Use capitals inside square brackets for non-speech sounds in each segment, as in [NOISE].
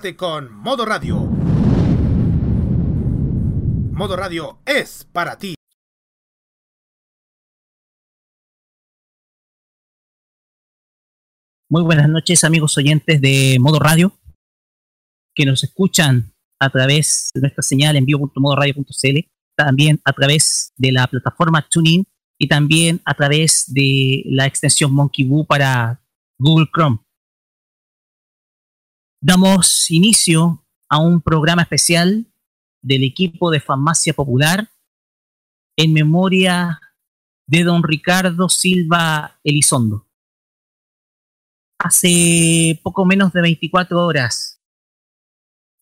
Con Modo Radio. Modo Radio es para ti. Muy buenas noches amigos oyentes de Modo Radio que nos escuchan a través de nuestra señal en vivo.modoradio.cl, también a través de la plataforma TuneIn y también a través de la extensión Monkey Boo para Google Chrome. Damos inicio a un programa especial del equipo de Farmacia Popular en memoria de don Ricardo Silva Elizondo. Hace poco menos de 24 horas,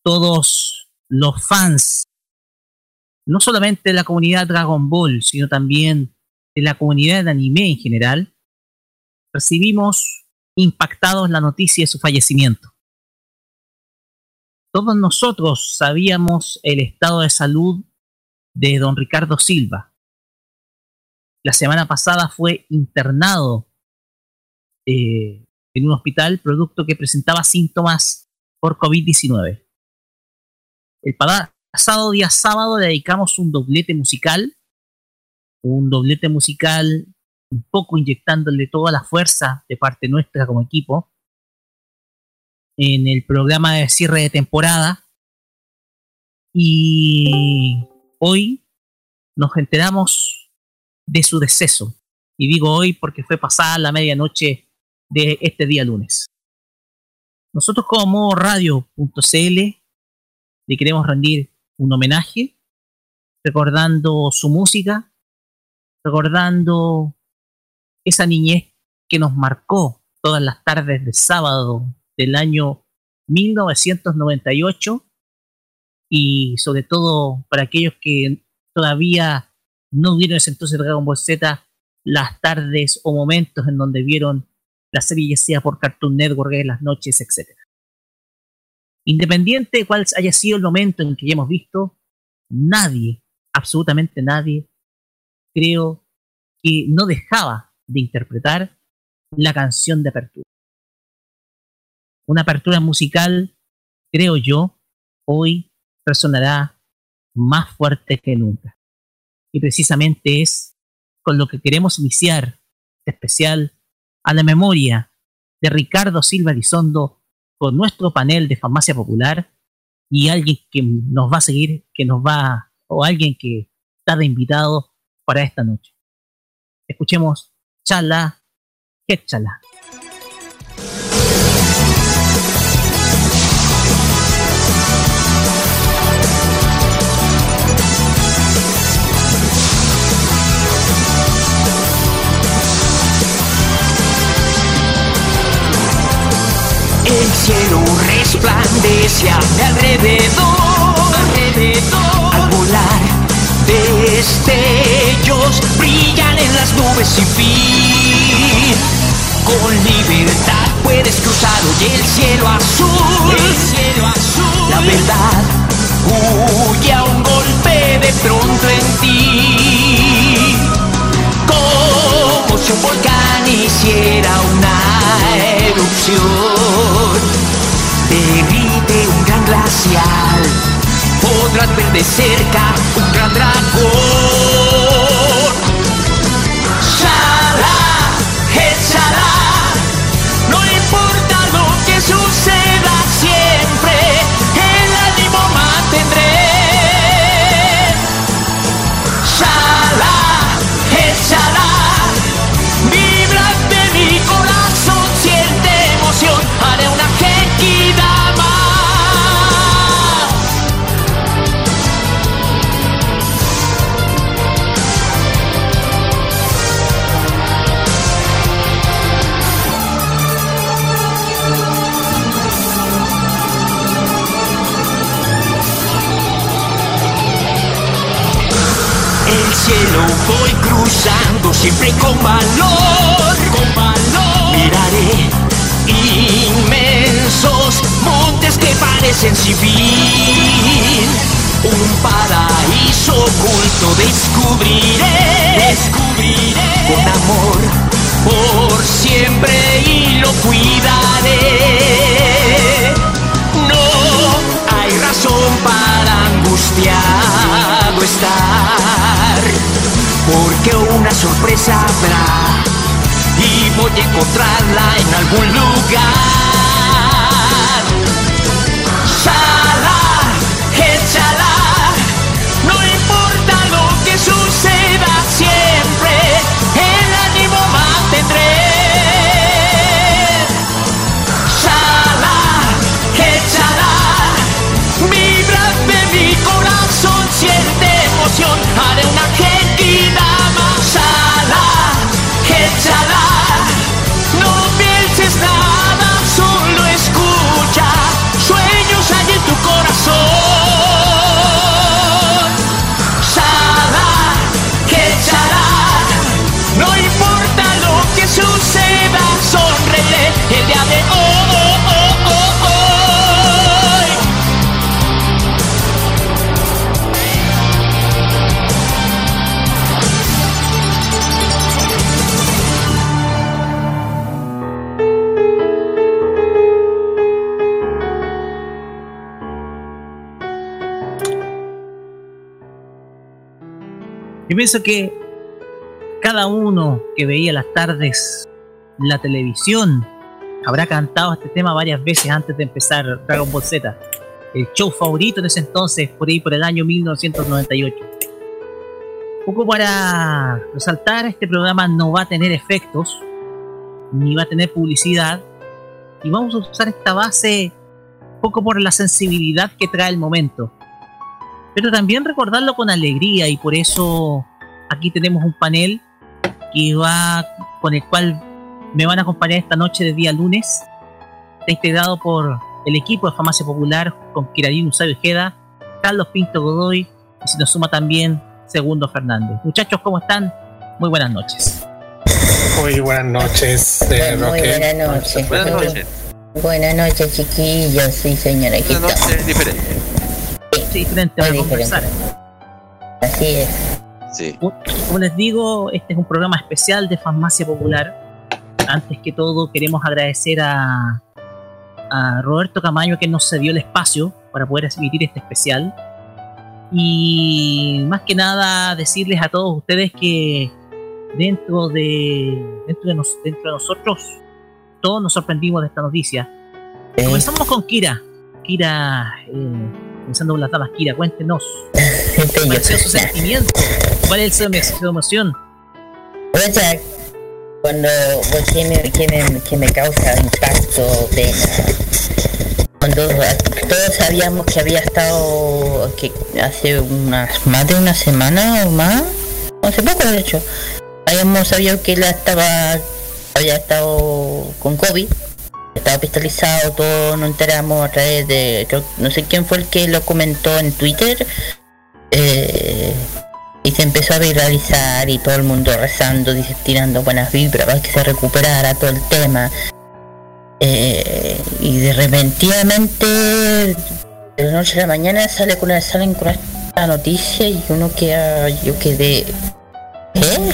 todos los fans, no solamente de la comunidad Dragon Ball, sino también de la comunidad de anime en general, recibimos impactados la noticia de su fallecimiento todos nosotros sabíamos el estado de salud de don Ricardo Silva. La semana pasada fue internado eh, en un hospital producto que presentaba síntomas por COVID-19. El pasado día sábado le dedicamos un doblete musical, un doblete musical un poco inyectándole toda la fuerza de parte nuestra como equipo, en el programa de cierre de temporada. Y hoy nos enteramos de su deceso. Y digo hoy porque fue pasada la medianoche de este día lunes. Nosotros como radio.cl le queremos rendir un homenaje, recordando su música, recordando esa niñez que nos marcó todas las tardes de sábado del año 1998 y sobre todo para aquellos que todavía no vieron ese entonces Dragon Ball Z, las tardes o momentos en donde vieron la serie ya sea por Cartoon Network las noches, etc. Independiente de cuál haya sido el momento en que ya hemos visto, nadie, absolutamente nadie, creo que no dejaba de interpretar la canción de apertura una apertura musical, creo yo, hoy resonará más fuerte que nunca. Y precisamente es con lo que queremos iniciar este especial a la memoria de Ricardo Silva Elizondo con nuestro panel de farmacia popular y alguien que nos va a seguir, que nos va, o alguien que está de invitado para esta noche. Escuchemos Chala, que chala. El cielo resplandece a mi alrededor, alrededor. Al volar, destellos brillan en las nubes sin fin. Con libertad puedes cruzar hoy el cielo azul. El cielo azul. La verdad huye a un golpe de pronto en ti. Un volcán hiciera una erupción. Derrite un gran glacial. Podrás ver de cerca un gran dragón. Encontrarla en algún lugar. Pienso que cada uno que veía las tardes la televisión habrá cantado este tema varias veces antes de empezar Dragon Ball Z. El show favorito en ese entonces, por ahí por el año 1998. Un poco para resaltar, este programa no va a tener efectos, ni va a tener publicidad, y vamos a usar esta base un poco por la sensibilidad que trae el momento pero también recordarlo con alegría y por eso aquí tenemos un panel que va con el cual me van a acompañar esta noche de día lunes. Está integrado por el equipo de Farmacia Popular con Kiradín Usabio Ojeda, Carlos Pinto Godoy y se nos suma también Segundo Fernández. Muchachos, ¿cómo están? Muy buenas noches. Muy buenas noches, eh, Muy buenas noches. Buenas noches. Buenas noches, chiquillos. Sí, señora. Buenas noches, diferente diferente a conversar. Así es. Sí. Como les digo, este es un programa especial de Farmacia Popular. Antes que todo, queremos agradecer a, a Roberto Camaño que nos cedió el espacio para poder emitir este especial. Y más que nada, decirles a todos ustedes que dentro de, dentro de, dentro de nosotros, todos nos sorprendimos de esta noticia. Comenzamos con Kira. Kira. Eh, pensando con las damas, Kira, cuéntenos. ¿Cuál es su sentimiento? ¿Cuál es su emoción? cuando que me, que me, que me causa impacto, pena. Cuando todos sabíamos que había estado que hace unas más de una semana o más, hace poco de hecho, habíamos sabido que él estaba había estado con COVID estaba pistolizado, todo nos enteramos a través de, no sé quién fue el que lo comentó en Twitter, eh, y se empezó a viralizar y todo el mundo rezando, tirando buenas vibras que se recuperara todo el tema. Eh, y de repentinamente, de la noche a la mañana sale con una, salen con esta noticia y uno queda, yo quedé, ¿eh?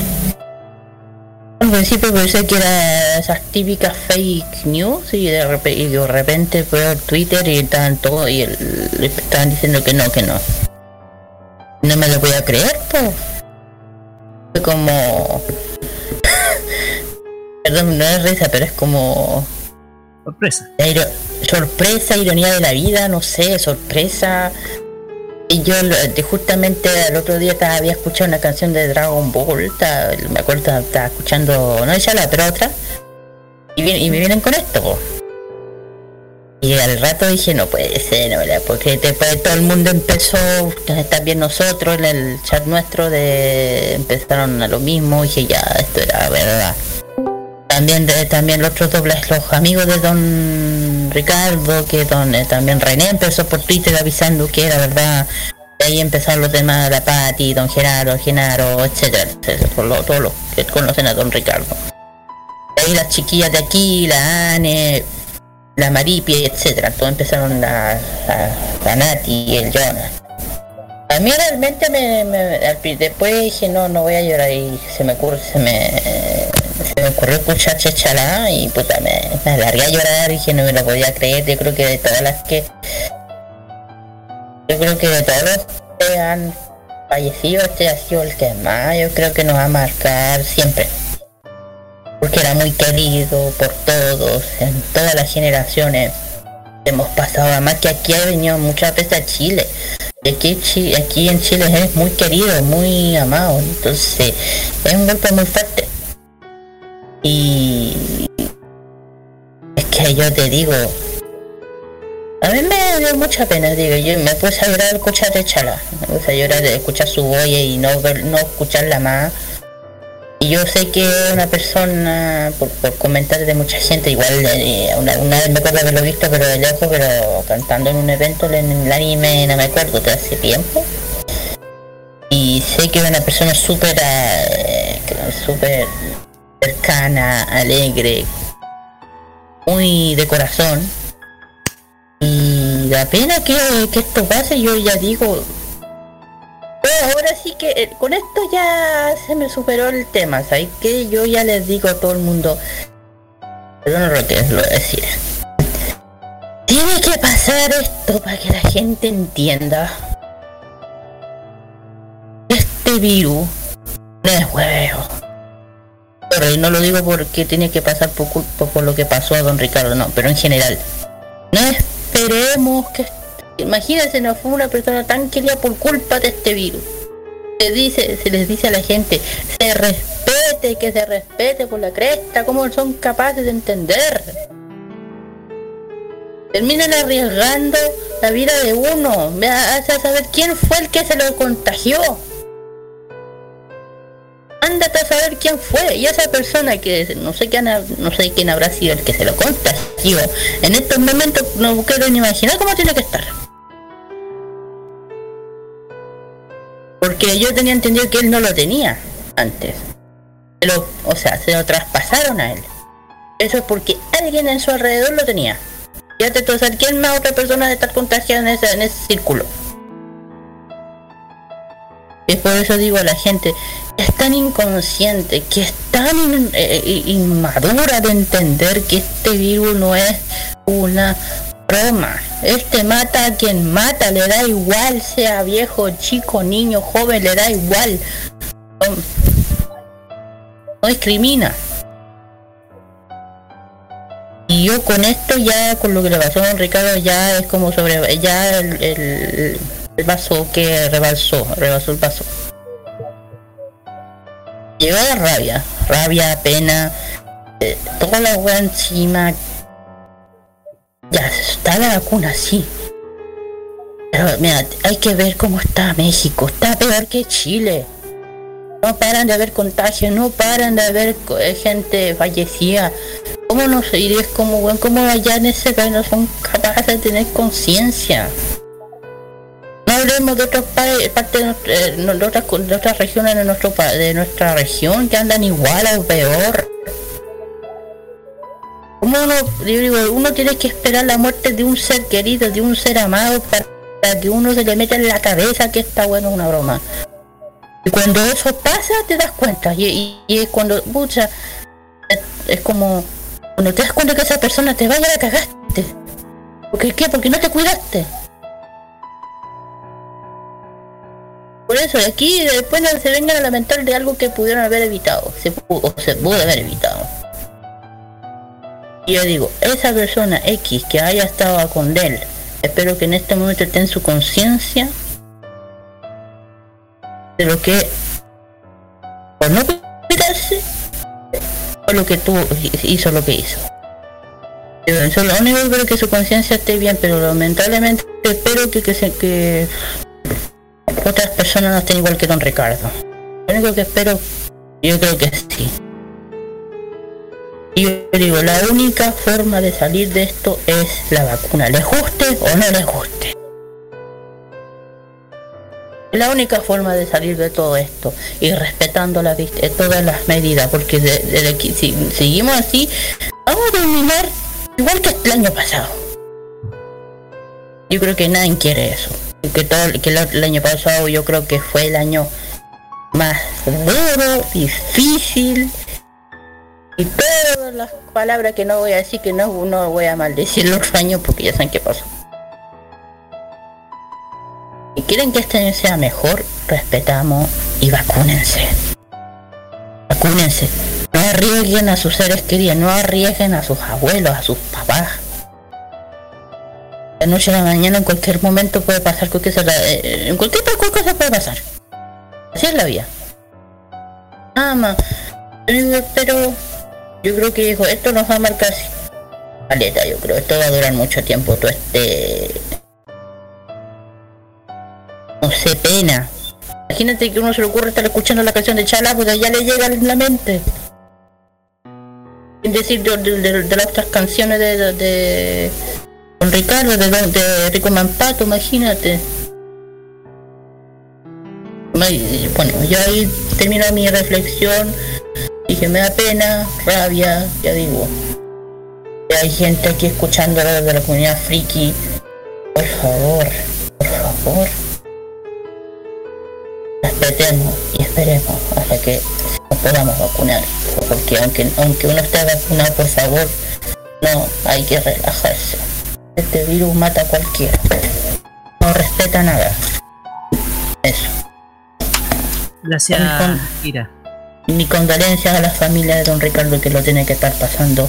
Al principio pensé que era esas típicas fake news y de, repente, y de repente veo Twitter y estaban todo y estaban diciendo que no, que no. No me lo voy a creer, pues. Fue como... [LAUGHS] Perdón, no es risa, pero es como... Sorpresa. sorpresa, ironía de la vida, no sé, sorpresa. Y yo justamente el otro día había escuchado una canción de Dragon Ball, me acuerdo, estaba escuchando, no ella la, pero otra, y, me vienen con esto. Y al rato dije, no puede ser, no, porque después todo el mundo empezó, también nosotros, en el chat nuestro, de empezaron a lo mismo, dije, ya, esto era verdad. También, de, también los otros dobles, los amigos de Don Ricardo, que don, eh, también René empezó por Twitter avisando que era verdad. De ahí empezaron los demás, la Pati, Don Gerardo, Genaro, etcétera, por todos los que conocen a Don Ricardo. De ahí las chiquillas de aquí, la Ane, la Maripia, etcétera. Todos empezaron la, la, Nati y el Jonas. A mí realmente me, después dije no, no voy a llorar y se me ocurre, se me se me ocurrió escuchar chachalá y puta me, me alargué a llorar y dije no me lo podía creer, yo creo que de todas las que yo creo que de todos los que han fallecido, este ha sido el que más yo creo que nos va a marcar siempre. Porque era muy querido por todos, en todas las generaciones. Hemos pasado, además que aquí ha venido muchas veces a Chile. Aquí, aquí en Chile es muy querido, muy amado. Entonces, es un golpe muy fuerte. Y es que yo te digo, a mí me dio mucha pena, digo, yo me puse a llorar escuchar de Chala, me puse a llorar de escuchar su voz y no no escucharla más. Y yo sé que una persona, por, comentarios de mucha gente, igual eh, una, una vez me acuerdo haberlo visto, pero de lejos, pero cantando en un evento en el anime, no me acuerdo, de hace tiempo. Y sé que una persona súper, eh, súper cercana, alegre, muy de corazón. Y la pena que, esto pase, yo ya digo. Pero ahora sí que eh, con esto ya se me superó el tema, ¿sabes que Yo ya les digo a todo el mundo. Perdón lo que lo decir. Tiene que pasar esto para que la gente entienda. Este virus no es huevo. Y no lo digo porque tiene que pasar por por lo que pasó a don Ricardo, no, pero en general. No esperemos que imagínense no fue una persona tan querida por culpa de este virus. Se dice, se les dice a la gente, se respete, que se respete por la cresta, cómo son capaces de entender. Terminan arriesgando la vida de uno, me hace saber quién fue el que se lo contagió. Ándate a saber quién fue. Y esa persona que no sé quién, no sé quién habrá sido el que se lo contagió. En estos momentos no quiero ni imaginar cómo tiene que estar. Porque yo tenía entendido que él no lo tenía antes. Pero, o sea, se lo traspasaron a él. Eso es porque alguien en su alrededor lo tenía. Ya te saber quién más otra persona de estar contagiada en ese, en ese círculo. Y por eso digo a la gente, es tan inconsciente, que es tan eh, eh, inmadura de entender que este virus no es una broma. Este mata a quien mata, le da igual, sea viejo, chico, niño, joven, le da igual. No, discrimina. Y yo con esto ya, con lo que le pasó a Ricardo, ya es como sobre, ya el, el vaso que rebalsó, rebasó el vaso. Llegó de rabia, rabia, pena, eh, toda la weá encima. Ya, está la vacuna, sí. Pero mira, hay que ver cómo está México, está peor que Chile. No paran de haber contagios, no paran de haber eh, gente fallecida. ¿Cómo no? Y es como, weón, cómo allá en ese país no son capaces de tener conciencia? No hablemos de otros países, parte de, nuestra- eh, de otras, de otras regiones de, nuestro, de nuestra región que andan igual o peor. ¿Cómo uno, digo, uno tiene que esperar la muerte de un ser querido, de un ser amado, para, que uno se le meta en la cabeza que está bueno una broma? Y cuando eso pasa, te das cuenta. Y, es cuando, pucha, es, como cuando te das cuenta que esa persona te vaya la cagaste. ¿Por qué? Porque no te cuidaste. Por eso, aquí después no se vengan a lamentar de algo que pudieron haber evitado. Se pudo, se pudo haber evitado. Y yo digo, esa persona X que haya estado con él, espero que en este momento esté en su conciencia de lo que por no cuidarse fue lo que tú hizo lo que hizo. Eso es lo único que que su conciencia esté bien, pero lamentablemente espero que, que, se, que otras personas no estén igual que don Ricardo. Lo único que espero, yo creo que sí. Y yo digo, la única forma de salir de esto es la vacuna, les guste o no les guste. La única forma de salir de todo esto y respetando la, eh, todas las medidas, porque de- aquí, si seguimos así, vamos a terminar igual que el año pasado. Yo creo que nadie quiere eso. Que todo que el, año pasado yo creo que fue el año más duro, difícil y todas las palabras que no voy a decir que no, no voy a maldecir el otro año porque ya saben qué pasó. Y quieren que este año sea mejor, respetamos y vacúnense. Vacúnense. No arriesguen a sus seres queridos, no arriesguen a sus abuelos, a sus papás. De noche a la mañana en cualquier momento puede pasar cualquier cosa. eh, En cualquier cosa puede pasar. Así es la vida. Más. Pero yo creo que dijo, esto nos va a marcar. Paleta, yo creo, esto va a durar mucho tiempo, todo este... No sé, pena. Imagínate que uno se le ocurre estar escuchando la canción de Chala, pues ya le llega en la mente. Es decir, de, de- de- de las otras canciones de, Don Ricardo, de, de Rico Mampato, imagínate. Bueno, yo ahí termino mi reflexión. Dije, me da pena, rabia, ya digo. Y hay gente aquí escuchando de la comunidad friki. Por favor, por favor. Respetemos y esperemos hasta que nos podamos vacunar. Porque aunque, aunque uno esté vacunado, por favor, no hay que relajarse. Este virus mata a cualquiera. No respeta nada. Eso. Gracias, Con- Kira. Mi condolencia a la familia de don Ricardo que lo tiene que estar pasando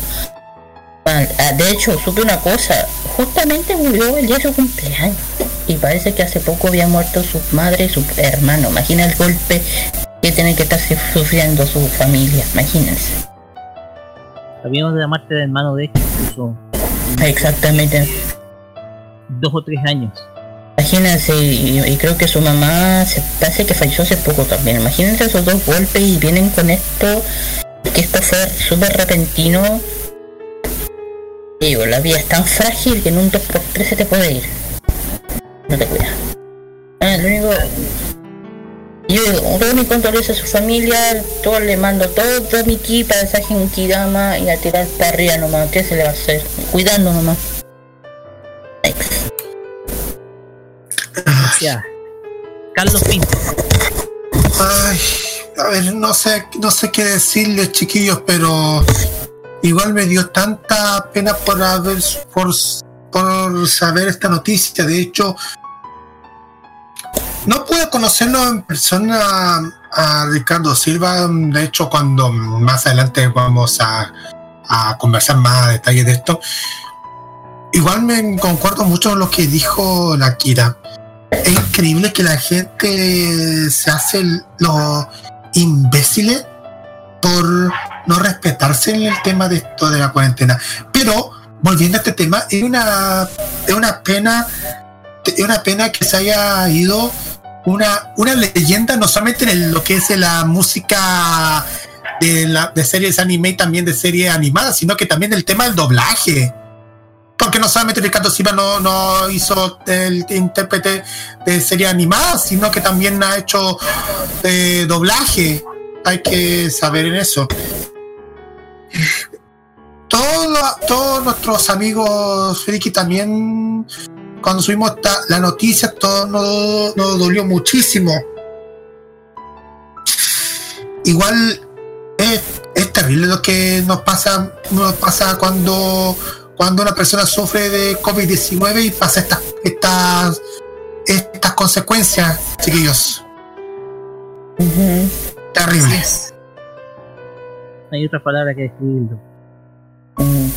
mal. Ah, de hecho, supe una cosa, justamente murió el día de su cumpleaños. Y parece que hace poco había muerto su madre y su hermano. Imagina el golpe que tiene que estar sufriendo su familia, imagínense. Sabíamos de la muerte del hermano de él, incluso Exactamente. dos o tres años. Imagínense, y, y creo que su mamá se parece que falleció hace poco también. Imagínense esos dos golpes y vienen con esto, que esto fue súper repentino. Digo, la vida es tan frágil que en un 2x3 se te puede ir. No te cuidas. Ah, lo único. Yo todo mi condolencia a su familia, todo le mando todo mi ki para esa Genkidama y a tirar para arriba nomás. ¿Qué se le va a hacer? Cuidando nomás. Next. Gracias. Carlos Pinto. Ay, a ver, no sé, no sé qué decirles, chiquillos, pero igual me dio tanta pena por haber, por, por saber esta noticia. De hecho, no pude conocerlo en persona a Ricardo Silva. De hecho, cuando más adelante vamos a, conversar más a detalle de esto, igual me concuerdo mucho con lo que dijo la Kira es increíble que la gente se hace los imbéciles por no respetarse en el tema de esto de la cuarentena. Pero, volviendo a este tema, es una, es una pena, es una pena que se haya ido una, una leyenda, no solamente en lo que es la música de, la, series anime y también de series animadas, sino que también el tema del doblaje porque no solamente Ricardo Silva no, no hizo el intérprete de serie animada, sino que también ha hecho eh, doblaje. Hay que saber en eso. Todos, todos nuestros amigos friki también, cuando subimos esta- la noticia, todo nos, nos dolió muchísimo. Igual es, es terrible lo que nos pasa, nos pasa cuando cuando una persona sufre de COVID-19 y pasa estas, estas, estas consecuencias, chiquillos. Ujú. Terrible. No hay otra palabra que describirlo. Mm.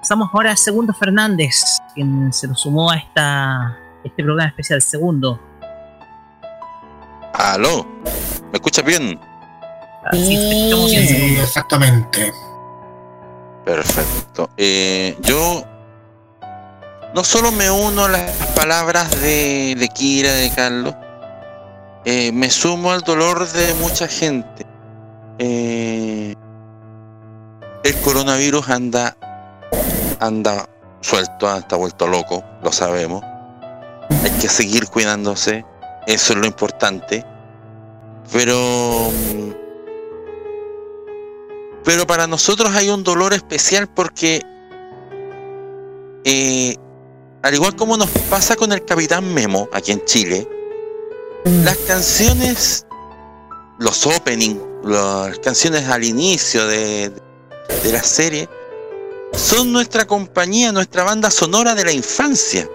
Pasamos ahora a Segundo Fernández, quien se nos sumó a esta, este programa especial. Segundo. Aló, ¿me escuchas bien? Así bien, Sí. Segundo. Sí, exactamente. Perfecto. Eh, yo no solo me uno a las palabras de, de Kira, de Carlos, eh, me sumo al dolor de mucha gente. Eh, el coronavirus anda, anda suelto, está vuelto loco, lo sabemos. Hay que seguir cuidándose, eso es lo importante. Pero mm, pero para nosotros hay un dolor especial porque, eh, al igual como nos pasa con el Capitán Memo aquí en Chile, las canciones, los opening, las canciones al inicio de, de la serie, son nuestra compañía, nuestra banda sonora de la infancia.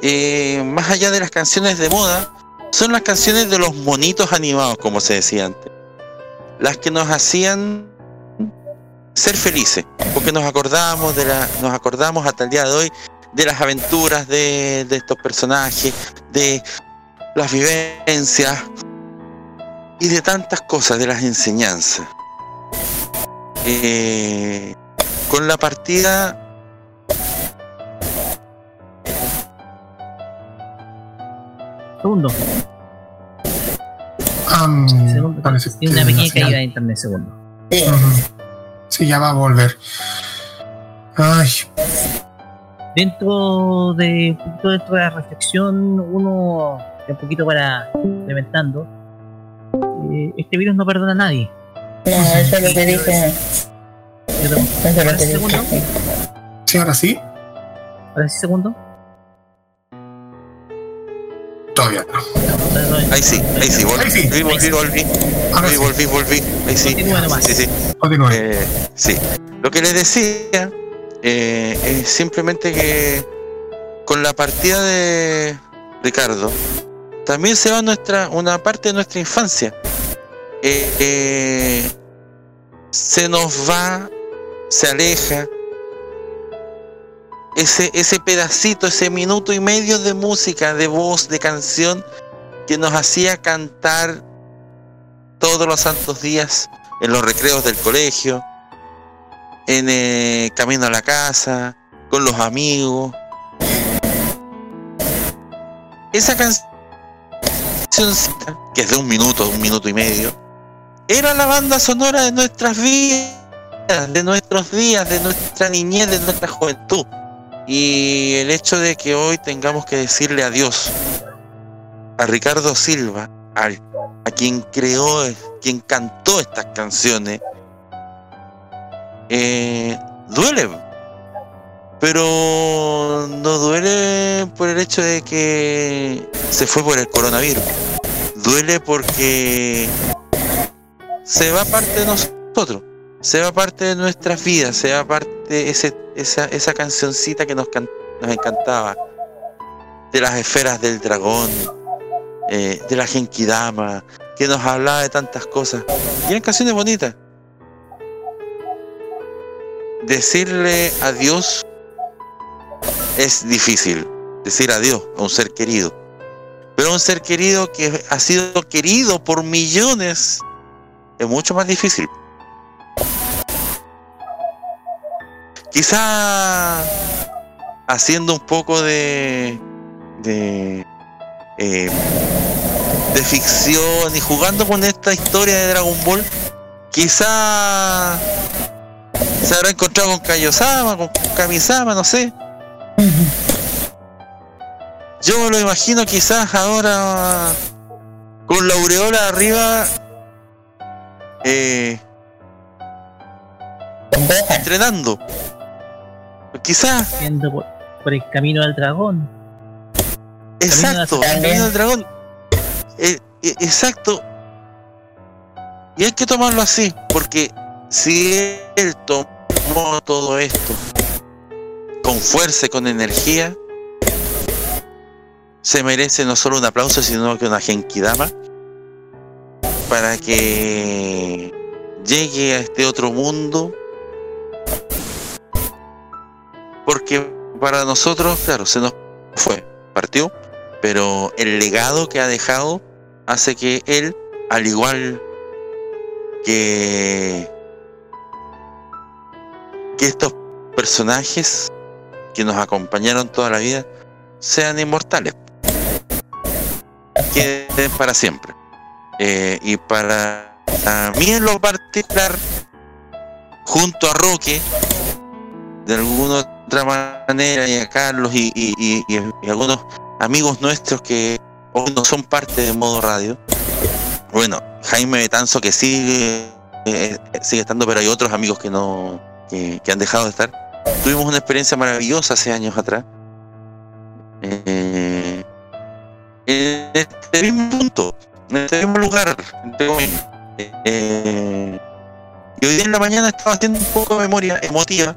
eh, más allá de las canciones de moda, son las canciones de los monitos animados, como se decía antes. Las que nos hacían ser felices, porque nos acordamos de la, nos acordamos hasta el día de hoy de las aventuras de, de estos personajes, de las vivencias y de tantas cosas, de las enseñanzas. Eh, con la partida Segundo. Parece Tiene una pequeña caída de internet, segundo. Sí. Sí, ya va a volver. Ay, Dentro de, un poquito dentro de la reflexión, uno, un poquito para implementando, eh, este virus no perdona a nadie. No, eso es lo que dije. Yo te- Eso es lo ¿Ahora que sí, segundo? sí, ahora sí. ¿Ahora sí, segundo? Todavía no. Ahí sí, ahí sí, volví, Ahí sí. volví, volví, volví, Ahora volví, sí, volví, volví, ahí sí. Continúa nomás. Sí, sí. continúe. Eh, sí. Lo que les decía eh, es simplemente que con la partida de Ricardo también se va nuestra una parte de nuestra infancia. Eh, eh, se nos va, se aleja ese, ese pedacito, ese minuto y medio de música, de voz, de canción que nos hacía cantar todos los santos días en los recreos del colegio, en el camino a la casa, con los amigos. Esa canción, que es de un minuto, un minuto y medio, era la banda sonora de nuestras vidas, de nuestros días, de nuestra niñez, de nuestra juventud. Y el hecho de que hoy tengamos que decirle adiós a Ricardo Silva, a quien creó, quien cantó estas canciones, eh, duele. Pero no duele por el hecho de que se fue por el coronavirus. Duele porque se va parte de nosotros, se va parte de nuestras vidas, se va parte ese, esa, esa cancioncita que nos, nos encantaba, de las esferas del dragón, eh, de la Genkidama, que nos hablaba de tantas cosas. Y eran canciones bonitas. Decirle adiós es difícil. Decir adiós a un ser querido. Pero un ser querido que ha sido querido por millones es mucho más difícil. Quizá haciendo un poco de de eh, de ficción y jugando con esta historia de Dragon Ball, quizá se habrá encontrado con Kaiosama, con Kamisama, no sé. Yo me lo imagino quizás ahora con la aureola arriba eh, entrenando. Quizás, Yendo por, por el camino del dragón. exacto, el camino del dragón. Eh, eh, exacto. Y hay que tomarlo así, porque si él tomó todo esto con fuerza y con energía, se merece no solo un aplauso, sino que una genkidama para que llegue a este otro mundo. Porque para nosotros, claro, se nos fue, partió, pero el legado que ha dejado hace que él, al igual que, que estos personajes que nos acompañaron toda la vida, sean inmortales. Queden para siempre. Eh, y para mí en lo particular, junto a Roque, de alguna otra manera, y a Carlos y, algunos amigos nuestros que hoy no son parte de modo radio. Bueno, Jaime Betanzo que sigue, eh, sigue estando, pero hay otros amigos que no, que, han dejado de estar. Tuvimos una experiencia maravillosa hace años atrás. Eh, en este mismo punto, en este mismo lugar. Eh, y hoy día en la mañana estaba haciendo un poco de memoria emotiva.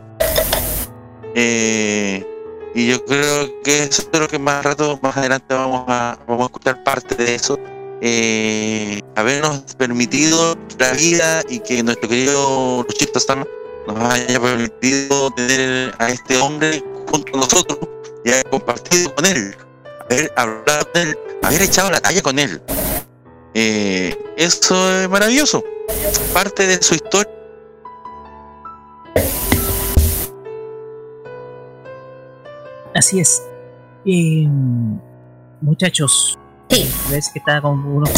Eh, Y yo creo que eso es lo que más rato, más adelante vamos a, vamos a escuchar parte de eso. Eh, habernos permitido la vida y que nuestro querido Luchito Sama nos haya permitido tener a este hombre junto a nosotros y haber compartido con él, haber hablado con él, haber echado la talla con él. Eh, eso es maravilloso. Parte de su historia. Así es. Eh, muchachos, Sí, ves que está con unos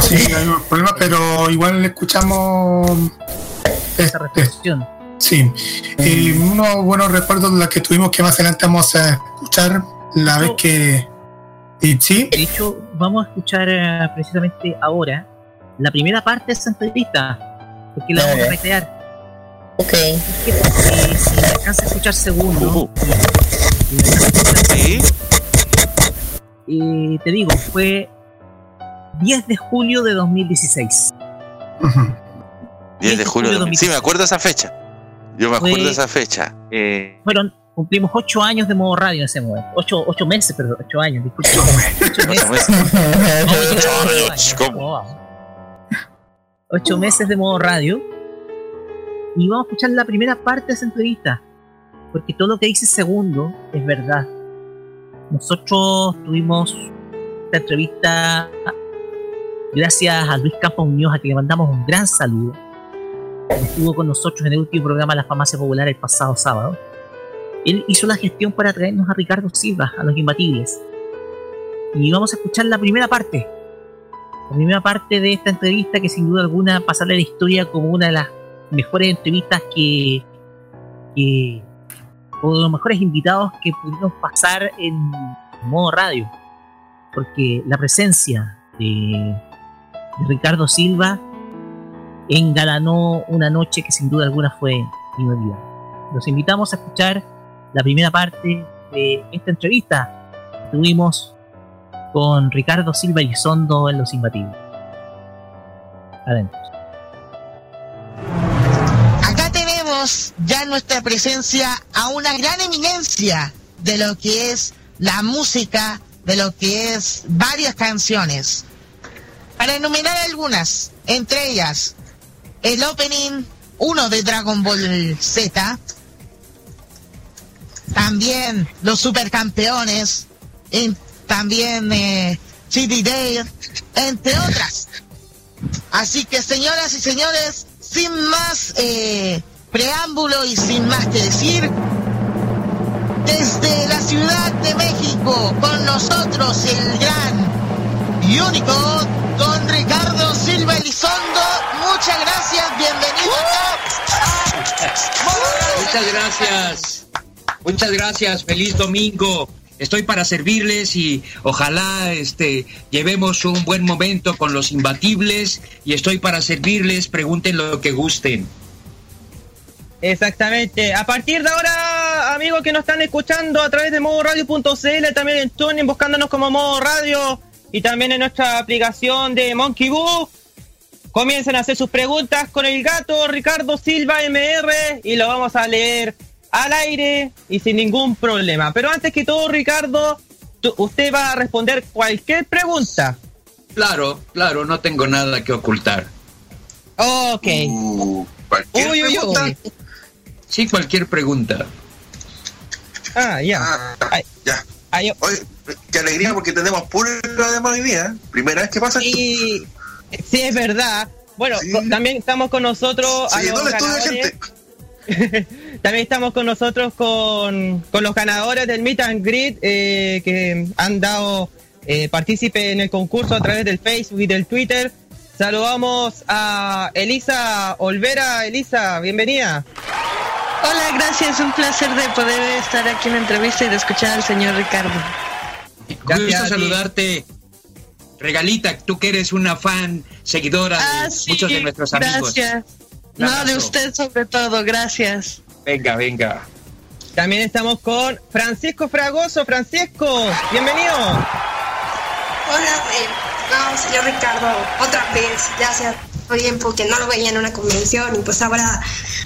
Sí, hay un problema, pero igual le escuchamos. esa este, reflexión. sí, y unos buenos recuerdos de los que tuvimos que más adelante vamos a escuchar la vez que. Y sí, De hecho, vamos a escuchar eh, precisamente ahora la primera parte de esa entrevista, porque la vamos a. ok. Eh, si me alcanza a escuchar segundo, y a escuchar Sí, eh, te digo, fue 10 de julio de 2016. ujú, 10 de julio. de- 2016. Sí, me acuerdo de esa fecha. Yo me acuerdo Fue- de esa fecha. Eh, Fueron, cumplimos 8 años de modo radio en ese momento. 8, ocho meses, perdón, 8 años, disculpe. 8 ocho meses. meses. Ocho años, ¿cómo? Ocho meses de modo radio. Y vamos a escuchar la primera parte de esa entrevista. Porque todo lo que dice segundo es verdad. Nosotros tuvimos esta entrevista gracias a Luis Campos Muñoz, a que le mandamos un gran saludo. Estuvo con nosotros en el último programa de la Farmacia Popular el pasado sábado. Él hizo la gestión para traernos a Ricardo Silva, a los imbatibles. Y vamos a escuchar la primera parte. La primera parte de esta entrevista que sin duda alguna pasará a la historia como una de las mejores entrevistas que, o los mejores invitados que pudimos pasar en modo radio. Porque la presencia de, Ricardo Silva engalanó una noche que sin duda alguna fue inolvidable. Los invitamos a escuchar la primera parte de esta entrevista que tuvimos con Ricardo Silva Elizondo en Los Imbatibles. Adentro. Ya en nuestra presencia a una gran eminencia de lo que es la música, de lo que es varias canciones. Para enumerar algunas, entre ellas el opening 1 de Dragon Ball Z, también los supercampeones, en- también eh, City Day, entre otras. Así que señoras y señores, sin más eh, preámbulo y sin más que decir, desde la Ciudad de México, con nosotros el gran y único don Ricardo Silva Elizondo. Muchas gracias, bienvenido acá. Muchas gracias. Muchas gracias. Feliz domingo. Estoy para servirles y ojalá este llevemos un buen momento con los imbatibles y estoy para servirles, pregunten lo que gusten. Exactamente. A partir de ahora, amigos que nos están escuchando a través de modoradio.cl, también en TuneIn, buscándonos como Modo Radio y también en nuestra aplicación de Monkey Boo, comiencen a hacer sus preguntas con el gato Ricardo Silva MR y lo vamos a leer al aire y sin ningún problema. Pero antes que todo, Ricardo, usted va a responder cualquier pregunta. Claro, claro, no tengo nada que ocultar. Ok. Uh, cualquier Uy, uy, uy. Sí, cualquier pregunta. Ah, ya. Ah, ya. Oye, qué alegría porque tenemos público además hoy día. ¿eh? Primera vez que pasa esto. Y sí, es verdad. Bueno, Sí. también estamos con nosotros. a los ganadores. gente. [LAUGHS] También estamos con nosotros con, con los ganadores del Meet and Greet eh, que han dado eh, partícipe en el concurso a través del Facebook y del Twitter. Saludamos a Elisa Olvera. Elisa, bienvenida. Hola, gracias. Un placer de poder estar aquí en la entrevista y de escuchar al señor Ricardo. Gracias Gusto a ti. saludarte. Regalita, tú que eres una fan, seguidora de Ah, sí, muchos de nuestros amigos. Gracias. No, de usted sobre todo, gracias. Venga, venga. También estamos con Francisco Fragoso. Francisco, bienvenido. Hola, eh, no, señor Ricardo, otra vez, ya sea tiempo que no lo veía en una convención y pues ahora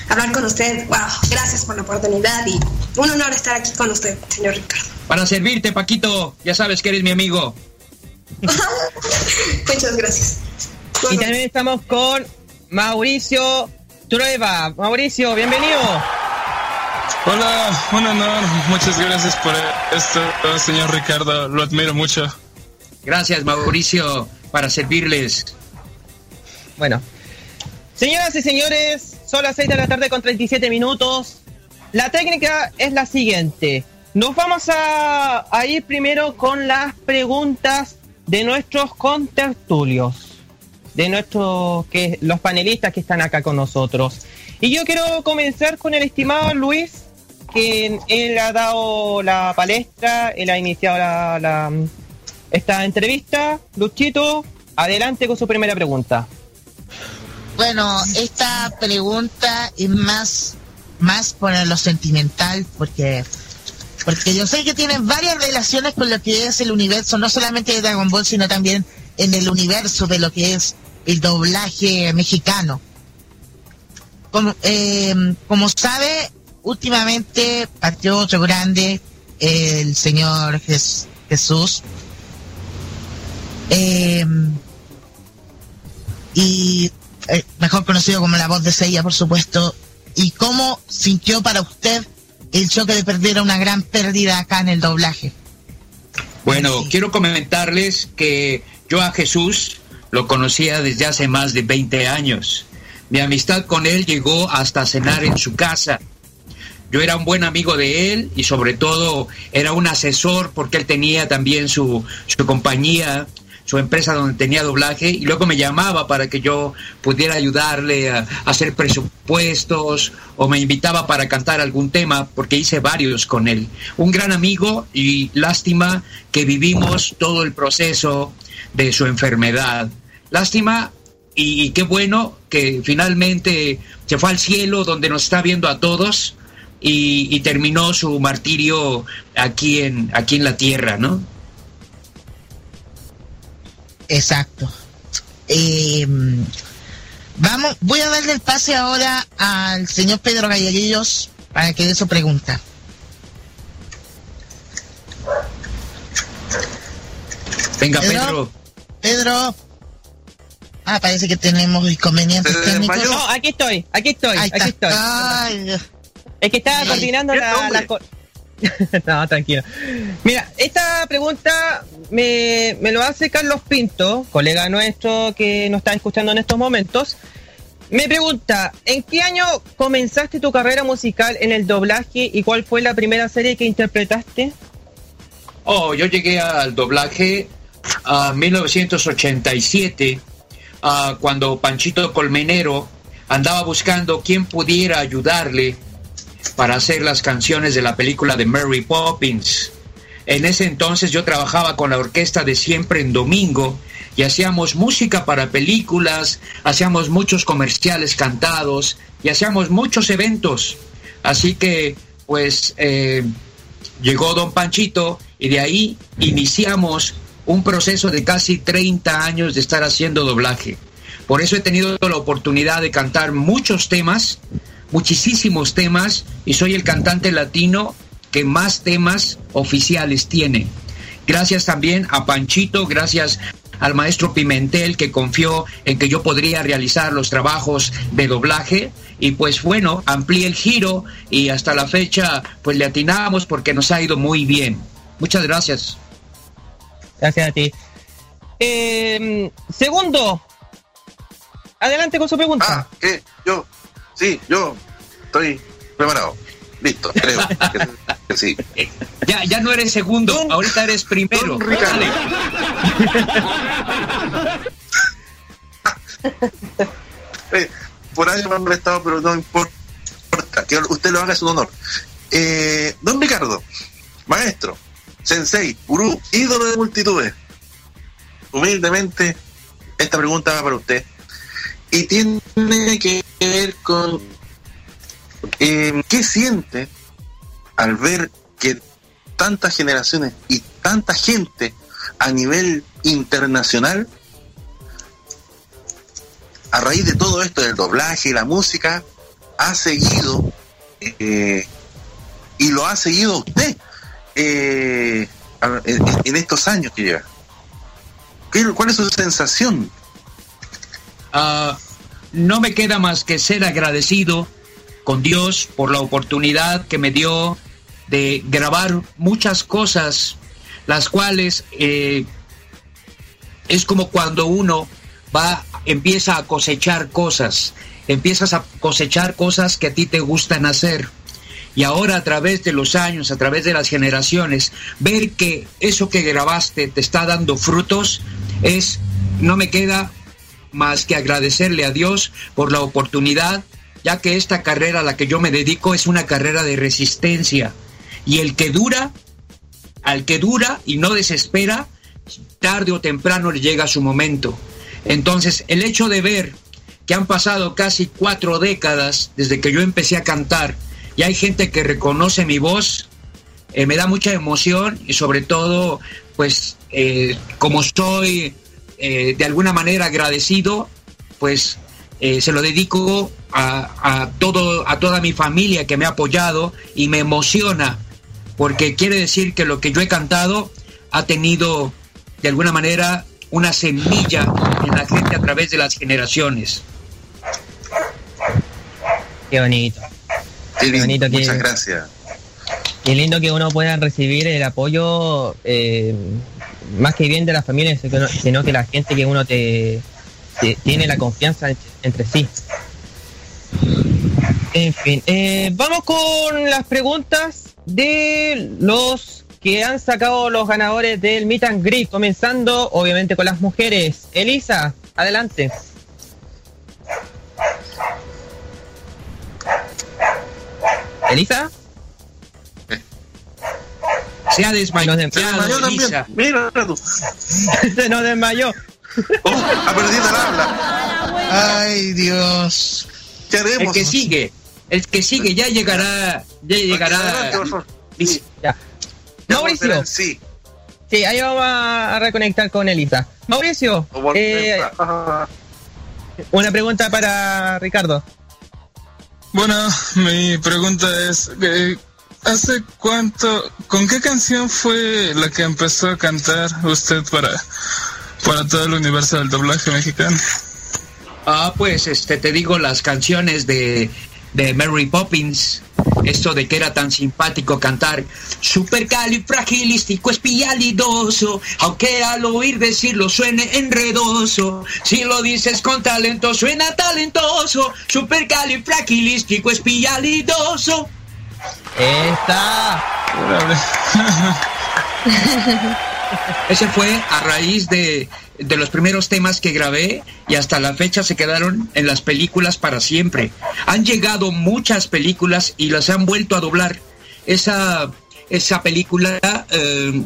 hablar con usted, wow, gracias por la oportunidad y un honor estar aquí con usted, señor Ricardo. Para servirte, Paquito. Ya sabes que eres mi amigo. [LAUGHS] Muchas gracias. Y también estamos con Mauricio Trueba. Mauricio, bienvenido. Hola, un honor. Muchas gracias por esto, señor Ricardo. Lo admiro mucho. Gracias, Mauricio, para servirles. Bueno. Señoras y señores, son las 6 de la tarde con 37 minutos. La técnica es la siguiente. Nos vamos a, a ir primero con las preguntas de nuestros contertulios, de nuestros que los panelistas que están acá con nosotros. Y yo quiero comenzar con el estimado Luis, que él ha dado la palestra, él ha iniciado la, esta entrevista. Luchito, adelante con su primera pregunta. Bueno, esta pregunta es más, más por lo sentimental, porque, porque yo sé que tienen varias relaciones con lo que es el universo, no solamente de Dragon Ball, sino también en el universo de lo que es el doblaje mexicano. Como, eh, como sabe, últimamente partió otro grande, el señor Jes- Jesús. Eh, y eh, mejor conocido como la voz de Seiya, por supuesto. ¿Y cómo sintió para usted el choque de perder a una gran pérdida acá en el doblaje? Bueno, quiero comentarles que yo a Jesús lo conocía desde hace más de 20 años. Mi amistad con él llegó hasta cenar en su casa. Yo era un buen amigo de él y sobre todo era un asesor porque él tenía también su, su compañía, su empresa donde tenía doblaje y luego me llamaba para que yo pudiera ayudarle a, hacer presupuestos o me invitaba para cantar algún tema porque hice varios con él. Un gran amigo y lástima que vivimos todo el proceso de su enfermedad. Lástima y, y qué bueno que finalmente se fue al cielo donde nos está viendo a todos y, y terminó su martirio aquí en, aquí en la tierra, ¿no? Exacto. Eh, vamos, voy a darle el pase ahora al señor Pedro Galleguillos para que dé su pregunta. Venga, Pedro. Pedro. Pedro. Ah, parece que tenemos inconvenientes ¿Se técnicos. desmayó? No, aquí estoy, aquí estoy, Ahí aquí está. estoy. Ay, Es que estaba Ay, coordinando ¿qué la, la [LAUGHS] no, tranquilo. Mira, esta pregunta me, me lo hace Carlos Pinto, colega nuestro que nos está escuchando en estos momentos. Me pregunta, ¿en qué año comenzaste tu carrera musical en el doblaje y cuál fue la primera serie que interpretaste? Oh, yo llegué al doblaje a 1987, ah, cuando Panchito Colmenero andaba buscando quién pudiera ayudarle para hacer las canciones de la película de Mary Poppins. En ese entonces yo trabajaba con la orquesta de Siempre en Domingo y hacíamos música para películas, hacíamos muchos comerciales cantados y hacíamos muchos eventos. Así que, pues, eh, llegó don Panchito y de ahí iniciamos un proceso de casi 30 años de estar haciendo doblaje. Por eso he tenido la oportunidad de cantar muchos temas, muchísimos temas, y soy el cantante latino que más temas oficiales tiene. Gracias también a Panchito, gracias al maestro Pimentel que confió en que yo podría realizar los trabajos de doblaje y pues bueno, amplié el giro y hasta la fecha pues le atinamos porque nos ha ido muy bien. Muchas gracias. Gracias a ti. Eh, segundo, adelante con su pregunta. Ah, ¿qué? Yo, sí, yo estoy preparado. Listo, creo que, que sí. Ya, ya no eres segundo, ahorita eres primero. Don Ricardo. Eh, por ahí me han molestado, pero no importa. Que usted lo haga a su honor. Eh, don Ricardo, maestro, sensei, gurú, ídolo de multitudes. Humildemente, esta pregunta va para usted. Y tiene que ver con eh, qué siente al ver que tantas generaciones y tanta gente a nivel internacional a raíz de todo esto, del doblaje y la música, ha seguido eh, y lo ha seguido usted eh, en, estos años que lleva. ¿Qué- ¿Cuál es su sensación? Ah, no me queda más que ser agradecido con Dios por la oportunidad que me dio de grabar muchas cosas, las cuales eh, es como cuando uno va, empieza a cosechar cosas, empiezas a cosechar cosas que a ti te gustan hacer. Y ahora a través de los años, a través de las generaciones, ver que eso que grabaste te está dando frutos, es, no me queda más que agradecerle a Dios por la oportunidad, ya que esta carrera a la que yo me dedico es una carrera de resistencia. Y el que dura, al que dura y no desespera, tarde o temprano le llega su momento. Entonces, el hecho de ver que han pasado casi cuatro décadas desde que yo empecé a cantar y hay gente que reconoce mi voz, eh, me da mucha emoción y sobre todo, pues, eh, como estoy eh, de alguna manera agradecido, pues eh, se lo dedico a, a todo, a toda mi familia que me ha apoyado y me emociona, porque quiere decir que lo que yo he cantado ha tenido de alguna manera una semilla en la gente a través de las generaciones. Qué bonito. Qué lindo, bonito que- muchas gracias. Qué lindo que uno pueda recibir el apoyo eh, más que bien de la familia, sino que la gente que uno te, tiene la confianza en- entre sí. En fin, eh, vamos con las preguntas de los que han sacado los ganadores del Meet and Greet, comenzando obviamente con las mujeres. Elisa, adelante. Elisa. Se ha desmayado. Se desmayó también. Elisa. Mira tú. Se nos desmayó. Oh, ha perdido el habla. Ay, Dios. ¿Qué haremos? El que sigue, el que sigue ya llegará, ya llegará. Ya. Mauricio. Sí. Sí, ahí vamos a, reconectar con Elisa. Mauricio, volver- eh, Ah, una pregunta para Ricardo. Bueno, mi pregunta es, eh, ¿hace cuánto, con qué canción fue la que empezó a cantar usted para, para todo el universo del doblaje mexicano? Ah, pues este te digo las canciones de, de Mary Poppins. Esto de que era tan simpático cantar supercalifragilístico espialidoso, aunque al oír decirlo suene enredoso. Si lo dices con talento suena talentoso, supercalifragilístico espialidoso. Está. [LAUGHS] Ese fue a raíz de, de los primeros temas que grabé y hasta la fecha se quedaron en las películas para siempre. Han llegado muchas películas y las han vuelto a doblar. Esa, esa película eh,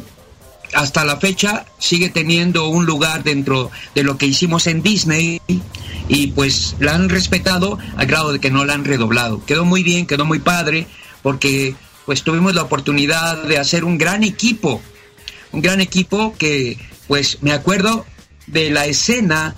hasta la fecha sigue teniendo un lugar dentro de lo que hicimos en Disney y pues la han respetado al grado de que no la han redoblado. Quedó muy bien, quedó muy padre porque pues tuvimos la oportunidad de hacer un gran equipo un gran equipo que, pues, me acuerdo de la escena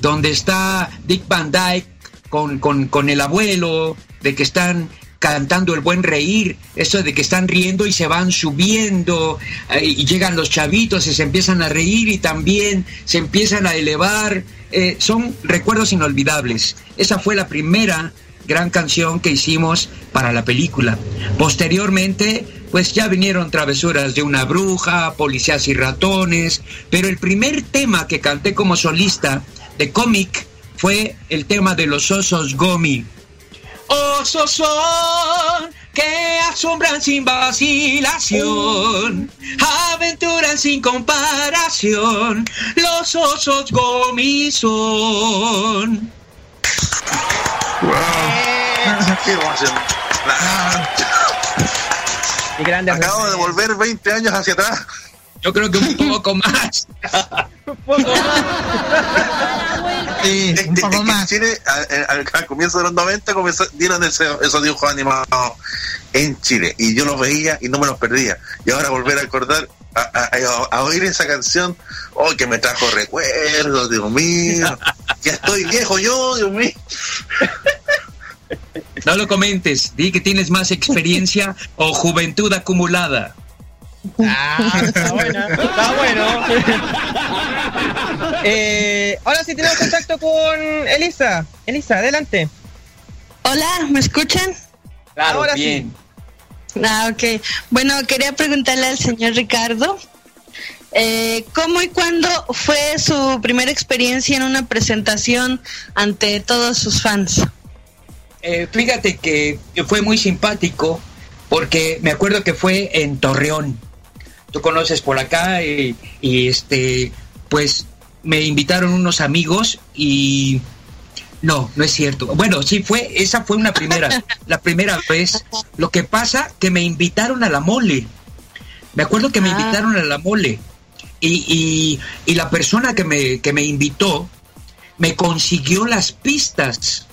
donde está Dick Van Dyke con, con, con el abuelo, de que están cantando el buen reír, eso de que están riendo y se van subiendo eh, y llegan los chavitos y se empiezan a reír y también se empiezan a elevar. Eh, son recuerdos inolvidables. Esa fue la primera gran canción que hicimos para la película. Posteriormente, pues ya vinieron travesuras de una bruja, policías y ratones, pero el primer tema que canté como solista de cómic fue el tema de los osos Gomi. Osos son que asombran sin vacilación, aventuran sin comparación, los osos Gomi son. Qué grande Acabo de volver 20 años hacia atrás. Yo creo que un poco más. [LAUGHS] Sí, un poco es que más. Chile, al, al- al comienzo de los 90, comenzó- dieron ese- esos dibujos animados en Chile. Y yo los veía y no me los perdía. Y ahora volver a acordar, a, a- a oír esa canción, oh, que me trajo recuerdos, Dios mío, ya estoy viejo yo, Dios mío. No lo comentes, di que tienes más experiencia o juventud acumulada. Ah, está buena, está bueno. Eh, ahora sí tenemos contacto con Elisa. Elisa, adelante. Hola, ¿me escuchan? Claro, Ahora bien. Ah, ok. Bueno, quería preguntarle al señor Ricardo, eh, ¿cómo y cuándo fue su primera experiencia en una presentación ante todos sus fans? Eh, fíjate que fue muy simpático porque me acuerdo que fue en Torreón. Tú conoces por acá y, y, este, pues me invitaron unos amigos y no, no es cierto. Bueno, sí fue, esa fue una primera, [LAUGHS] la primera vez. Lo que pasa que me invitaron a la mole. Me acuerdo que me Ah. invitaron a la mole y, y, y la persona que me, que me invitó me consiguió las pistas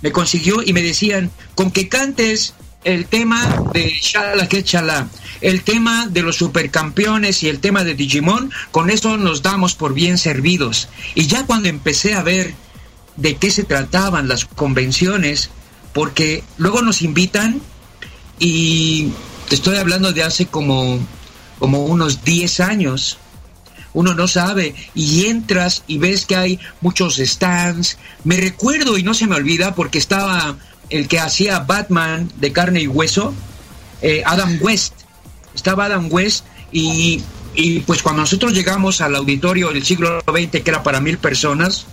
me consiguió y me decían, con que cantes el tema de Shala que Chala, el tema de los supercampeones y el tema de Digimon, con eso nos damos por bien servidos. Y ya cuando empecé a ver de qué se trataban las convenciones, porque luego nos invitan y te estoy hablando de hace como, como unos 10 años, uno no sabe y entras y ves que hay muchos stands. Me recuerdo y no se me olvida porque estaba el que hacía Batman de carne y hueso, eh, Adam West. Estaba Adam West y, y pues cuando nosotros llegamos al auditorio del siglo XX, que era para mil personas,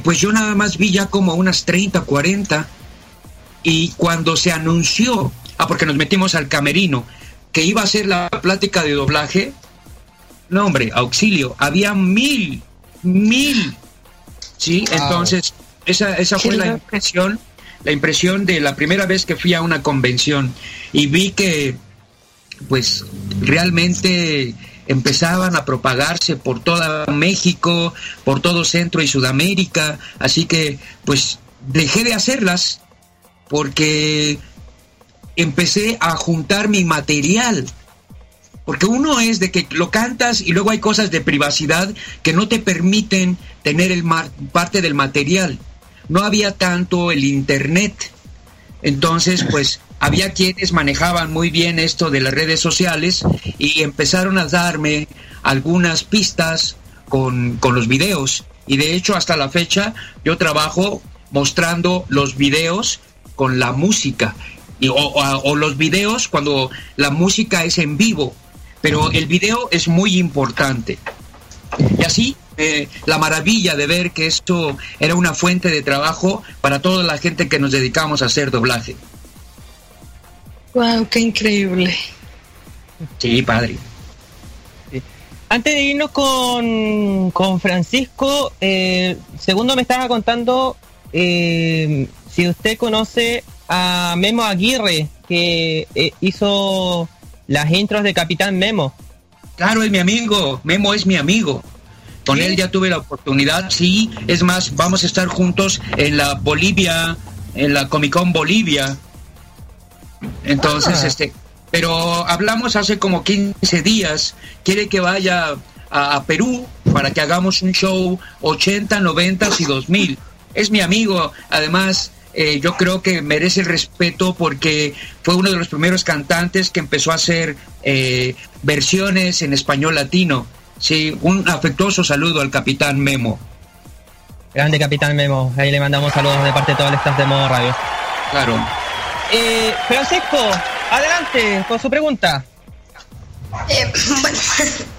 pues yo nada más vi ya como unas 30, 40. Y cuando se anunció, ah, porque nos metimos al camerino, que iba a ser la plática de doblaje, no, hombre, auxilio, había mil, mil. Sí, Wow. entonces, esa, esa fue la impresión, la impresión de la primera vez que fui a una convención y vi que, pues, realmente empezaban a propagarse por toda México, por todo Centro y Sudamérica, así que, pues, dejé de hacerlas porque empecé a juntar mi material. Porque uno es de que lo cantas y luego hay cosas de privacidad que no te permiten tener el parte del material. No había tanto el internet. Entonces, pues había quienes manejaban muy bien esto de las redes sociales y empezaron a darme algunas pistas con, con los videos. Y de hecho, hasta la fecha, yo trabajo mostrando los videos con la música. Y- o, o- o los videos cuando la música es en vivo. Pero el video es muy importante. Y así, eh, la maravilla de ver que esto era una fuente de trabajo para toda la gente que nos dedicamos a hacer doblaje. Wow, qué increíble. Sí, padre. Antes de irnos con, con Francisco, eh, segundo me estaba contando eh, si usted conoce a Memo Aguirre, que eh, hizo las intros de Capitán Memo. Claro, es mi amigo. Memo es mi amigo. Con él ya tuve la oportunidad, sí. Es más, vamos a estar juntos en la Bolivia, en la Comic Con Bolivia. Entonces, Ah. este, pero hablamos hace como 15 días. Quiere que vaya a, a Perú para que hagamos un show 80, 90 y 2000. Es mi amigo. Además, eh, yo creo que merece el respeto porque fue uno de los primeros cantantes que empezó a hacer eh, versiones en español latino. Sí, un afectuoso saludo al capitán Memo. Grande Capitán Memo, ahí le mandamos saludos de parte de todo el staff de Modo Radio. Claro. Eh, Francisco, adelante con su pregunta. Eh, bueno. [LAUGHS]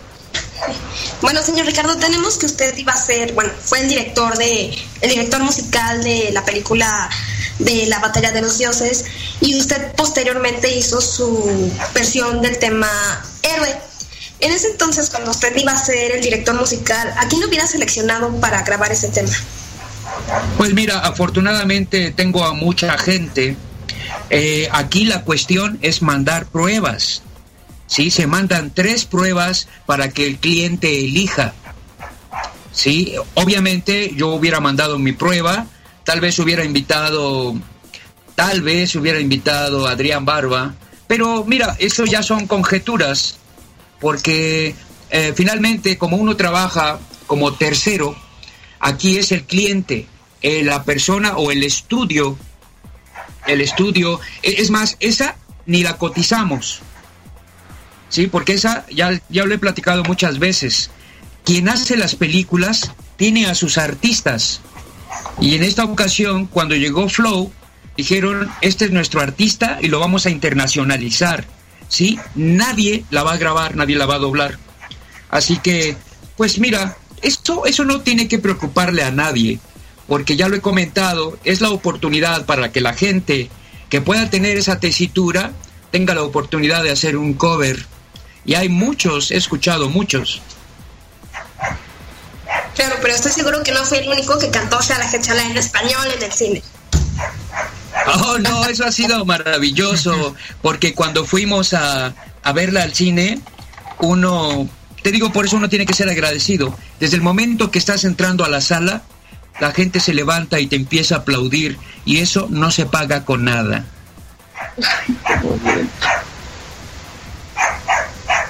Bueno, señor Ricardo, tenemos que usted iba a ser, bueno, fue el director de, el director musical de la película de la batalla de los dioses y usted posteriormente hizo su versión del tema héroe. En ese entonces, cuando usted iba a ser el director musical, ¿a quién lo hubiera seleccionado para grabar ese tema? Pues mira, afortunadamente tengo a mucha gente. Eh, aquí la cuestión es mandar pruebas. Sí, se mandan tres pruebas para que el cliente elija. Sí, obviamente yo hubiera mandado mi prueba, tal vez hubiera invitado, tal vez hubiera invitado a Adrián Barba, pero mira, eso ya son conjeturas. Porque eh, finalmente como uno trabaja como tercero, aquí es el cliente, eh, la persona o el estudio, el estudio, e- es más, esa ni la cotizamos, ¿sí? Porque esa ya, ya lo he platicado muchas veces. Quien hace las películas tiene a sus artistas. Y en esta ocasión, cuando llegó Flow, dijeron, este es nuestro artista y lo vamos a internacionalizar. ¿Sí? Nadie la va a grabar, nadie la va a doblar. Así que, pues mira, esto, eso no tiene que preocuparle a nadie, porque ya lo he comentado, es la oportunidad para que la gente que pueda tener esa tesitura tenga la oportunidad de hacer un cover. Y hay muchos, he escuchado muchos. Claro, pero estoy seguro que no fue el único que cantó la Jechala en español en el cine. Oh, no, eso ha sido maravilloso, porque cuando fuimos a, a verla al cine, uno, te digo, por eso uno tiene que ser agradecido. Desde el momento que estás entrando a la sala, la gente se levanta y te empieza a aplaudir, y eso no se paga con nada.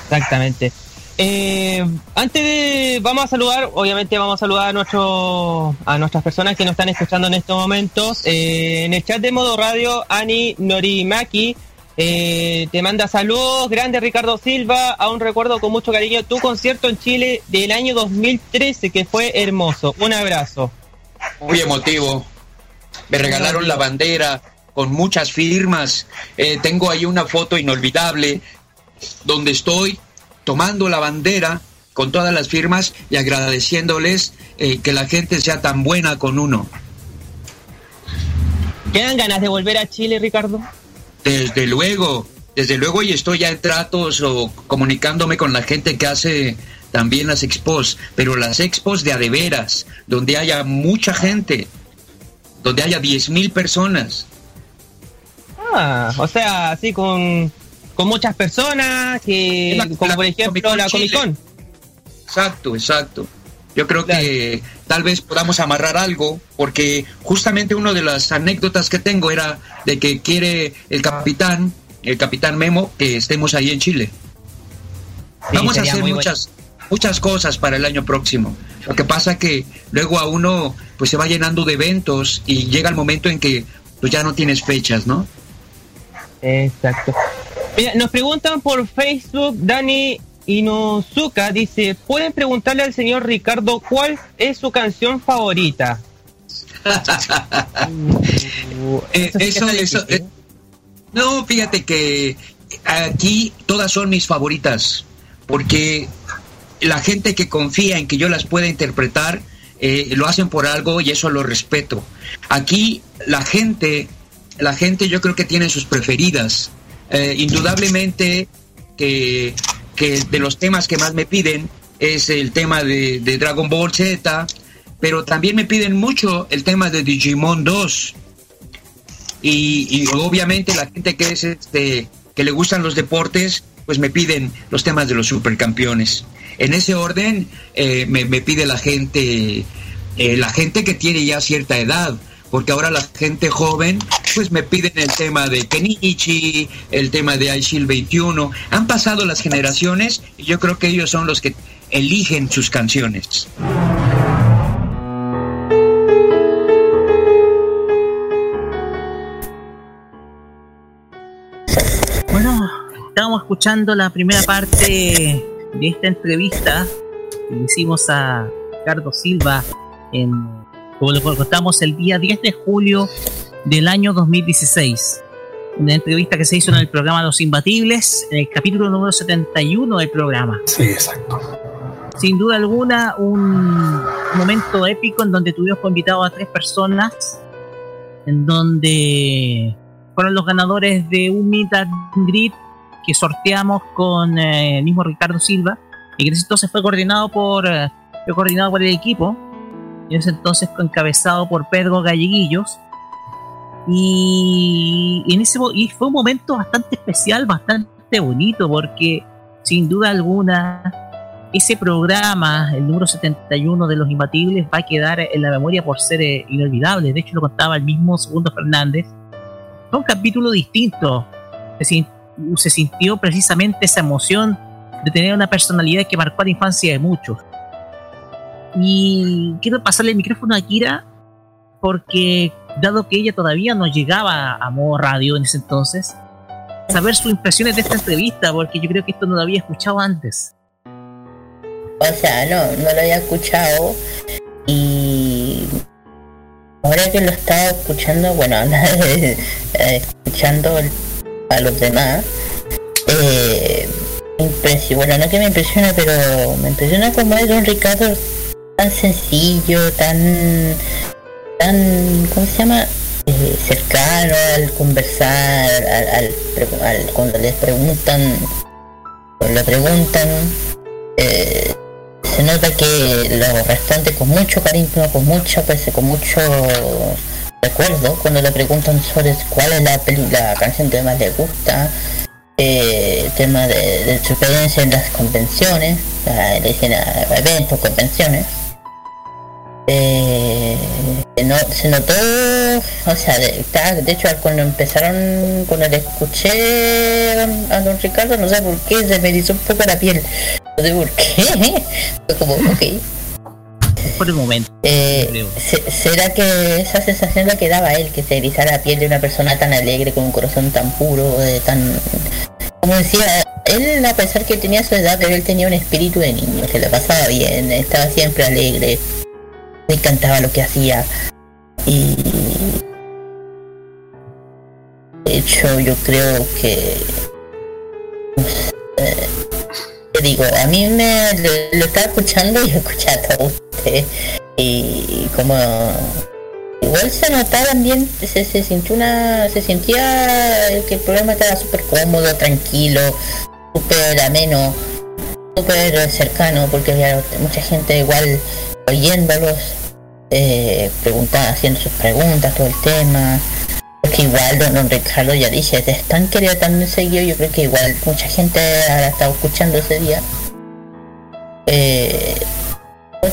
Exactamente. Eh, antes de vamos a saludar, obviamente vamos a saludar a nuestro, a nuestras personas que nos están escuchando en estos momentos. Eh, en el chat de modo radio, Ani Norimaki eh, te manda saludos, grande Ricardo Silva, aún recuerdo con mucho cariño tu concierto en Chile del año 2013 que fue hermoso. Un abrazo. Muy emotivo. Me regalaron la bandera con muchas firmas. Tengo ahí una foto inolvidable donde estoy tomando la bandera con todas las firmas y agradeciéndoles eh, que la gente sea tan buena con uno. ¿Quedan ganas de volver a Chile, Ricardo? Desde luego, desde luego y estoy ya en tratos o comunicándome con la gente que hace también las expos, pero las expos de a de veras, donde haya mucha gente, donde haya 10 mil personas. Ah, o sea, así con, con muchas personas, que La- como la por ejemplo la. Comic Con. Exacto, exacto. Yo creo que tal vez podamos amarrar algo, porque justamente una de las anécdotas que tengo era de que quiere el capitán, el capitán Memo, que estemos ahí en Chile. Sí, Vamos a hacer muchas, muchas cosas para el año próximo. Lo que pasa que luego a uno pues se va llenando de eventos y llega el momento en que pues ya no tienes fechas, ¿no? Exacto. Mira, nos preguntan por Facebook, Dani Inozuka dice, ¿pueden preguntarle al señor Ricardo cuál es su canción favorita? [LAUGHS] Eh, Eso eso, eh, no, fíjate que aquí todas son mis favoritas, porque la gente que confía en que yo las pueda interpretar, eh, lo hacen por algo y eso lo respeto. Aquí la gente, la gente yo creo que tiene sus preferidas. Eh, indudablemente que, que de los temas que más me piden es el tema de, Dragon Ball Z, pero también me piden mucho el tema de Digimon 2 y, y obviamente la gente que es este que le gustan los deportes pues me piden los temas de los supercampeones. En ese orden eh, me, me pide la gente eh, la gente que tiene ya cierta edad porque ahora la gente joven pues me piden el tema de Kenichi el tema de iShield 21 han pasado las generaciones y yo creo que ellos son los que eligen sus canciones. Bueno, estábamos escuchando la primera parte de esta entrevista que le hicimos a Ricardo Silva en, como lo contamos, el día 10 de julio del año 2016. Una entrevista que se hizo en el programa Los Imbatibles, en el capítulo número 71 del programa. Sí, exacto. Sin duda alguna, un momento épico en donde tuvimos invitado a tres personas, en donde fueron los ganadores de un meet and greet que sorteamos con eh, el mismo Ricardo Silva, y que entonces fue coordinado por, eh, fue coordinado por el equipo, en ese entonces encabezado por Pedro Galleguillos. Y, en ese, y fue un momento bastante especial, bastante bonito, porque sin duda alguna ese programa, el número 71 de Los Imbatibles, va a quedar en la memoria por ser eh, inolvidable. De hecho, lo contaba el mismo Segundo Fernández. Fue un capítulo distinto. Se, se sintió precisamente esa emoción de tener una personalidad que marcó la infancia de muchos. Y quiero pasarle el micrófono a Kira porque dado que ella todavía no llegaba a modo radio en ese entonces, saber sus impresiones de esta entrevista, porque yo creo que esto no lo había escuchado antes. O sea, no, no lo había escuchado y ahora que lo estaba escuchando, bueno, [LAUGHS] eh, escuchando a los demás, eh, bueno, no que me impresiona, pero me impresiona como es un Ricardo tan sencillo, tan, tan, ¿cómo se llama? Eh, cercano al conversar, al, cuando les preguntan, cuando le preguntan, eh, se nota que lo responde con mucho cariño, con mucho, pues, con mucho recuerdo, cuando le preguntan sobre cuál es la, la canción que más le gusta, eh, tema de, su experiencia en las convenciones, la, la eventos, convenciones. Eh, no, se notó, o sea, de, de, hecho cuando empezaron, cuando le escuché a don Ricardo, no sé por qué, se me hizo un poco la piel. No sé por qué. [LAUGHS] Fue como, ok. Por el momento. Eh, ¿Será que esa sensación la que daba él, que se erizara la piel de una persona tan alegre, con un corazón tan puro, de tan... Como decía, él a pesar que tenía su edad, pero él tenía un espíritu de niño, se lo pasaba bien, estaba siempre alegre, me encantaba lo que hacía. Y... De hecho, yo creo que... te digo, a mí me lo, estaba escuchando y lo [LAUGHS] escuchaba todo usted. Y como igual se notaba también, se, se sintió una, se sentía que el programa estaba súper cómodo, tranquilo, súper ameno, súper cercano, porque había mucha gente igual oyéndolos, eh, preguntando, haciendo sus preguntas, todo el tema. Porque igual don, Ricardo ya dice, te están queriendo tan seguido, yo creo que igual mucha gente ha estado escuchando ese día. Eh, o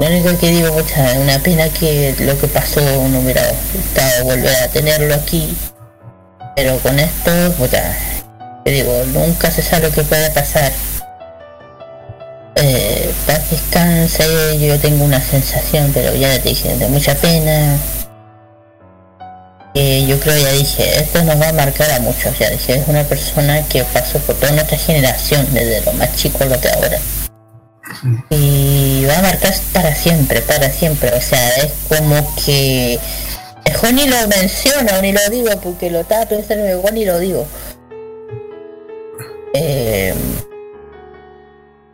lo único que digo, es una pena que lo que pasó no hubiera gustado volver a tenerlo aquí. Pero con esto, puta, te digo, nunca se sabe lo que puede pasar. Eh, paz descanse, yo tengo una sensación, pero ya te dije, de mucha pena. Eh, yo creo ya dije, esto nos va a marcar a muchos, ya dije, es una persona que pasó por toda nuestra generación, desde lo más chico a lo de ahora y va a marcar para siempre, para siempre. O sea, es como que mejor ni lo menciono ni lo digo porque lo estaba pensando mejor ni lo digo. Eh,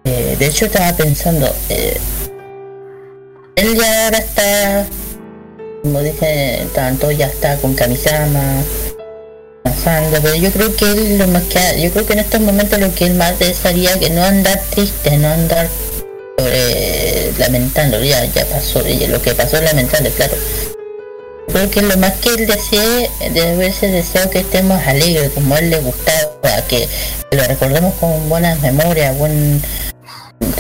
eh, de hecho estaba pensando, eh, él ya ahora está, como dice tanto, ya está con Kamisama, pasando, pero yo creo que él lo más que, yo creo que en estos momentos lo que él más desearía que no andar triste, no andar sobre lamentando, ya, ya pasó, lo que pasó es lamentable, claro. Creo que lo más que él desee, debe haberse deseado que estemos alegres, como a él le gustaba, que lo recordemos con buenas memorias, buen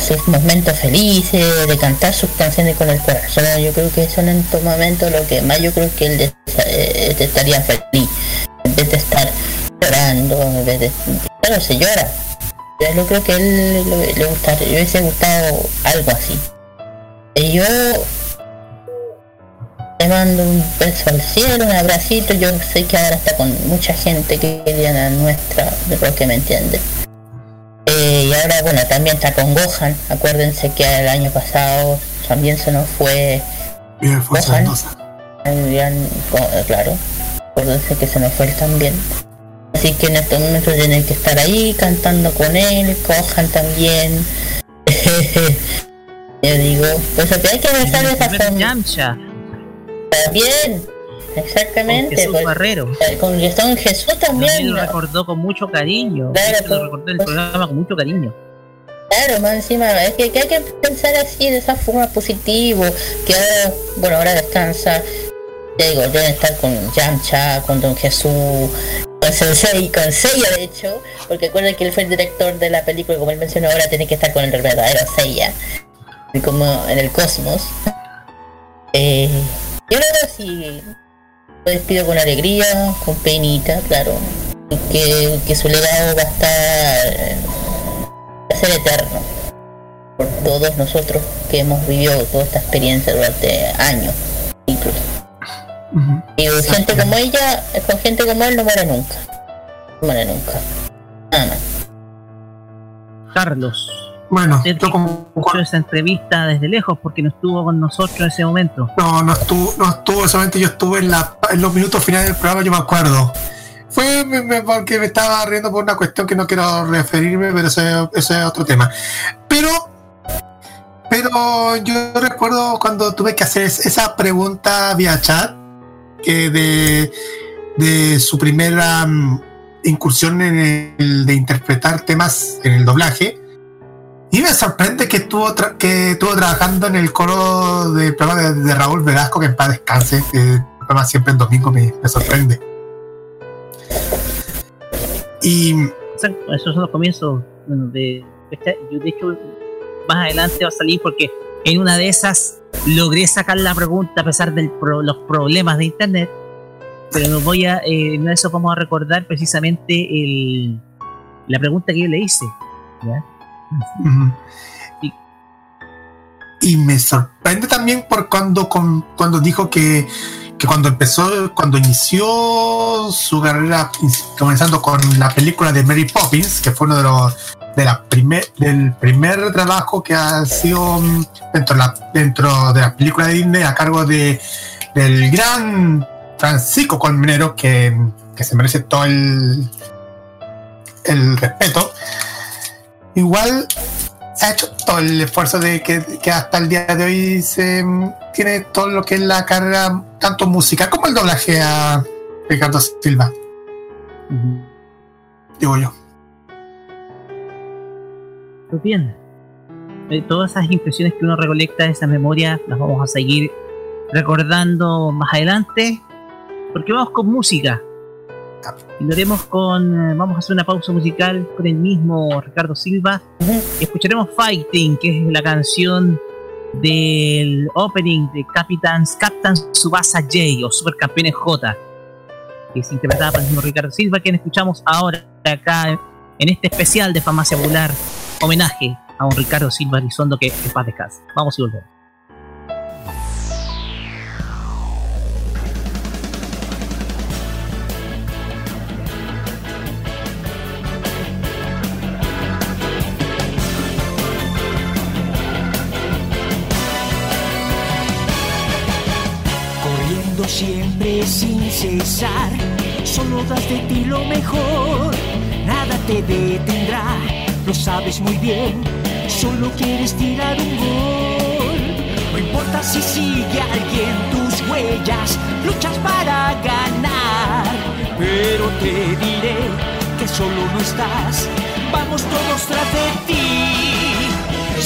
sus momentos felices, de cantar sus canciones con el corazón. Yo creo que eso en estos momentos lo que más yo creo que él eh, estaría feliz, en vez de estar llorando, en vez de... Claro, se llora, yo creo que él le, gustaría, le hubiese gustado algo así. Y yo le mando un beso al cielo, un abracito, yo sé que ahora está con mucha gente que a nuestra, de lo que me entiende. Eh, y ahora bueno, también está con Gohan, acuérdense que el año pasado también se nos fue Bien, fue Gohan. Bien, claro, acuérdense que se nos fue él también. Así que en estos momentos tienen que estar ahí cantando con él, cojan también. [LAUGHS] Yo digo, pues hay que besar esa con Yamcha. También, exactamente. Con Jesús Barrero. Con Jesús, Jesús también. También lo recordó con mucho cariño. Claro, lo recordó el programa con mucho cariño. Claro, más encima, es que, que, hay que pensar así, de esa forma positivo, que ahora, bueno, ahora descansa, ya digo, deben estar con Yamcha, con Don Jesús, con Sensei, con Seiya de hecho, porque recuerden que él fue el director de la película, como él mencionó ahora, tiene que estar con el verdadero Seiya, como en el cosmos. Eh, yo creo sí lo despido con alegría, con penita, claro, y que, que su legado va a estar va a ser eterno por todos nosotros que hemos vivido toda esta experiencia durante años incluso. Y gente como ella con gente como él no muere nunca. No muere nunca. Nada más. Carlos. Bueno, Usted escuchó esa entrevista desde lejos porque no estuvo con nosotros en ese momento. No, no estuvo, no estuvo, solamente yo estuve en, la, en los minutos finales del programa, yo me acuerdo. Fue me- me- porque me estaba riendo por una cuestión que no quiero referirme, pero eso, es- eso es otro tema. Pero, pero yo recuerdo cuando tuve que hacer es- esa pregunta vía chat, que de, de su primera mm, incursión en el de interpretar temas en el doblaje. Y me sorprende que estuvo, que estuvo trabajando en el coro del programa de, de Raúl Velasco, que en paz descanse, el programa siempre en domingo me, sorprende. Y esos son los comienzos bueno, de, de- yo de hecho más adelante va a salir porque en una de esas logré sacar la pregunta a pesar de los problemas de internet pero nos voy a eh, en de esas vamos a recordar precisamente el, la pregunta que yo le hice ¿ya? Y me sorprende también por cuando, cuando dijo que, que cuando empezó, cuando inició su carrera, comenzando con la película de Mary Poppins, que fue uno de los de la primer, del primer trabajo que ha sido mm, dentro, de la, dentro de la película de Disney a cargo de del gran Francisco Colmenero, que, que se merece todo el, el respeto. Igual ha hecho todo el esfuerzo de que, que hasta el día de hoy se mm, tiene todo lo que es la carrera, tanto musical como el doblaje a Ricardo Silva. Digo yo. Pues bien, eh, todas esas impresiones que uno recolecta, esas memorias, las vamos a seguir recordando más adelante, porque vamos con música. Y lo haremos con. eh, Vamos a hacer una pausa musical con el mismo Ricardo Silva. Y escucharemos Fighting, que es la canción del opening de Capitans, Captain Subasa J o Supercampeones J, que es interpretada por el mismo Ricardo Silva, quien escuchamos ahora acá en este especial de Farmacia Popular, homenaje a un Ricardo Silva Elizondo que en paz descanse. Vamos y volvemos. Solo das de ti lo mejor, nada te detendrá, lo sabes muy bien, solo quieres tirar un gol. No importa si sigue alguien tus huellas, luchas para ganar, pero te diré que solo no estás, vamos todos tras de ti.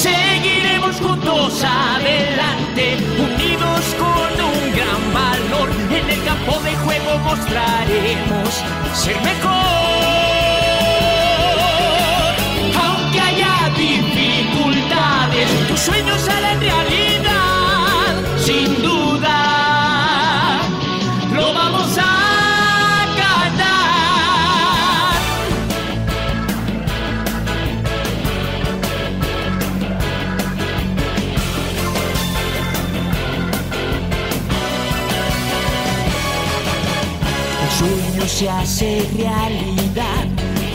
Seguiremos juntos adelante, unidos con un gran valor. En el campo de juego mostraremos ser mejor. Aunque haya dificultades, tus sueños harán realidad. Sin duda, sueño se hace realidad.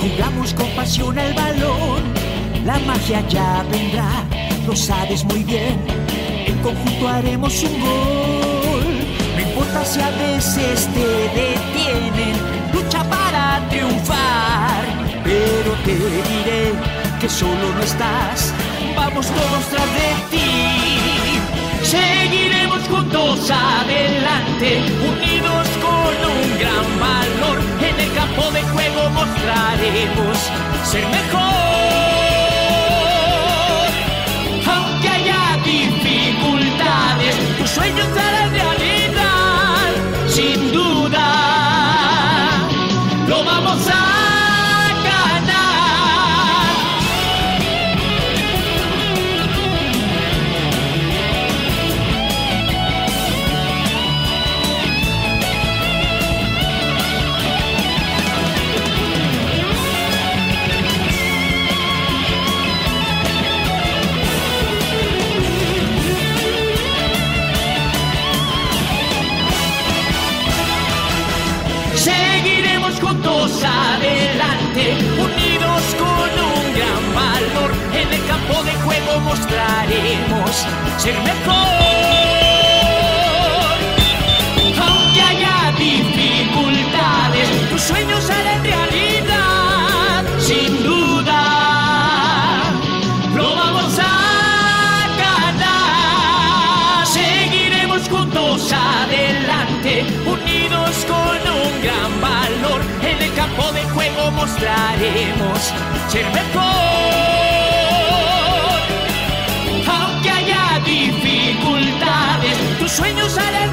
Jugamos con pasión al balón. La magia ya vendrá, lo sabes muy bien. En conjunto haremos un gol. No importa si a veces te detienen, lucha para triunfar. Pero te diré que solo no estás. Vamos todos tras de ti. Seguiremos juntos adelante, unidos con un gran valor. En el campo de juego mostraremos ser mejor. Aunque haya dificultades, tus sueños serán En el campo de juego mostraremos ser mejor. Aunque haya dificultades, tus sueños harán realidad, sin duda. Lo vamos a ganar. Seguiremos juntos adelante, unidos con un gran valor. En el campo de juego mostraremos ser mejor. Tus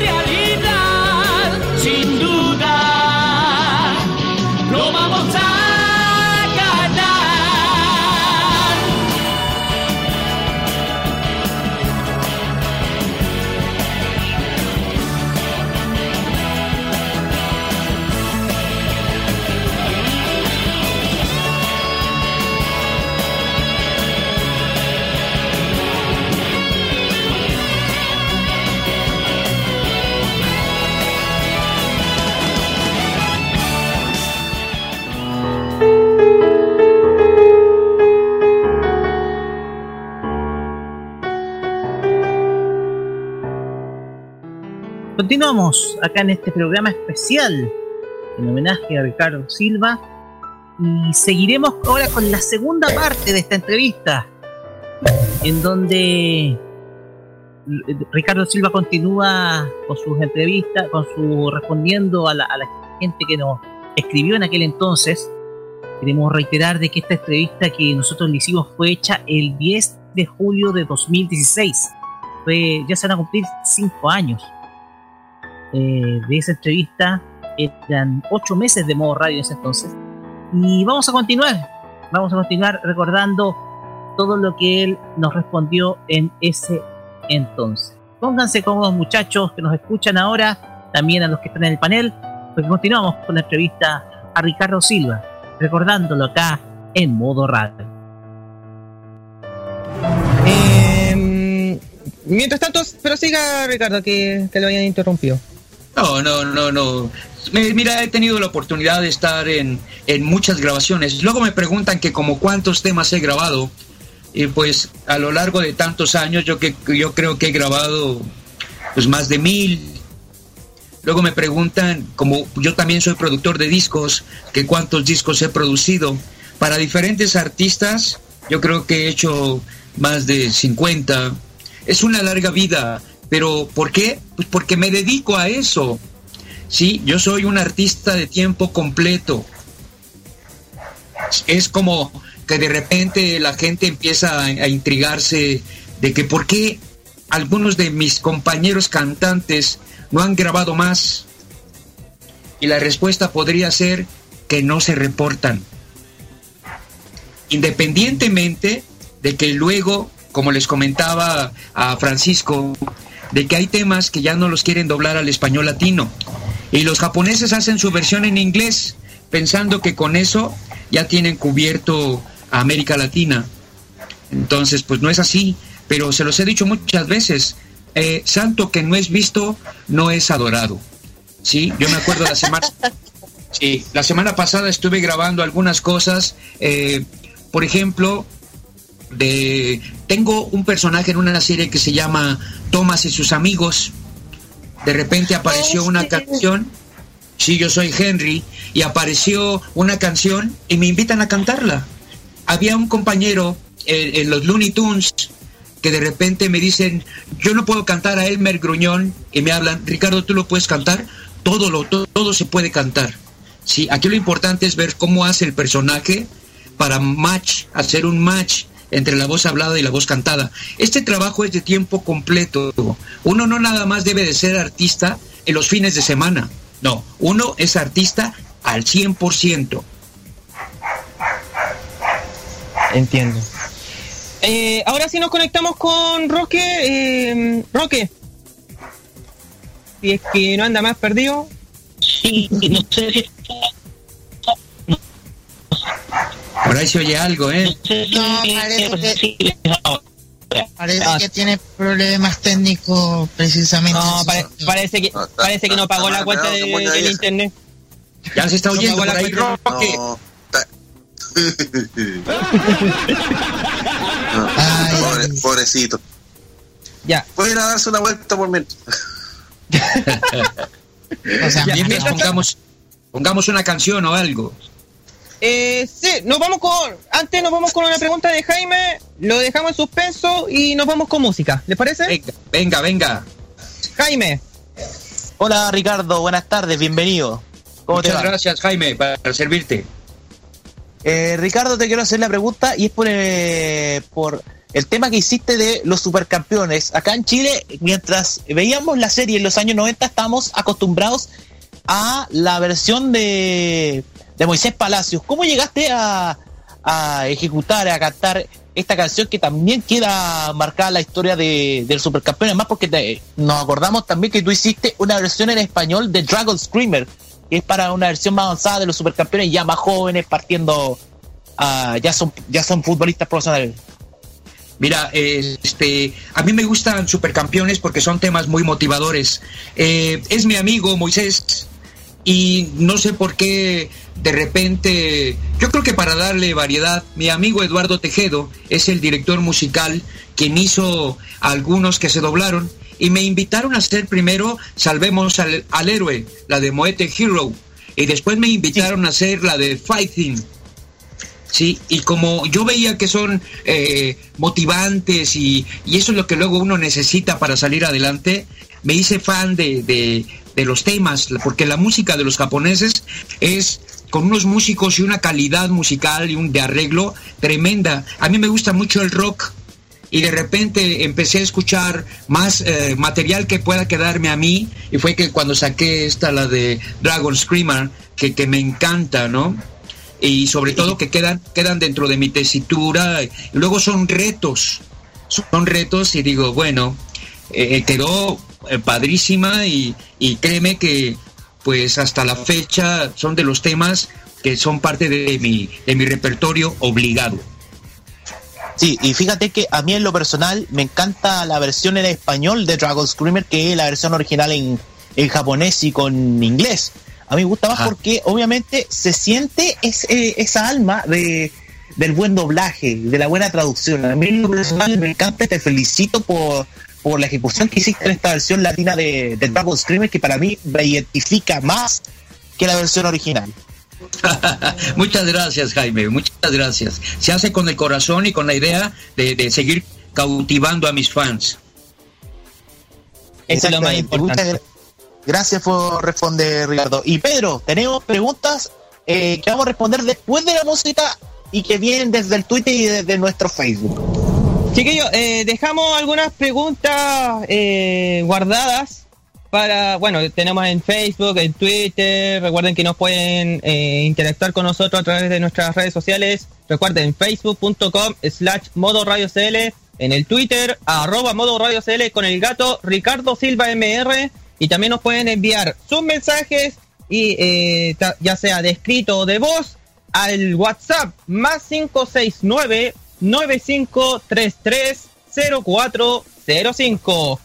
Continuamos acá en este programa especial en homenaje a Ricardo Silva y seguiremos ahora con la segunda parte de esta entrevista en donde Ricardo Silva continúa con sus entrevistas, con su respondiendo a la, a la gente que nos escribió en aquel entonces. Queremos reiterar de que esta entrevista que nosotros le hicimos fue hecha el 10 de julio de 2016. Fue, ya se van a cumplir cinco años eh, de esa entrevista. Eran ocho meses de modo radio en ese entonces. Y vamos a continuar. Vamos a continuar recordando todo lo que él nos respondió en ese entonces. Pónganse cómodos muchachos que nos escuchan ahora, también a los que están en el panel, porque continuamos con la entrevista a Ricardo Silva, recordándolo acá en modo radio. Eh, mientras tanto, pero siga Ricardo, que, que lo hayan interrumpido. No, no, no, no. Mira, he tenido la oportunidad de estar en, en muchas grabaciones. Luego me preguntan que como cuántos temas he grabado. Y pues a lo largo de tantos años yo, que, yo creo que he grabado pues más de mil. Luego me preguntan, como yo también soy productor de discos, que cuántos discos he producido. Para diferentes artistas, yo creo que he hecho más de 50. Es una larga vida, pero ¿por qué? Pues porque me dedico a eso. Sí, yo soy un artista de tiempo completo. Es como que de repente la gente empieza a, a intrigarse de que por qué algunos de mis compañeros cantantes no han grabado más. Y la respuesta podría ser que no se reportan. Independientemente de que luego, como les comentaba a Francisco, de que hay temas que ya no los quieren doblar al español latino. Y los japoneses hacen su versión en inglés, pensando que con eso ya tienen cubierto a América Latina. Entonces, pues no es así, pero se los he dicho muchas veces, eh, santo que no es visto, no es adorado. Sí, yo me acuerdo la semana, [LAUGHS] sí, la semana pasada estuve grabando algunas cosas, eh, por ejemplo, de tengo un personaje en una serie que se llama Thomas y sus amigos. De repente apareció una canción. Sí, yo soy Henry y apareció una canción y me invitan a cantarla. Había un compañero en, en los Looney Tunes que de repente me dicen, yo no puedo cantar a Elmer Gruñón y me hablan, Ricardo, tú lo puedes cantar, todo lo todo, todo se puede cantar. Sí, aquí lo importante es ver cómo hace el personaje para match, hacer un match entre la voz hablada y la voz cantada. Este trabajo es de tiempo completo. Uno no nada más debe de ser artista en los fines de semana. No, uno es artista al 100%. Entiendo. Eh, ahora sí nos conectamos con Roque. Eh, Roque. Si es que no anda más perdido. Sí, no sé si Por ahí se oye algo, ¿eh? No, parece que, parece que tiene problemas técnicos precisamente. No, pare- parece que parece que no pagó la cuenta de- del internet. Ya se está oyendo No por ahí. Roque. No, pobre- pobrecito. Ya. Puede ir a darse una vuelta por mientras. [LAUGHS] O sea, Ya, mientras pongamos, pongamos una canción o algo. Eh, sí, nos vamos con. Antes nos vamos con una pregunta de Jaime, lo dejamos en suspenso y nos vamos con música. ¿Les parece? Venga, venga, venga. Jaime. Hola Ricardo, buenas tardes, bienvenido. ¿Cómo te Muchas va? gracias, Jaime, para servirte. Eh, Ricardo, te quiero hacer la pregunta y es por, eh, por el tema que hiciste de los supercampeones. Acá en Chile, mientras veíamos la serie en los años 90, estábamos acostumbrados a la versión de, de Moisés Palacios. ¿Cómo llegaste a, a ejecutar, a cantar esta canción que también queda marcada la historia de, del supercampeón? Además, porque nos acordamos también que tú hiciste una versión en español de Dragon Screamer, que es para una versión más avanzada de los supercampeones, ya más jóvenes, partiendo, ya, son, ya son futbolistas profesionales. Mira, este, a mí me gustan supercampeones porque son temas muy motivadores. Eh, es mi amigo Moisés y no sé por qué de repente, yo creo que para darle variedad, mi amigo Eduardo Tejedo es el director musical quien hizo algunos que se doblaron y me invitaron a hacer primero Salvemos al, al héroe, la de Moete Hero, y después me invitaron a hacer la de Fighting. Sí, y como yo veía que son eh, motivantes y, y eso es lo que luego uno necesita para salir adelante, me hice fan de, de- de los temas, porque la música de los japoneses es con unos músicos y una calidad musical y un de arreglo tremenda. A mí me gusta mucho el rock y de repente empecé a escuchar más eh, material que pueda quedarme a mí y fue que cuando saqué esta, la de Dragon Screamer, que, que me encanta, ¿no? y sobre todo que quedan, quedan dentro de mi tesitura. Luego son retos, son retos y digo, bueno, eh, quedó eh, padrísima y, y créeme que pues hasta la fecha son de los temas que son parte de mi, de mi repertorio obligado. Sí, y fíjate que a mí en lo personal me encanta la versión en español de Dragon Screamer que es la versión original en, en japonés y con inglés. A mí me gusta más Ajá. porque obviamente se siente eh, esa alma de, del buen doblaje, de la buena traducción. A mí en lo personal me encanta te felicito por, por la ejecución que hiciste en esta versión latina de, de Dragon Screamer que para mí me identifica más que la versión original. [LAUGHS] muchas gracias, Jaime, muchas gracias. Se hace con el corazón y con la idea de, de seguir cautivando a mis fans. Eso es lo más importante. gra- gracias por responder, Ricardo. Y Pedro, tenemos preguntas eh, que vamos a responder después de la música y que vienen desde el Twitter y desde nuestro Facebook. Chiquillos, eh, dejamos algunas preguntas eh, guardadas para, bueno, tenemos en Facebook, en Twitter, recuerden que nos pueden eh, interactuar con nosotros a través de nuestras redes sociales, recuerden facebook.com slash modo radio CL, en el Twitter, arroba modo radio CL con el gato Ricardo Silva MR, y también nos pueden enviar sus mensajes, y eh, ya sea de escrito o de voz, al WhatsApp más 569 9533 0405.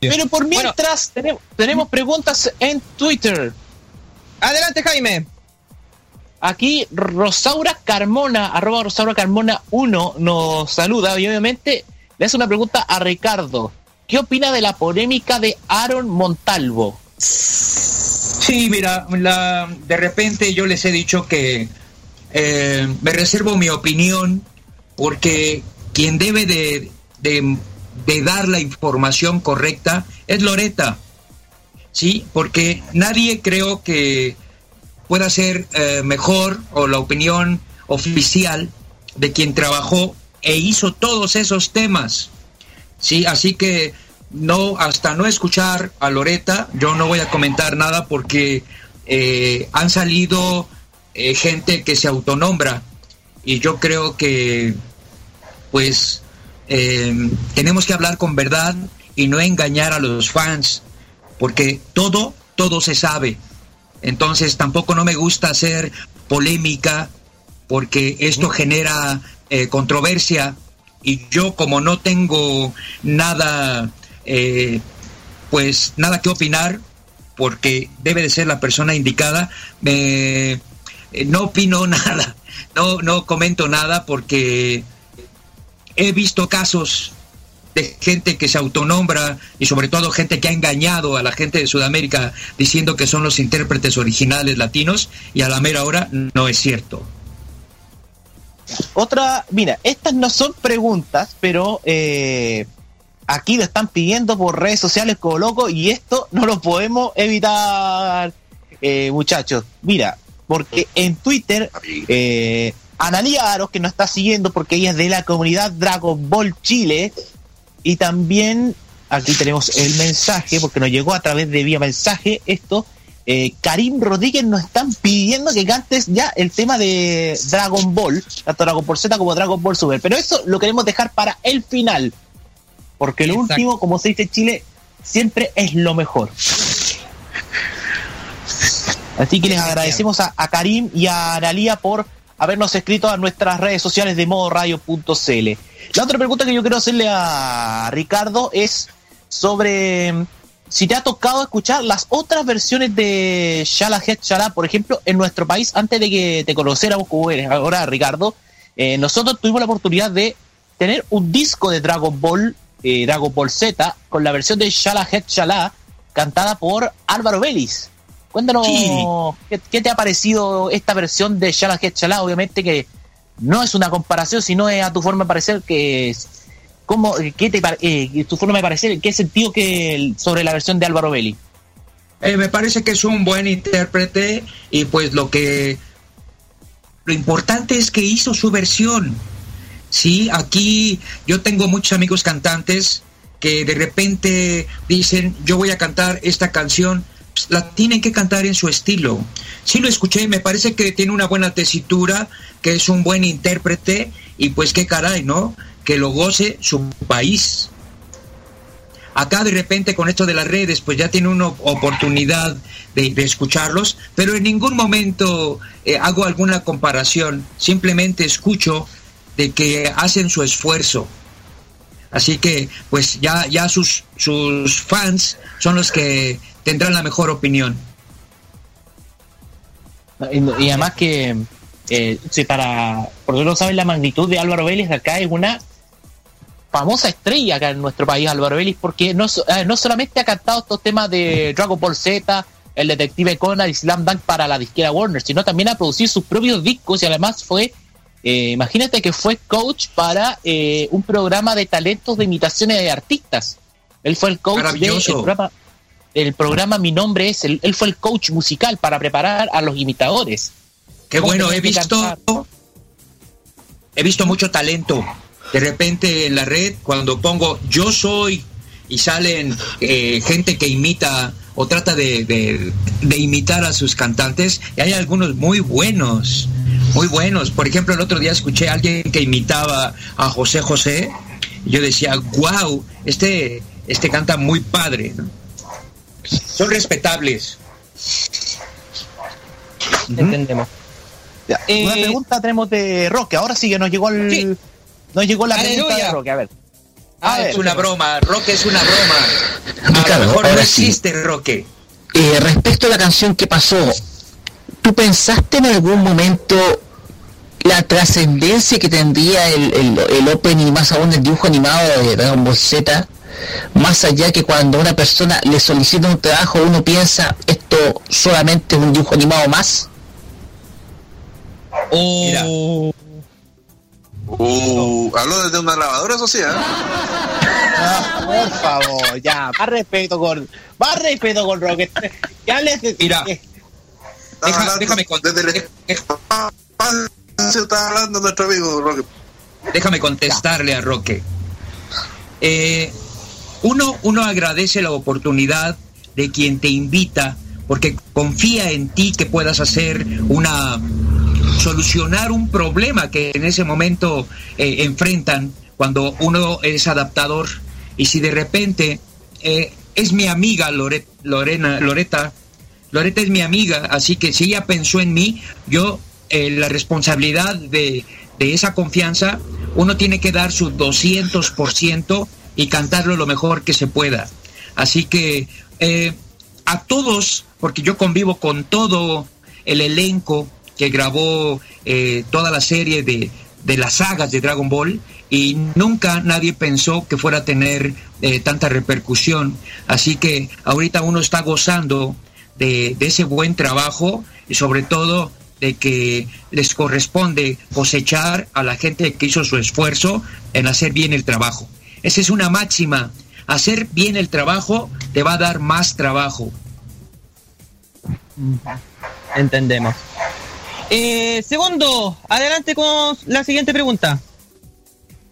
Pero por mientras tenemos, tenemos preguntas en Twitter. Adelante, Jaime. Aquí Rosaura Carmona, arroba Rosaura Carmona 1, nos saluda y obviamente le hace una pregunta a Ricardo. ¿Qué opina de la polémica de Aaron Montalvo? Sí, mira, la, de repente yo les he dicho que eh, me reservo mi opinión porque quien debe de, de- dar la información correcta es Loreta. Sí, porque nadie creo que pueda ser eh, mejor o la opinión oficial de quien trabajó e hizo todos esos temas. Sí, así que no, hasta no escuchar a Loreta, yo no voy a comentar nada porque eh, han salido eh, gente que se autonombra y yo creo que pues eh, tenemos que hablar con verdad y no engañar a los fans porque todo, todo se sabe. Entonces tampoco no me gusta hacer polémica porque esto genera eh, controversia y yo como no tengo nada, eh, pues nada que opinar, porque debe de ser la persona indicada. Me, eh, no opino [LAUGHS] nada, no, no comento nada porque he visto casos de gente que se autonombra y sobre todo gente que ha engañado a la gente de Sudamérica diciendo que son los intérpretes originales latinos y a la mera hora no es cierto. Otra, mira, estas no son preguntas, pero eh, aquí lo están pidiendo por redes sociales como loco y esto no lo podemos evitar, eh, muchachos. Mira, porque en Twitter, eh, Analia Aros, que nos está siguiendo porque ella es de la comunidad Dragon Ball Chile, y también aquí tenemos el mensaje, porque nos llegó a través de vía mensaje esto. Eh, Karim Rodríguez nos están pidiendo que cantes ya el tema de Dragon Ball, tanto Dragon Ball Z como Dragon Ball Super. Pero eso lo queremos dejar para el final. Porque lo último, como se dice en Chile, siempre es lo mejor. Así que les agradecemos a, a Karim y a Analia por habernos escrito a nuestras redes sociales de modoradio.cl. La otra pregunta que yo quiero hacerle a Ricardo es sobre mm, si te ha tocado escuchar las otras versiones de Shala Het Shala, por ejemplo, en nuestro país, antes de que te conociéramos como eres ahora, Ricardo, eh, nosotros tuvimos la oportunidad de tener un disco de Dragon Ball, eh, Dragon Ball Z, con la versión de Shala Het Shala, cantada por Álvaro Vélez. Cuéntanos, ¿qué, qué te ha parecido esta versión de Shala Het Shala? Obviamente que no es una comparación, sino es a tu forma de parecer que es, ¿cómo, qué te, eh, tu forma de parecer, qué sentido que sobre la versión de Álvaro Belli. Eh, me parece que es un buen intérprete y pues lo que lo importante es que hizo su versión. Sí, aquí yo tengo muchos amigos cantantes que de repente dicen, yo voy a cantar esta canción, la tienen que cantar en su estilo. Sí lo escuché, me parece que tiene una buena tesitura, que es un buen intérprete y pues qué caray, ¿no? Que lo goce su país. Acá de repente con esto de las redes, pues ya tiene una oportunidad de, de escucharlos, pero en ningún momento eh, hago alguna comparación, simplemente escucho de que hacen su esfuerzo. Así que pues ya, ya sus, sus fans son los que tendrán la mejor opinión. Y, y además que, eh, si para, porque no saben la magnitud de Álvaro Vélez, acá es una famosa estrella acá en nuestro país, Álvaro Vélez, porque no, eh, no solamente ha cantado estos temas de Dragon Ball Z, el detective Conan y Slam Dunk para la disquera Warner, sino también ha producido sus propios discos y además fue, eh, imagínate que fue coach para eh, un programa de talentos de imitaciones de artistas. Él fue el coach del Maravilloso. programa, el programa Mi Nombre es, él, él fue el coach musical para preparar a los imitadores. Qué ¿Cómo bueno, he visto, cantar? he visto mucho talento. De repente en la red, cuando pongo yo soy y salen eh, gente que imita o trata de, de- de imitar a sus cantantes, y hay algunos muy buenos, muy buenos. Por ejemplo, el otro día escuché a alguien que imitaba a José José, y yo decía, wow, este, este canta muy padre. ¿no? Son respetables. Entendemos. Ya, Eh, Una pregunta tenemos de Roque. Ahora sí que nos llegó el, nos llegó la pregunta de Roque. A ver. Ah, ver, es una broma, Roque es una broma. A Ricardo, lo mejor no sí. existe Roque. Eh, respecto a la canción que pasó, ¿tú pensaste en algún momento la trascendencia que tendría el, el, el opening y más aún el dibujo animado de Dragon Ball Z? Más allá que cuando una persona le solicita un trabajo, uno piensa, esto solamente es un dibujo animado más. Oh. Uh, hablo desde una lavadora, sí, ¿eh? Ah, por favor, ya, más respeto con, más respeto con Roque. Ya les, Mira, Deja- déjame con- desde el espacio está hablando nuestro amigo Roque. Déjame contestarle a Roque. Eh, uno, uno agradece la oportunidad de quien te invita porque confía en ti que puedas hacer una solucionar un problema que en ese momento eh, enfrentan cuando uno es adaptador. Y si de repente eh, es mi amiga Lore- Lorena Loreta Loreta es mi amiga así que si ella pensó en mí yo eh, la responsabilidad de, de esa confianza uno tiene que dar su 200% y cantarlo lo mejor que se pueda así que eh, a todos, porque yo convivo con todo el elenco que grabó eh, toda la serie de, de las sagas de Dragon Ball y nunca nadie pensó que fuera a tener eh, tanta repercusión. Así que ahorita uno está gozando de, de ese buen trabajo y sobre todo de que les corresponde cosechar a la gente que hizo su esfuerzo en hacer bien el trabajo. Esa es una máxima. Hacer bien el trabajo te va a dar más trabajo. Entendemos. Eh, segundo, adelante con la siguiente pregunta.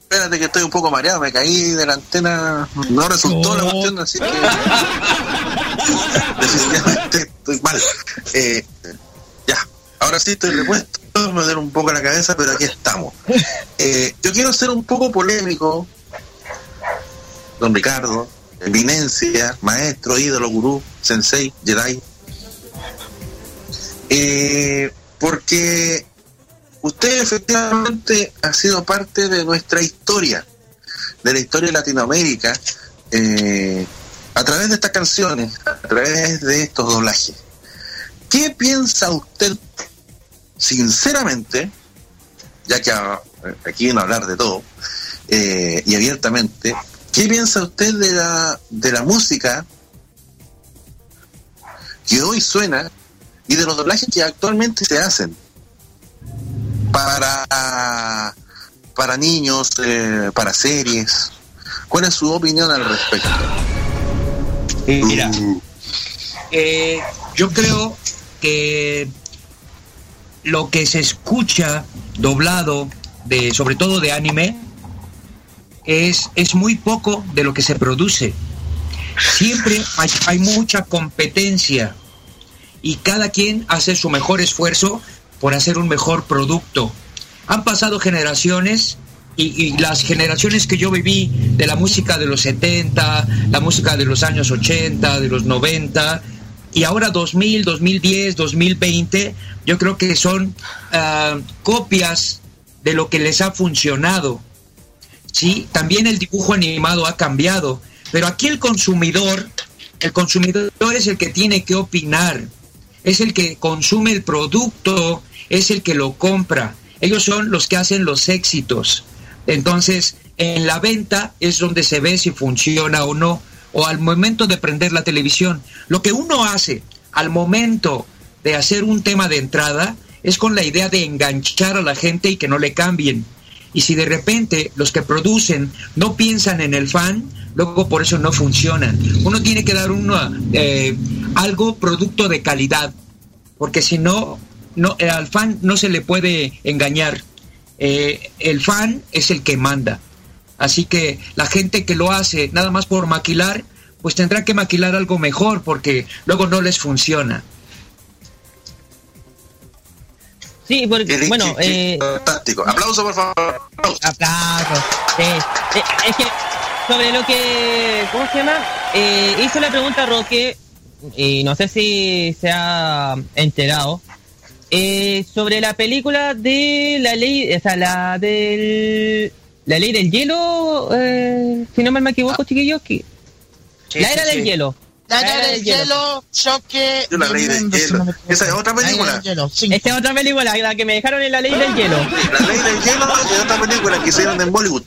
Espérate que estoy un poco mareado, me caí de la antena, no resultó la cuestión, así que [LAUGHS] definitivamente estoy mal. Eh, ya, ahora sí estoy repuesto, me duele un poco la cabeza, pero aquí estamos. Eh, yo quiero ser un poco polémico, don Ricardo, eminencia, maestro, ídolo, gurú, sensei, Jedi. Eh, porque usted efectivamente ha sido parte de nuestra historia, de la historia de Latinoamérica, eh, a través de estas canciones, a través de estos doblajes. ¿Qué piensa usted, sinceramente, ya que ah, aquí viene a hablar de todo, eh, y abiertamente, ¿qué piensa usted de la, de la música que hoy suena y de los doblajes que actualmente se hacen para para niños, eh, para series. ¿Cuál es su opinión al respecto? Mira, eh, yo creo que lo que se escucha doblado, de, sobre todo de anime, es, es muy poco de lo que se produce. Siempre hay, hay mucha competencia y cada quien hace su mejor esfuerzo por hacer un mejor producto. Han pasado generaciones y, y, las generaciones que yo viví de la música de los 70, la música de los años 80, de los 90, y ahora 2000, 2010, 2020, yo creo que son uh, copias de lo que les ha funcionado. Sí, también el dibujo animado ha cambiado, pero aquí el consumidor, el consumidor es el que tiene que opinar, es el que consume el producto, es el que lo compra. Ellos son los que hacen los éxitos. Entonces, en la venta es donde se ve si funciona o no, o al momento de prender la televisión. Lo que uno hace al momento de hacer un tema de entrada es con la idea de enganchar a la gente y que no le cambien. Y si de repente los que producen no piensan en el fan, luego por eso no funcionan. Uno tiene que dar uno, eh, algo producto de calidad, porque si no, no eh, al fan no se le puede engañar. Eh, el fan es el que manda. Así que la gente que lo hace nada más por maquilar, pues tendrá que maquilar algo mejor porque luego no les funciona. Sí, porque, bueno, eh, fantástico. Aplauso, por favor. Aplauso. Aplauso. Eh, eh, es que sobre lo que, ¿cómo se llama? Eh, hizo la pregunta Roque, y no sé si se ha enterado, eh, sobre la película de la ley, o sea, la del, la ley del hielo, eh, si no me equivoco, chiquillos, que, Sí, la sí, era del sí. hielo. La era del hielo, choque. La ley del hielo. Esa es otra película. Esta es otra película, la que me dejaron en la ley del hielo. La ley del hielo es otra película que hicieron en Bollywood.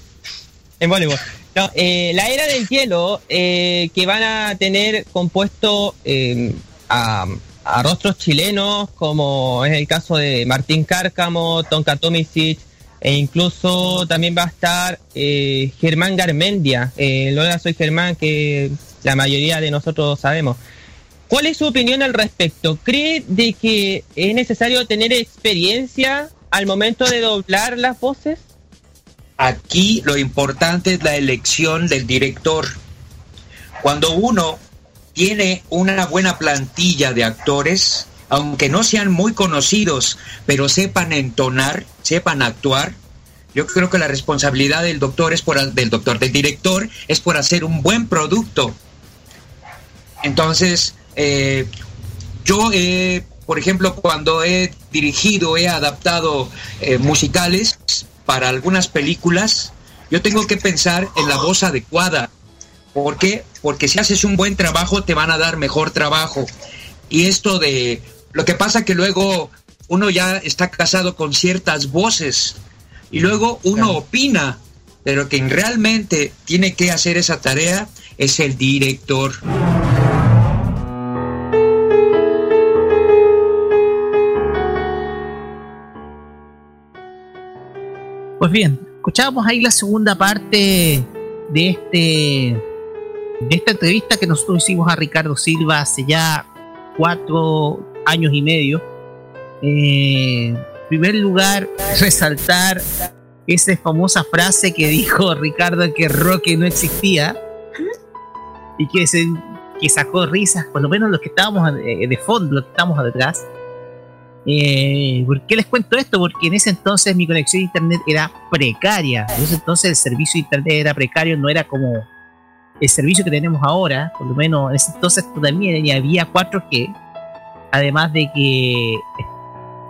En Bollywood. No, eh, la era del hielo, eh, que van a tener compuesto eh, a, a rostros chilenos, como es el caso de Martín Cárcamo, Tonka Tomisic, e incluso también va a estar eh, Germán Garmendia. Eh, hola, soy Germán, que la mayoría de nosotros sabemos. ¿Cuál es su opinión al respecto? ¿Cree de que es necesario tener experiencia al momento de doblar las voces? Aquí lo importante es la elección del director. Cuando uno tiene una buena plantilla de actores, aunque no sean muy conocidos, pero sepan entonar, sepan actuar, yo creo que la responsabilidad del doctor es por del doctor, del director es por hacer un buen producto. Entonces, eh, yo, eh, por ejemplo, cuando he dirigido, he adaptado eh, musicales para algunas películas, yo tengo que pensar en la voz adecuada, ¿Por qué? Porque si haces un buen trabajo te van a dar mejor trabajo. Y esto de lo que pasa que luego uno ya está casado con ciertas voces y luego uno opina, pero quien realmente tiene que hacer esa tarea es el director. Pues bien, escuchábamos ahí la segunda parte de este de esta entrevista que nosotros hicimos a Ricardo Silva hace ya cuatro años y medio. Eh, en primer lugar, resaltar esa famosa frase que dijo Ricardo que Roque no existía y que, se, que sacó risas, por lo menos los que estábamos de, de fondo, los que estábamos detrás. Eh, ¿Por qué les cuento esto? Porque en ese entonces mi conexión a internet era precaria. En ese entonces el servicio de internet era precario, no era como el servicio que tenemos ahora. Por lo menos en ese entonces todavía había 4G. Además de que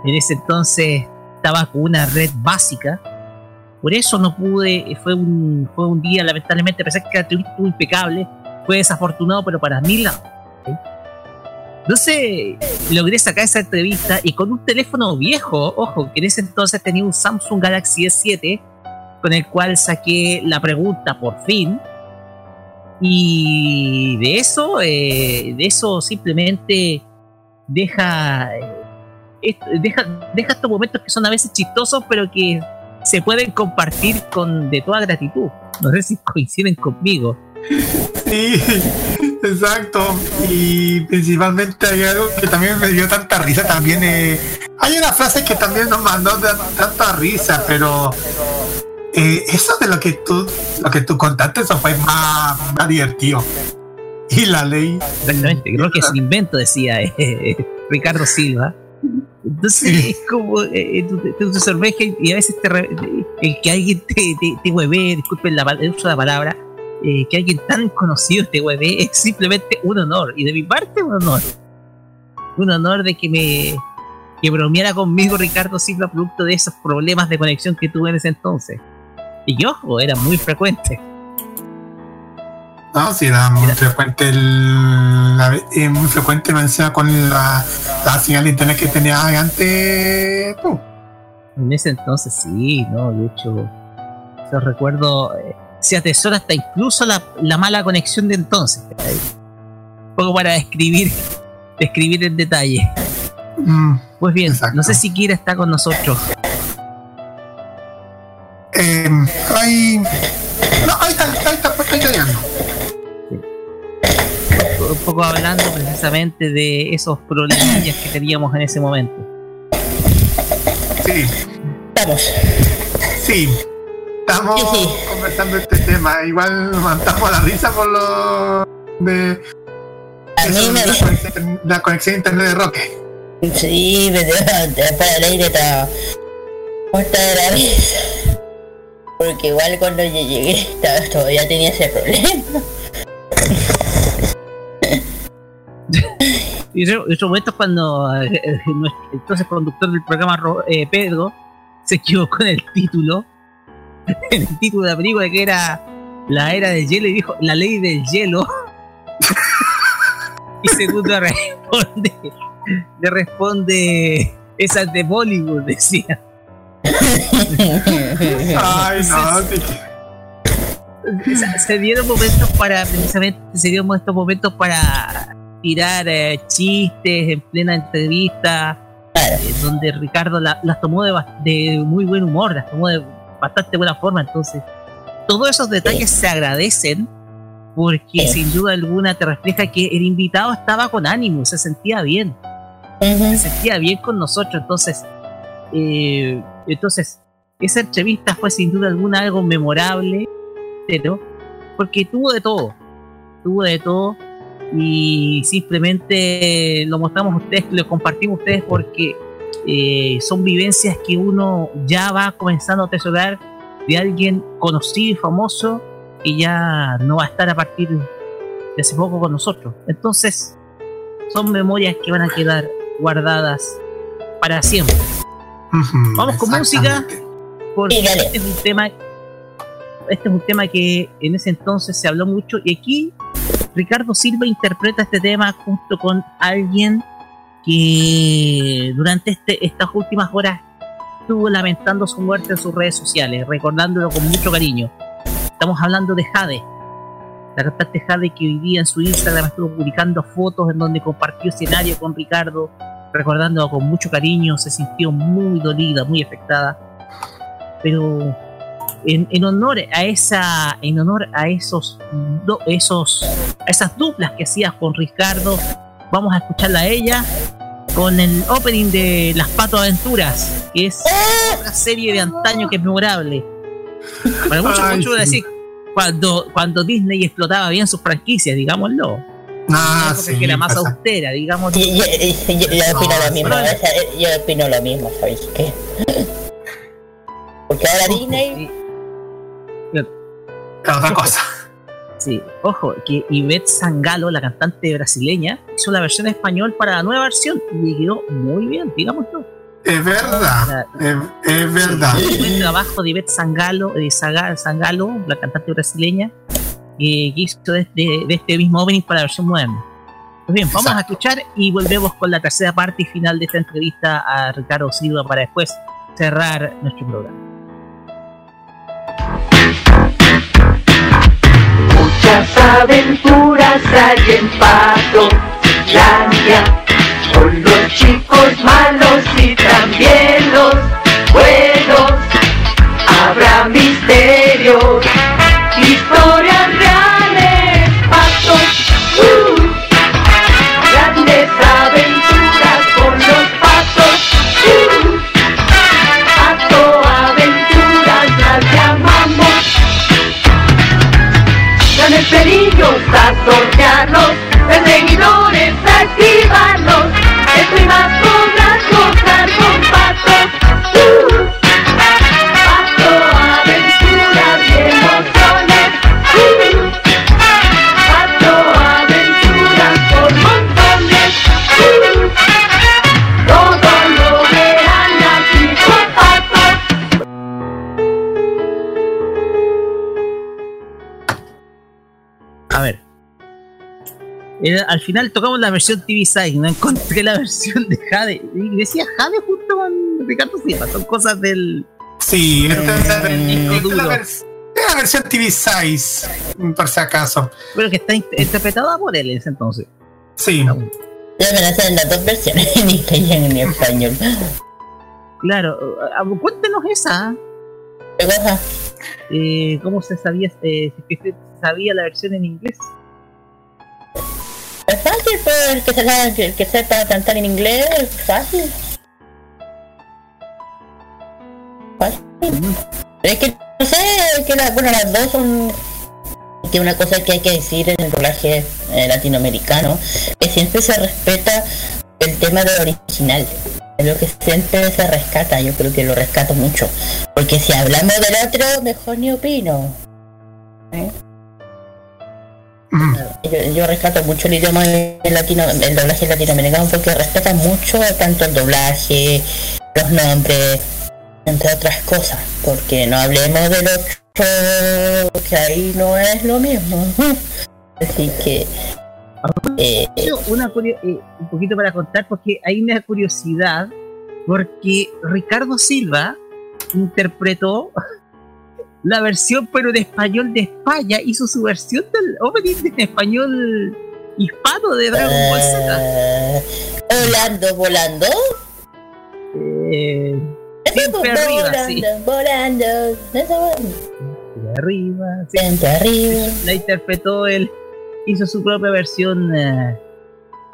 en ese entonces estaba con una red básica. Por eso no pude, fue un, fue un día, lamentablemente, a pesar que entrevista estuvo impecable, fue desafortunado, pero para mí la, entonces logré sacar esa entrevista y con un teléfono viejo, ojo, que en ese entonces tenía un Samsung Galaxy S7, con el cual saqué la pregunta por fin. Y de eso, eh, de eso simplemente deja, eh, deja, deja estos momentos que son a veces chistosos, pero que se pueden compartir con de toda gratitud. No sé si coinciden conmigo. [LAUGHS] Sí, exacto. Y principalmente hay algo que también me dio tanta risa también. eh, hay una frase que también nos mandó tanta risa, pero eh, eso de lo que tú lo que tú contaste, eso fue más, más divertido. Y la ley. Exactamente, creo que es un invento, decía eh, [LAUGHS] Ricardo Silva. Entonces es como eh, tú, tú te sorprende y a veces te el que alguien te, te, te huevee, disculpen la, uso de la palabra, eh, que alguien tan conocido te huevee es simplemente un honor. Y de mi parte, un honor. Un honor de que me que bromeara conmigo Ricardo Silva producto de esos problemas de conexión que tuve en ese entonces. Y que, ojo, era muy frecuente. No, sí, era muy frecuente el, la- eh, muy frecuente encima con la, la señal de internet que tenía antes tú. En ese entonces sí, ¿no? De hecho, yo recuerdo, eh, se atesora hasta incluso la, la mala conexión de entonces. Un poco para describir, describir en detalle. Mm, Pues bien, no sé si Kira está con nosotros. eh, hay. No, ahí está, ahí está, pues, está llegando. Un poco hablando precisamente de esos problemillas que teníamos en ese momento. Sí. Estamos. Sí. Estamos conversando este tema. Igual nos matamos la risa por lo de. la, conexión, la conexión a internet de Roque. Sí, me después el aire estaba muerta de la risa. Porque igual cuando yo llegué estaba, todavía tenía ese problema. Y eso- esos momentos cuando eh, eh, nuestro entonces conductor del programa, Ro- eh, Pedro, se equivocó en el título, [LAUGHS] el título de la película que era La Era del Hielo y dijo La Ley del Hielo. [LAUGHS] y segundo [LAUGHS] responde, le responde, esa es de Bollywood, decía. Ay, no, se dieron momentos para, precisamente, se dieron estos momentos para tirar eh, chistes en plena entrevista, eh, donde Ricardo la- las tomó de, de muy buen humor, las tomó de bastante buena forma, entonces todos esos detalles se agradecen porque sin duda alguna te refleja que el invitado estaba con ánimo, se sentía bien, se sentía bien con nosotros, entonces, eh, entonces esa entrevista fue sin duda alguna algo memorable, pero porque tuvo de todo, tuvo de todo y simplemente lo mostramos a ustedes, lo compartimos a ustedes porque eh, son vivencias que uno ya va comenzando a atesorar de alguien conocido y famoso que ya no va a estar a partir de hace poco con nosotros. Entonces, son memorias que van a quedar guardadas para siempre. Vamos con música, porque este es un tema este es un tema que en ese entonces se habló mucho y aquí Ricardo Silva interpreta este tema junto con alguien que durante este, estas últimas horas estuvo lamentando su muerte en sus redes sociales, recordándolo con mucho cariño. Estamos hablando de Jade, la cantante Jade que hoy día en su Instagram estuvo publicando fotos en donde compartió escenario con Ricardo, recordándolo con mucho cariño, se sintió muy dolida, muy afectada. Pero en, en honor a esa, en honor a esos, do- esos, a esas duplas que hacías con Ricardo, vamos a escucharla a ella con el opening de Las Pato Aventuras, que es otra serie de antaño que es memorable. Para muchos, muchos van a sí. decir, cuando, cuando Disney explotaba bien sus franquicias, digámoslo. Ah, Porque sí, que era más pasa. austera, digamos. Yo, yo- yo- yo opino lo mismo, No, o sea, yo opino lo mismo, ¿sabéis qué? Porque ahora Disney... otra cosa. Sí, ojo, que Ivette Sangalo, la cantante brasileña, hizo la versión en español para la nueva versión y quedó muy bien, digámoslo. Es verdad, es, es verdad. Un buen trabajo de Ivette Sangalo, de Sangalo, la cantante brasileña, que hizo de, de- de este mismo opening para la versión moderna. Pues bien, vamos a escuchar y volvemos con la tercera parte y final de esta entrevista a Ricardo Silva para después cerrar nuestro programa. Muchas aventuras hay en Pato Landia, con los chicos malos y también los buenos. Habrá misterios, peligros a Era- al final tocamos la versión TV Side, no encontré la versión de Jade. Y decía Jade junto con Ricardo Silva, son cosas del. Sí, es la, disco esta es la duro. vers- es la versión TV Size, por si acaso. Pero que está in- interpretada por él en ese entonces. Sí. Ya me la las dos versiones, [LAUGHS] en inglés y en español. Claro, ah, cuéntenos esa. ¿Qué cosa? Eh, ¿Cómo se sabía, eh, si es que se sabía la versión en inglés? Es fácil, pues, el que, sepa, el que sepa cantar en inglés, es fácil. Fácil. Es que, no sé, que la- bueno, las dos son... Que una cosa que hay que decir en el doblaje eh, latinoamericano, que siempre se respeta el tema del original. Es lo que siempre se rescata, yo creo que lo rescato mucho. Porque si hablamos del otro, mejor ni opino. ¿Eh? Yo, yo rescato mucho el idioma latino, el doblaje latinoamericano porque respeta mucho tanto el doblaje, los nombres, entre otras cosas. Porque no hablemos del otro, que ahí no es lo mismo. [LAUGHS] Así que... eh, una eh, un poquito para contar porque hay una curiosidad porque Ricardo Silva interpretó la versión pero en español de España hizo su versión del opening en español hispano de Dragon Ball Z eh, volando, volando. Eh, siempre arriba volando, sí volando. De arriba. Siempre arriba. la interpretó él hizo su propia versión eh,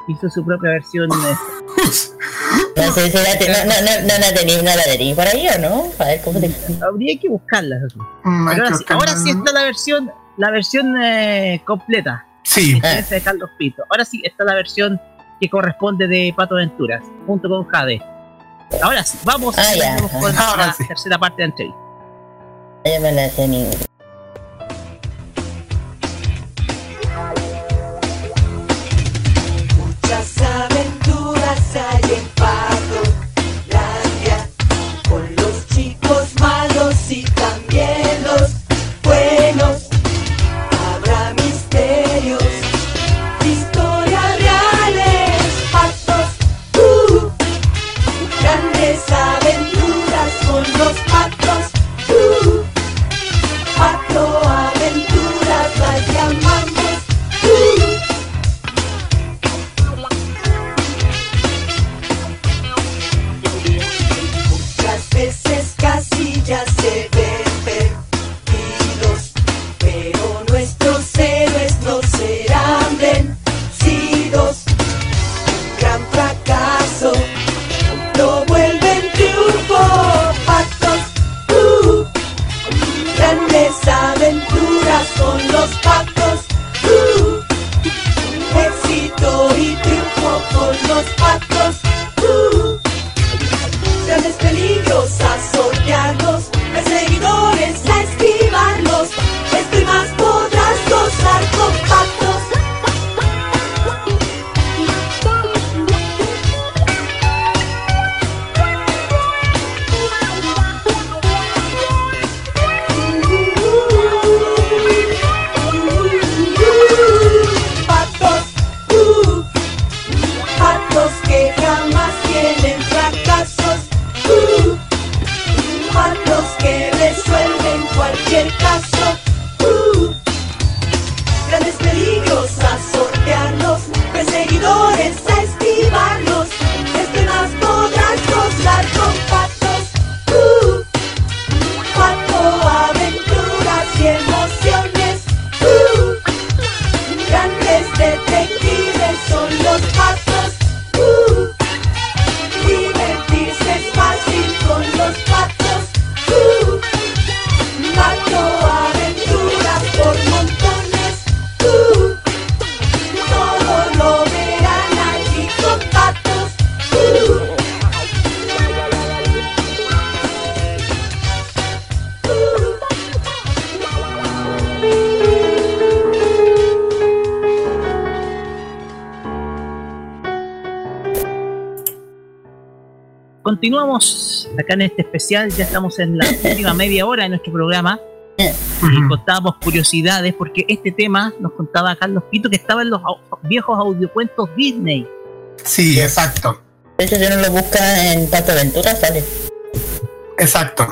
hizo su propia versión [LAUGHS] No sé si la te- no, no, no, no la tenéis, no la tenéis por ahí o no. A ver cómo te. habría que buscarla. Mm, ahora, sí, ahora sí está la versión, la versión eh, completa. Sí. De Carlos Pito. Ahora sí está la versión que corresponde de Pato Aventuras, junto con Jade. Ahora sí, vamos, Ah, ya. vamos con Ahora la sí. tercera parte de la entrevista. Me la sé Con los patos. Uh, éxito y triunfo con los patos. Acá en este especial, ya estamos en la última [LAUGHS] media hora de nuestro programa. Y contábamos curiosidades porque este tema nos contaba Carlos Pito que estaba en los au- viejos audiocuentos Disney. Sí, exacto. De hecho, si uno lo busca en Pato Aventura, sale. Exacto.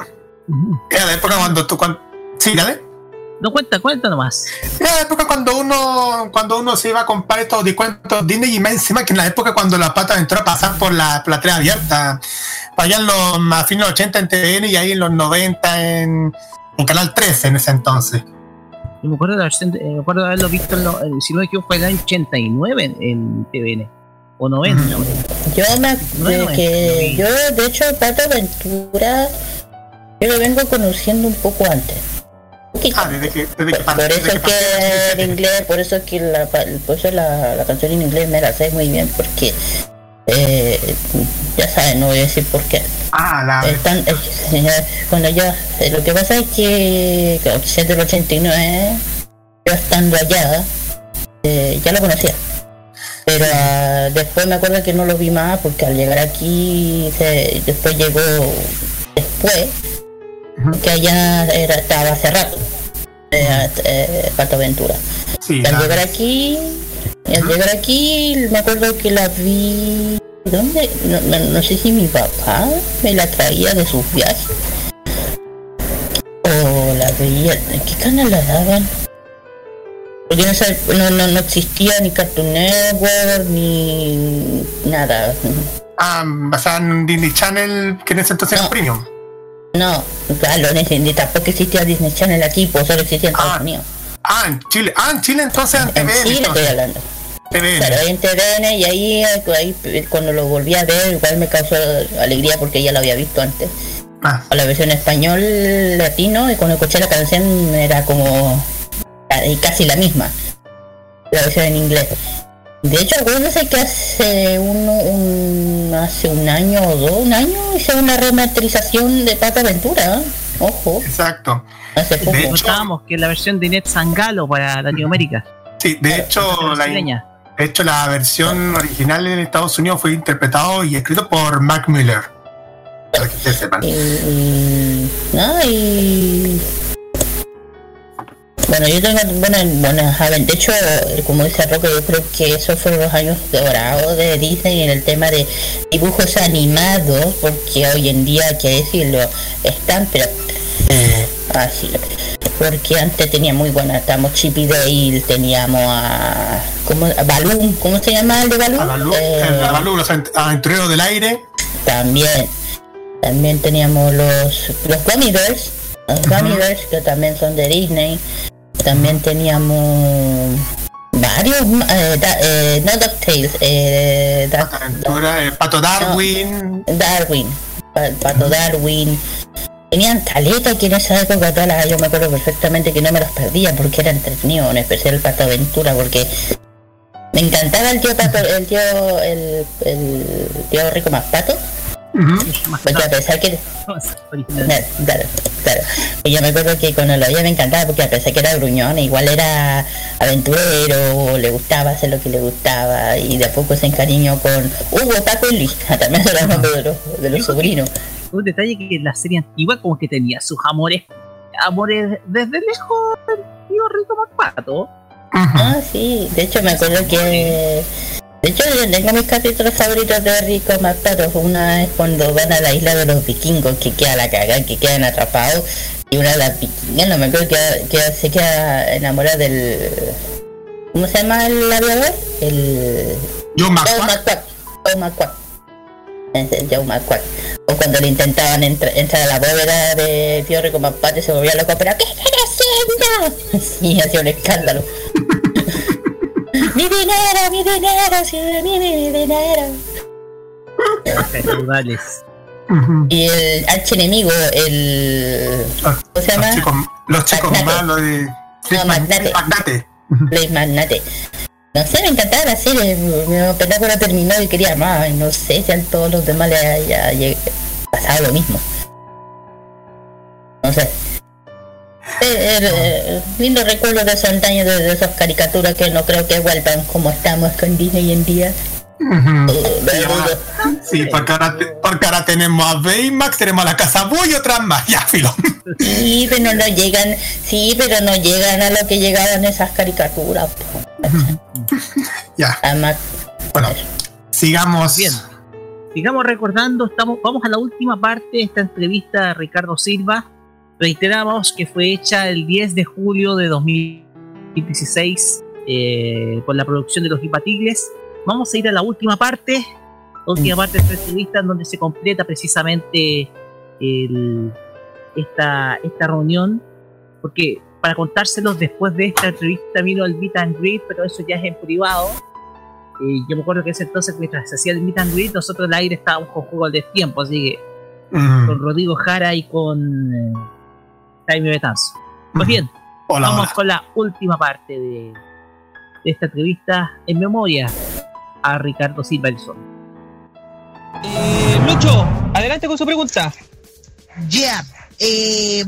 Era la época cuando tú. Cuando, sí, dale. No cuenta, cuenta nomás. Era la época cuando uno cuando uno se iba a comprar estos descuentos Disney y más encima que en la época cuando la pata entró a pasar por la platea abierta. Para allá en los, a fines de los 80 en TVN y ahí en los 90 en, en Canal 13 en ese entonces. Yo me acuerdo de, eh, me acuerdo de haberlo visto, en lo- eh, si no me equivoco, fue en el año 89 en, en TVN. O 90. Yo me No, de que yo de hecho Pato Aventura yo lo vengo conociendo un poco antes. Ah, desde que, desde que Por eso es que en inglés, por eso es que la, por eso la, la canción en inglés me la sé muy bien porque eh, ya saben, no voy a decir por qué. Ah, la Están, eh, cuando yo, eh, lo que pasa es que claro, es del 89, yo estando allá, eh, ya lo conocía. Pero ah, después me acuerdo que no lo vi más porque al llegar aquí, se- después llegó después, que allá era, estaba hace rato, eh, eh, Pato Aventura. Sí, al llegar aquí, al llegar aquí, me acuerdo que la vi. ¿Dónde? No, no- no sé si mi papá me la traía de sus viajes. O la veía. ¿En qué canal la daban? Porque no, no, no, no existía ni Cartoon Network ni nada. Ah, basada en Disney Channel, que en ese entonces era premium. No, claro, ni, ni tampoco existía Disney Channel aquí, pues solo existía en Estados Unidos. Ah, en Chile. Ah, en Chile entonces en En TVN. Chile estoy hablando. TVN. Claro, en TVN y ahí, ahí, cuando lo volví a ver igual me causó alegría porque ya lo había visto antes. Ah. A la versión español latino y cuando escuché la canción era como ah, casi la misma. La versión en inglés. De hecho, acuérdense que hace uno, un, hace un año o dos, un año hice una remasterización de Pata Aventura. ¿eh? Ojo. Exacto. Hace poco. De hecho- Contábamos que es la versión de Net Sangalo para Latinoamérica. Sí, de hecho, la, brasileña. de hecho, la versión original en Estados Unidos fue interpretado y escrito por Mac Miller. Para que ustedes sepan. Y, no, y bueno, yo tengo buenas, buenas De hecho, eh, como dice Roque, yo creo que esos fueron los años dorados de Disney en el tema de dibujos animados, porque hoy en día, hay que decirlo, están, pero así. Porque antes tenía muy buenas, estábamos Chippy Dale, teníamos a. ¿Cómo? A Balloon, ¿cómo se llama el de Balloon? Balú, Eh, el Balú, los avent- aventureros del aire. también. También teníamos los, los Gummy Bears, los Gummy Bears que también son de Disney. También teníamos varios, eh, da- eh, no DuckTales, eh, da- Aventura, el Pato Darwin. Darwin, Pa- Pato Darwin. Tenían caleta que en esa época todas las- yo me acuerdo perfectamente que no me los perdía porque era entretenido, en especial el Pato Aventura, porque me encantaba el tío Pato, el tío, el, el tío Rico más Pato. Porque a pesar que Claro, claro, claro. Yo me acuerdo que cuando lo veía me encantaba porque a pesar que era gruñón, igual era aventurero, le gustaba hacer lo que le gustaba y de a poco se encariñó con Hugo, Paco y Luis, [LAUGHS] también los nombres de los, de los sobrinos. Un detalle que la serie antigua como que tenía sus amores, amores desde lejos del tío Rico Macpato. Ah, sí, de hecho me acuerdo que... De hecho yo tengo mis capítulos favoritos de Rico Mataros. Una es cuando van a la isla de los vikingos, que queda la cagada, que quedan atrapados. Y una de las vikingas, no me acuerdo, que, que se queda enamorada del... ¿Cómo se llama el aviador? El... Joe McQuack. Joe McQuack. McQuack. O cuando le intentaban entr- entrar a la bóveda de Tío Rico Macpato se volvía loco, pero ¿qué están haciendo? [LAUGHS] Sí, hacía un escándalo. Mi dinero, mi dinero, sí, mi, mi, mi dinero. Feudales. Y el archienemigo, el... ¿Cómo se llama? Los chicos, los chicos Magnate. malos de. No, Magnate. Magnate. Blaze Magnate. No sé, me encantaba la serie, mi película terminó y quería más, y no sé si a todos los demás le haya pasado lo mismo. No sé. Eh, eh, eh, lindo recuerdo de esos años de, de esas caricaturas que no creo que vuelvan como estamos con Disney hoy en día. Eh, Sí, porque ahora, te- porque ahora tenemos a Baymax, tenemos a la Casa Buu y otras más. [LAUGHS] Ya, filo. Sí, pero no llegan, sí, pero no llegan a lo que llegaban esas caricaturas. Ya. Además, Bueno, sigamos. Bien. Sigamos recordando, estamos, vamos a la última parte de esta entrevista a Ricardo Silva. Reiteramos que fue hecha el 10 de julio de 2016 eh, por la producción de Los Impatigles. Vamos a ir a la última parte, la última parte de esta entrevista en donde se completa precisamente el- esta, esta reunión, porque para contárselos después de esta entrevista vino el meet and greet, pero eso ya es en privado. Eh, yo me acuerdo que ese entonces, mientras se hacía el meet and greet, nosotros al aire estábamos con juegos de tiempo, así que Mm. con Rodrigo Jara y con eh, Jaime Betanzo. Pues bien, Hola, vamos hola. con la última parte de, de esta entrevista en memoria a Ricardo Silva el Sol. Eh, Lucho, adelante con su pregunta. Ya, eh,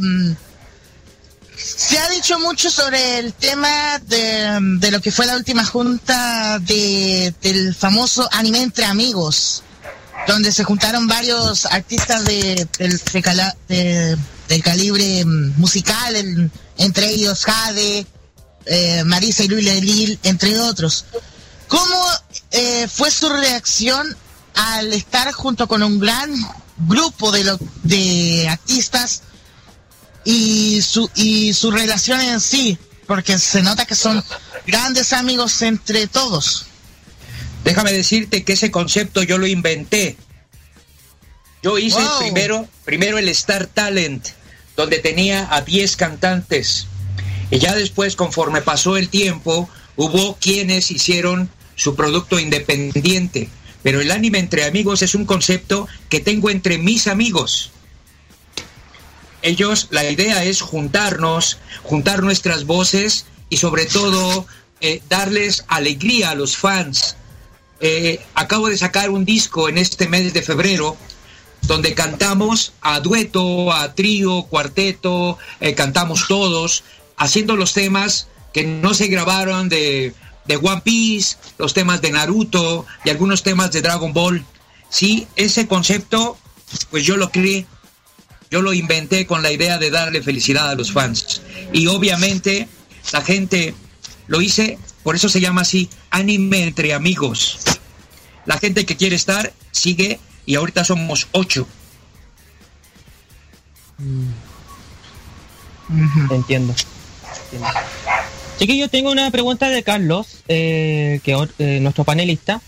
se ha dicho mucho sobre el tema de, de lo que fue la última junta de, del famoso anime entre amigos, donde se juntaron varios artistas de, del, de de- calibre mm, musical, entre ellos Jade, eh, Marisa y Luis Lelil, entre otros. ¿Cómo eh, fue su reacción al estar junto con un gran grupo de, lo- de artistas y su, y su relación en sí? Porque se nota que son grandes amigos entre todos. Déjame decirte que ese concepto yo lo inventé. Yo hice Wow. primero, primero el Star Talent, donde tenía a 10 cantantes. Y ya después, conforme pasó el tiempo, hubo quienes hicieron su producto independiente. Pero el anime entre amigos es un concepto que tengo entre mis amigos. Ellos, la idea es juntarnos, juntar nuestras voces y sobre todo eh, darles alegría a los fans. Eh, acabo de sacar un disco en este mes de febrero donde cantamos a dueto, a trío, cuarteto, eh, cantamos todos, haciendo los temas que no se grabaron de, de One Piece, los temas de Naruto y algunos temas de Dragon Ball. Sí, ese concepto, pues yo lo creé, yo lo inventé con la idea de darle felicidad a los fans. Y obviamente la gente lo hice, por eso se llama así, anime entre amigos. La gente que quiere estar sigue y ahorita somos ocho. Entiendo. Entiendo. Chiquillo, tengo una pregunta de Carlos, eh, que eh, nuestro panelista.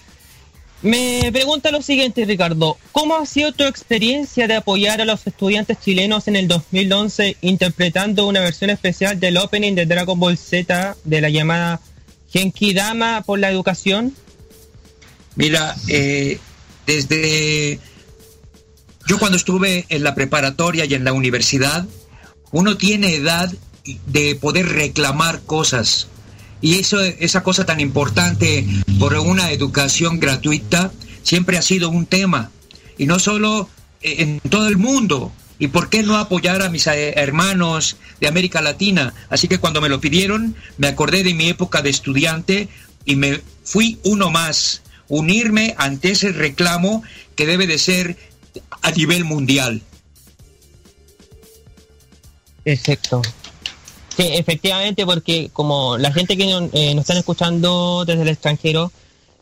Me pregunta lo siguiente, Ricardo. ¿Cómo ha sido tu experiencia de apoyar a los estudiantes chilenos en el 2011 interpretando una versión especial del opening de Dragon Ball Z de la llamada Genki Dama por la educación? Mira, eh, desde yo cuando estuve en la preparatoria y en la universidad, uno tiene edad de poder reclamar cosas. Y eso, esa cosa tan importante por una educación gratuita siempre ha sido un tema. Y no solo eh, en todo el mundo. ¿Y por qué no apoyar a mis eh, hermanos de América Latina? Así que cuando me lo pidieron, me acordé de mi época de estudiante y me fui uno más. Unirme ante ese reclamo que debe de ser a nivel mundial. Exacto. Sí, efectivamente, porque como la gente que eh, nos están escuchando desde el extranjero,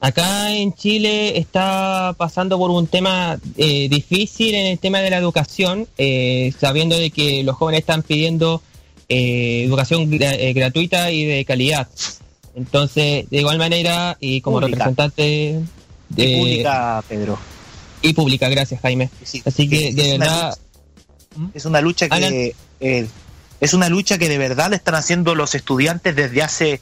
acá en Chile está pasando por un tema eh, difícil en el tema de la educación, eh, sabiendo de que los jóvenes están pidiendo eh, educación eh, gratuita y de calidad. Entonces, de igual manera, y como Pública. representante de... Y pública, Pedro. Y pública, gracias Jaime. Así que, es de una verdad... Es una lucha que eh, es una lucha que de verdad le están haciendo los estudiantes desde hace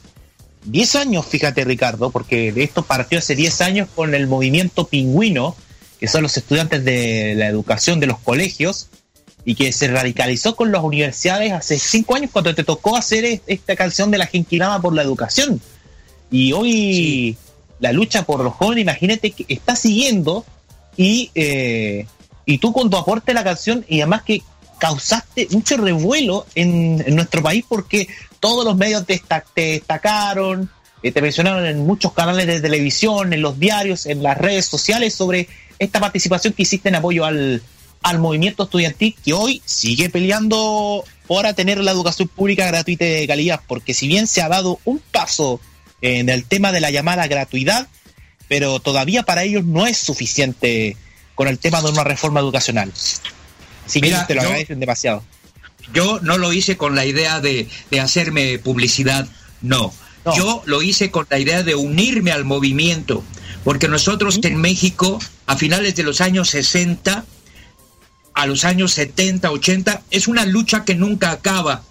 10 años, fíjate Ricardo, porque esto partió hace 10 años con el movimiento pingüino, que son los estudiantes de la educación de los colegios, y que se radicalizó con las universidades hace 5 años cuando te tocó hacer es- esta canción de la Genquilama por la educación. Y hoy la lucha por los jóvenes, imagínate que está siguiendo y, eh, y tú con tu aporte a la canción y además que causaste mucho revuelo en, nuestro país porque todos los medios te, te destacaron, eh, te mencionaron en muchos canales de televisión, en los diarios, en las redes sociales sobre esta participación que hiciste en apoyo al, al movimiento estudiantil que hoy sigue peleando para tener la educación pública gratuita y de calidad, porque si bien se ha dado un paso en el tema de la llamada gratuidad, pero todavía para ellos no es suficiente con el tema de una reforma educacional. Así Mira, te lo yo- agradecen demasiado. Yo no lo hice con la idea de, de hacerme publicidad, no. Yo lo hice con la idea de unirme al movimiento, porque nosotros en México, a finales de los años 60, a los años 70, 80, es una lucha que nunca acaba.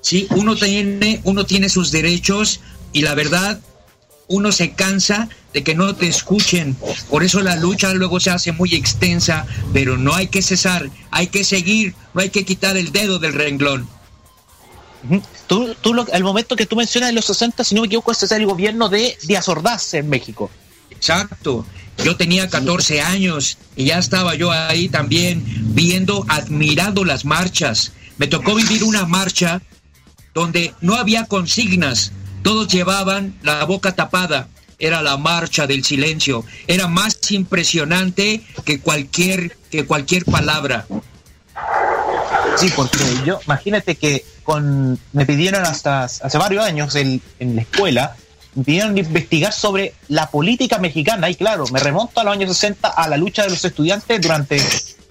¿sí? Uno, tiene, uno tiene sus derechos y la verdad, uno se cansa de que no te escuchen. Por eso la lucha luego se hace muy extensa, pero no hay que cesar, hay que seguir, no hay que quitar el dedo del renglón. Tú, tú lo- el momento que tú mencionas en los 60, si no me equivoco, ese es el gobierno de Díaz Ordaz en México. Exacto. Yo tenía 14 años y ya estaba yo ahí también viendo, admirando las marchas. Me tocó vivir una marcha donde no había consignas, todos llevaban la boca tapada. Era la marcha del silencio. Era más impresionante que cualquier, que cualquier palabra. Sí, porque yo, imagínate que me pidieron hasta hace varios años en la escuela, me pidieron investigar sobre la política mexicana, y claro, me remonto a los años 60 a la lucha de los estudiantes durante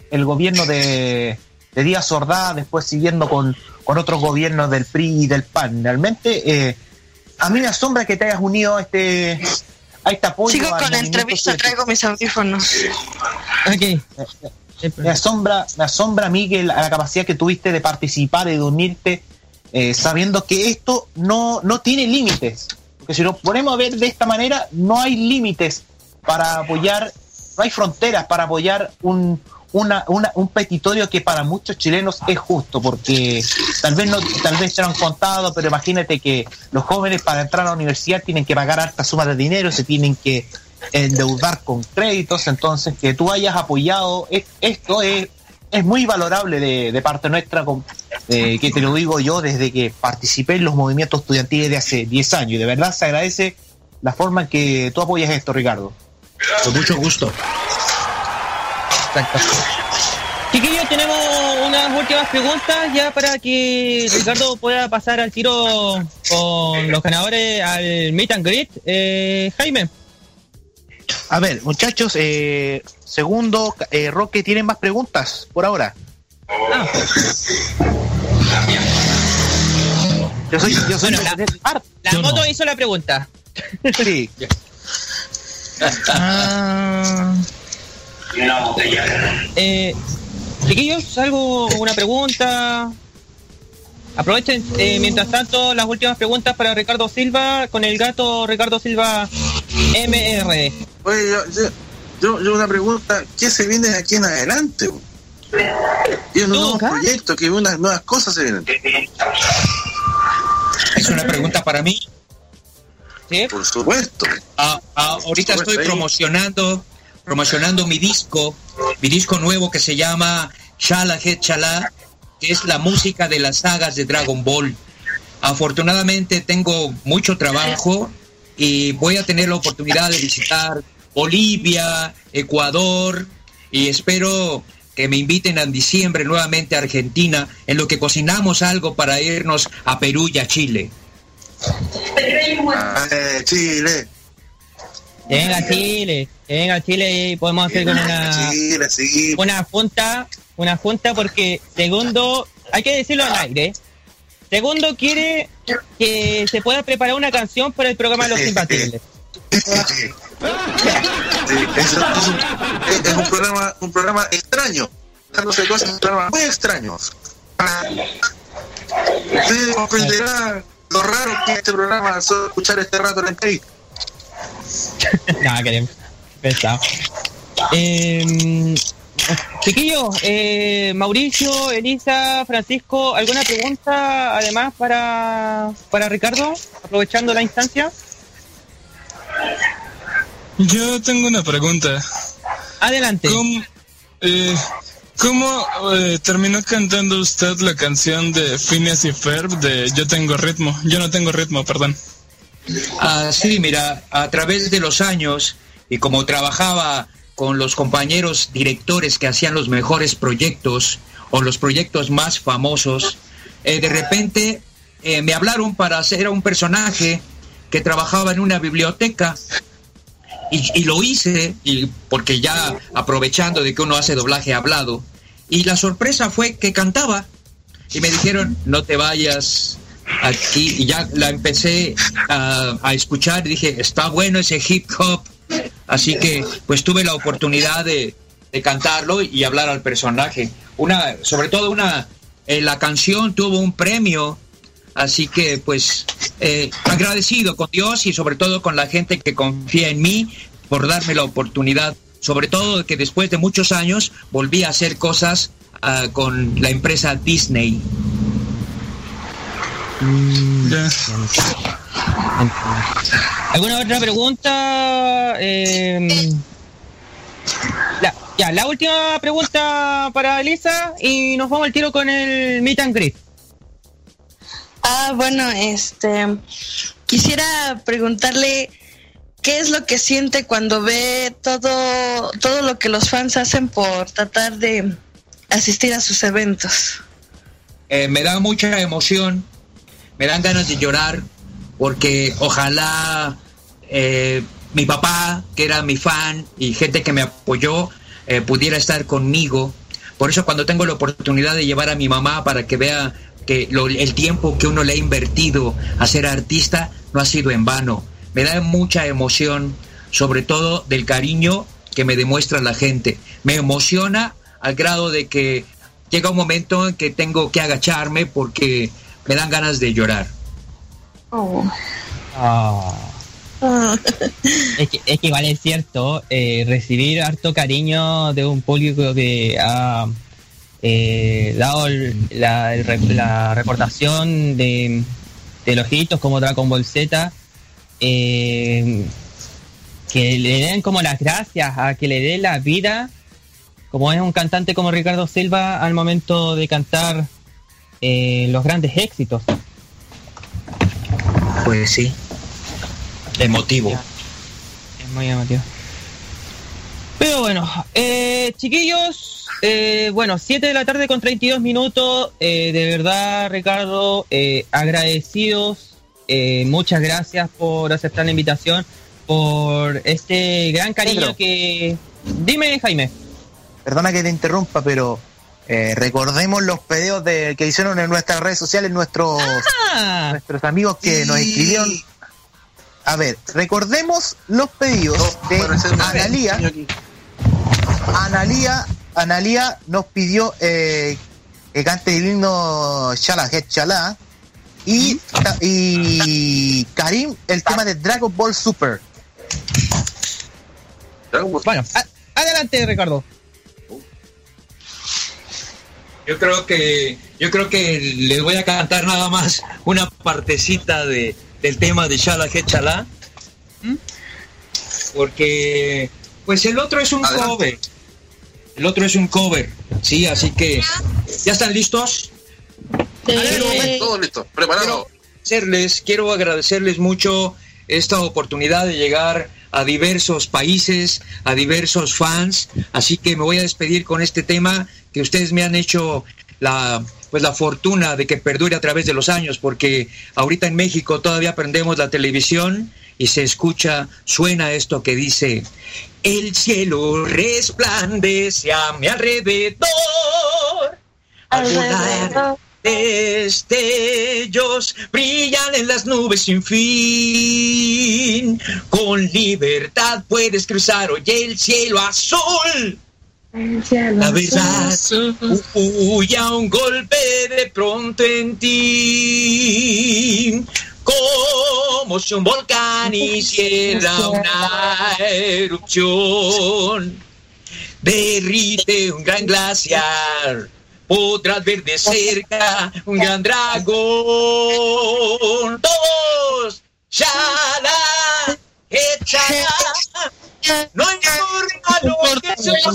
el gobierno de, de Díaz Ordaz, después siguiendo con, con otros gobiernos del PRI y del PAN. Realmente, eh, a mí me asombra que te hayas unido a este, a este apoyo. Sigo con la entrevista, traigo mis audífonos. Me asombra, me asombra a mí que la, la capacidad que tuviste de participar y de unirte, eh, sabiendo que esto no, no tiene límites. Porque si nos ponemos a ver de esta manera, no hay límites para apoyar, no hay fronteras para apoyar un, una, una- un petitorio que para muchos chilenos es justo, porque tal vez no, tal vez se lo han contado, pero imagínate que los jóvenes para entrar a la universidad tienen que pagar altas sumas de dinero, se tienen que endeudar con créditos, entonces que tú hayas apoyado es- esto es, es muy valorable de, de parte nuestra, eh, que te lo digo yo desde que participé en los movimientos estudiantiles de hace 10 años, y de verdad se agradece la forma en que tú apoyas esto, Ricardo. Con mucho gusto. Chiquillos, tenemos unas últimas preguntas ya para que Ricardo pueda pasar al tiro con los ganadores al Meet and Greet. Eh, Jaime. A ver, muchachos, eh, segundo, eh, Roque, ¿tienen más preguntas por ahora? Ah. Yo soy, yo soy Bueno, la, la moto hizo la pregunta. Sí. [LAUGHS] Eh, chiquillos, algo, una pregunta. Aprovechen eh, mientras tanto las últimas preguntas para Ricardo Silva con el gato Ricardo Silva MR. Oye, yo, yo, yo, yo una pregunta, ¿qué se viene de aquí en adelante? Unos nuevos proyectos, que unas nuevas cosas se vienen. Es una pregunta para mí. ¿Sí? Por supuesto. Ah, ah, ahorita Por supuesto, estoy ahí. promocionando, promocionando mi disco, mi disco nuevo que se llama Chala Het Chala, que es la música de las sagas de Dragon Ball. Afortunadamente tengo mucho trabajo y voy a tener la oportunidad de visitar Bolivia, Ecuador y espero que me inviten en diciembre nuevamente a Argentina en lo que cocinamos algo para irnos a Perú y a Chile. Eh, Chile. Venga Chile, venga Chile y podemos hacer como una, Chile, sí. una junta, una junta porque segundo, hay que decirlo al aire, segundo quiere que se pueda preparar una canción para el programa de los imbatibles. Es, un, programa, un programa extraño. Dándose cosas, un programa muy extraños. Ah, Usted comprenderá lo raro que es este programa solo escuchar este rato en el. [LAUGHS] Nada, queremos. Pesado. Eh, chiquillos, eh, Mauricio, Elisa, Francisco, ¿alguna pregunta además para, para Ricardo? Aprovechando la instancia. Yo tengo una pregunta. Adelante. ¿Cómo, eh, cómo, eh, terminó cantando usted la canción de Phineas y Ferb de Yo tengo ritmo? Yo no tengo ritmo, perdón. Ah, sí, mira, a través de los años y como trabajaba con los compañeros directores que hacían los mejores proyectos o los proyectos más famosos, eh, de repente eh, me hablaron para hacer a un personaje que trabajaba en una biblioteca y, lo hice y porque ya aprovechando de que uno hace doblaje hablado. Y la sorpresa fue que cantaba. Y me dijeron no te vayas aquí y ya la empecé a, escuchar y dije está bueno ese hip hop así que pues tuve la oportunidad de, de cantarlo y hablar al personaje. Una sobre todo una eh, la canción tuvo un premio así que pues eh, agradecido con Dios y sobre todo con la gente que confía en mí por darme la oportunidad sobre todo que después de muchos años volví a hacer cosas ah, con la empresa Disney ¿Alguna otra pregunta? La- ya, la última pregunta para Elisa y nos vamos al tiro con el meet and greet. Ah, bueno, este quisiera preguntarle qué es lo que siente cuando ve todo todo lo que los fans hacen por tratar de asistir a sus eventos. Eh, me da mucha emoción, me dan ganas de llorar, porque ojalá eh, mi papá, que era mi fan y gente que me apoyó, eh, pudiera estar conmigo. Por eso cuando tengo la oportunidad de llevar a mi mamá para que vea que lo- el tiempo que uno le ha invertido a ser artista no ha sido en vano. Me da mucha emoción, sobre todo del cariño que me demuestra la gente. Me emociona al grado de que llega un momento en que tengo que agacharme porque me dan ganas de llorar. [LAUGHS] Es que, es que igual es cierto, eh, recibir harto cariño de un público que ha eh, dado el- la, el re- la reportación de, de los hitos como Dragon Ball Z, eh, que le den como las gracias, a que le dé la vida, como es un cantante como Ricardo Silva al momento de cantar eh, los grandes éxitos. Pues sí. Emotivo. Es muy emotivo. Pero bueno, eh, chiquillos, eh, bueno, 7 de la tarde con 32 minutos. eh, de verdad, Ricardo, eh, agradecidos. eh, muchas gracias por aceptar la invitación, por este gran cariño Pedro. que... Dime, Jaime. Perdona que te interrumpa, pero eh, recordemos los pedidos de, que hicieron en nuestras redes sociales nuestros, nuestros amigos que nos escribieron. A ver, recordemos los pedidos de Analía. Analía, Analía nos pidió eh, que cante el himno Chala Het Chala. Y, y Karim el tema de Dragon Ball Super. Bueno, adelante, Ricardo. Yo creo que yo creo que les voy a cantar nada más una partecita de, del tema de Shala He Chala. Porque pues el otro es un cover. El otro es un cover. Sí, así que ¿ya están listos? Todo listo, preparado. agradecerles, quiero agradecerles mucho esta oportunidad de llegar a diversos países, a diversos fans, así que me voy a despedir con este tema que ustedes me han hecho la pues la fortuna de que perdure a través de los años, porque ahorita en México todavía prendemos la televisión y se escucha, suena esto que dice, el cielo resplandece a mi alrededor, al volar destellos brillan en las nubes sin fin. Con libertad puedes cruzar hoy el cielo azul. La verdad huye a un golpe de pronto en ti. Como si un volcán hiciera una erupción. Derrite un gran glaciar podrás ver de cerca un gran dragón. Todos, shala, échala. No importa lo que suceda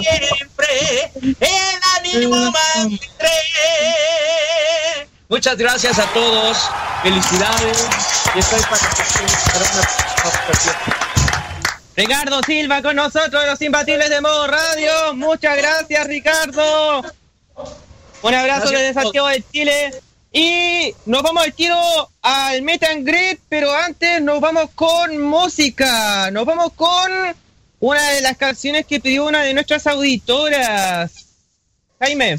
siempre, el ánimo mantendré. Muchas gracias a todos. Felicidades. Y estoy para. Ricardo Silva con nosotros, los imbatibles de modo radio. Muchas gracias, Ricardo. Un abrazo Gracias desde. Santiago de Chile. Y nos vamos al tiro al Meet and Greet, pero antes nos vamos con música. Nos vamos con una de las canciones que pidió una de nuestras auditoras. Jaime.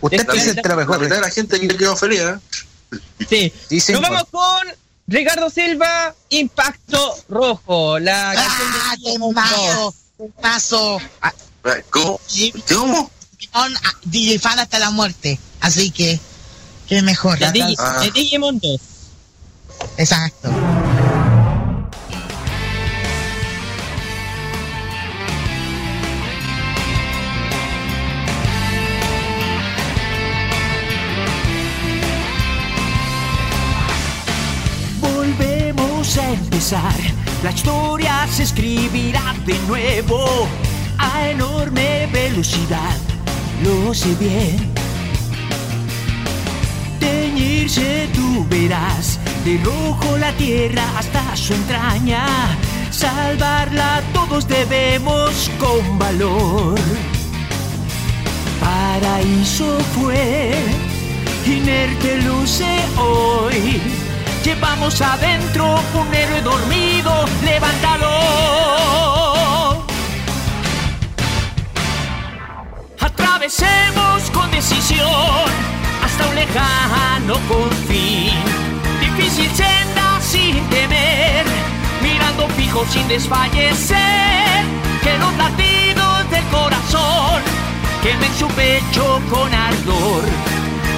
Usted La- presente lo mejor. La mitad de la gente ya quedó feliz, ¿eh? Sí. Nos vamos con Ricardo Silva, Impacto Rojo. La canción de ¡Ah, temazo! Temazo. Ah, ¿Cómo? ¿Cómo? Digimon, ah, DJ fan hasta la muerte. Así que, qué mejor. de, Digi- Ah. de Digimon 2. Exacto. Volvemos a empezar, la historia se escribirá de nuevo a enorme velocidad, lo sé bien. Teñirse tú verás, de rojo la tierra hasta su entraña, salvarla todos debemos con valor. Paraíso fue, inerte luce hoy. Llevamos adentro un héroe dormido, levántalo. Atravesemos con decisión hasta un lejano confín. Difícil senda sin temer, mirando fijo sin desfallecer. Que los latidos del corazón quemen su pecho con ardor.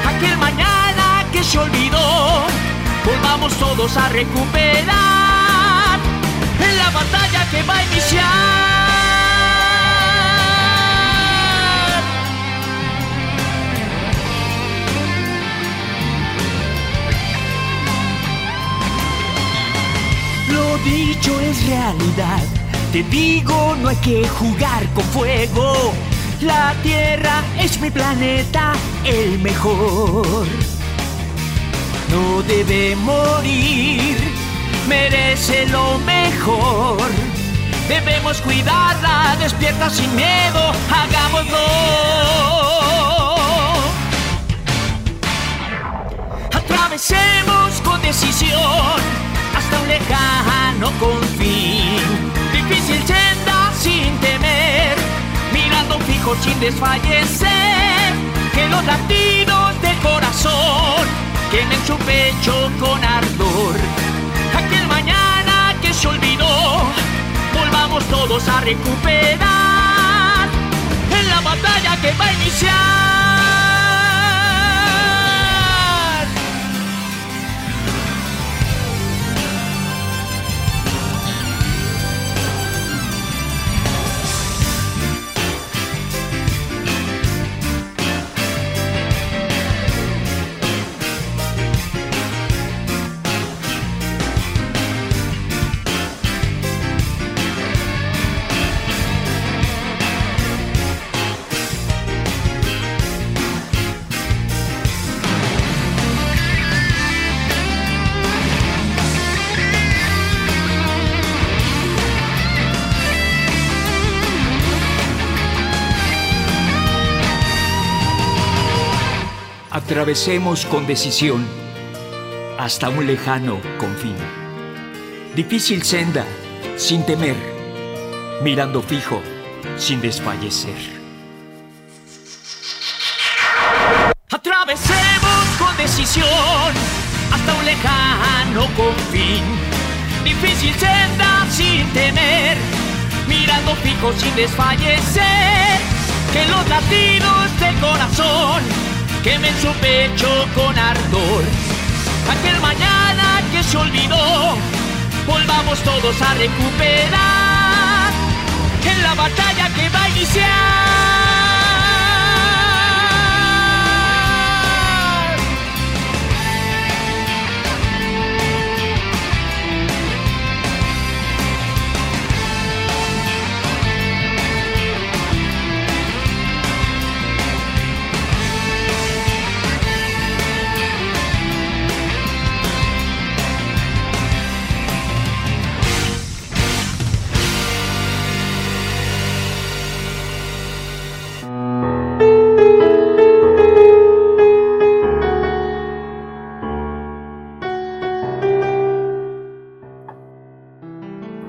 Aquel mañana que se olvidó, volvamos todos a recuperar la batalla que va a iniciar. Dicho es realidad. Te digo, no hay que jugar con fuego. La Tierra es mi planeta, el mejor. No debe morir, merece lo mejor. Debemos cuidarla, despierta sin miedo, hagámoslo. Atravesemos con decisión hasta un lejano confín. Difícil senda sin temer, mirando fijo sin desfallecer. Que los latidos del corazón quemen su pecho con ardor. Aquel mañana que se olvidó, volvamos todos a recuperar en la batalla que va a iniciar. Atravesemos con decisión hasta un lejano confín. Difícil senda, sin temer, mirando fijo, sin desfallecer. Atravesemos con decisión hasta un lejano confín. Difícil senda sin temer, mirando fijo sin desfallecer. Que los latidos del corazón quemen su pecho con ardor. Aquel mañana que se olvidó, volvamos todos a recuperar en la batalla que va a iniciar.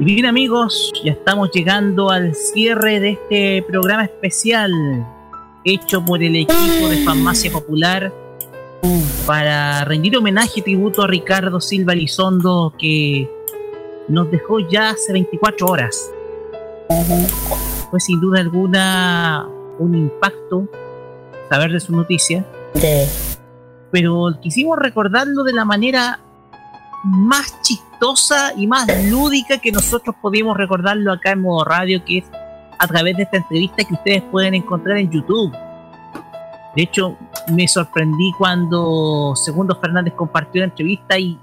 Bien amigos, ya estamos llegando al cierre de este programa especial hecho por el equipo de Farmacia Popular para rendir homenaje y tributo a Ricardo Silva Elizondo que nos dejó ya hace 24 horas. Fue sin duda alguna un impacto saber de su noticia. Pero quisimos recordarlo de la manera más chistosa y más lúdica que nosotros podíamos recordarlo acá en modo radio, que es a través de esta entrevista que ustedes pueden encontrar en YouTube. De hecho, me sorprendí cuando Segundo Fernández compartió la entrevista y,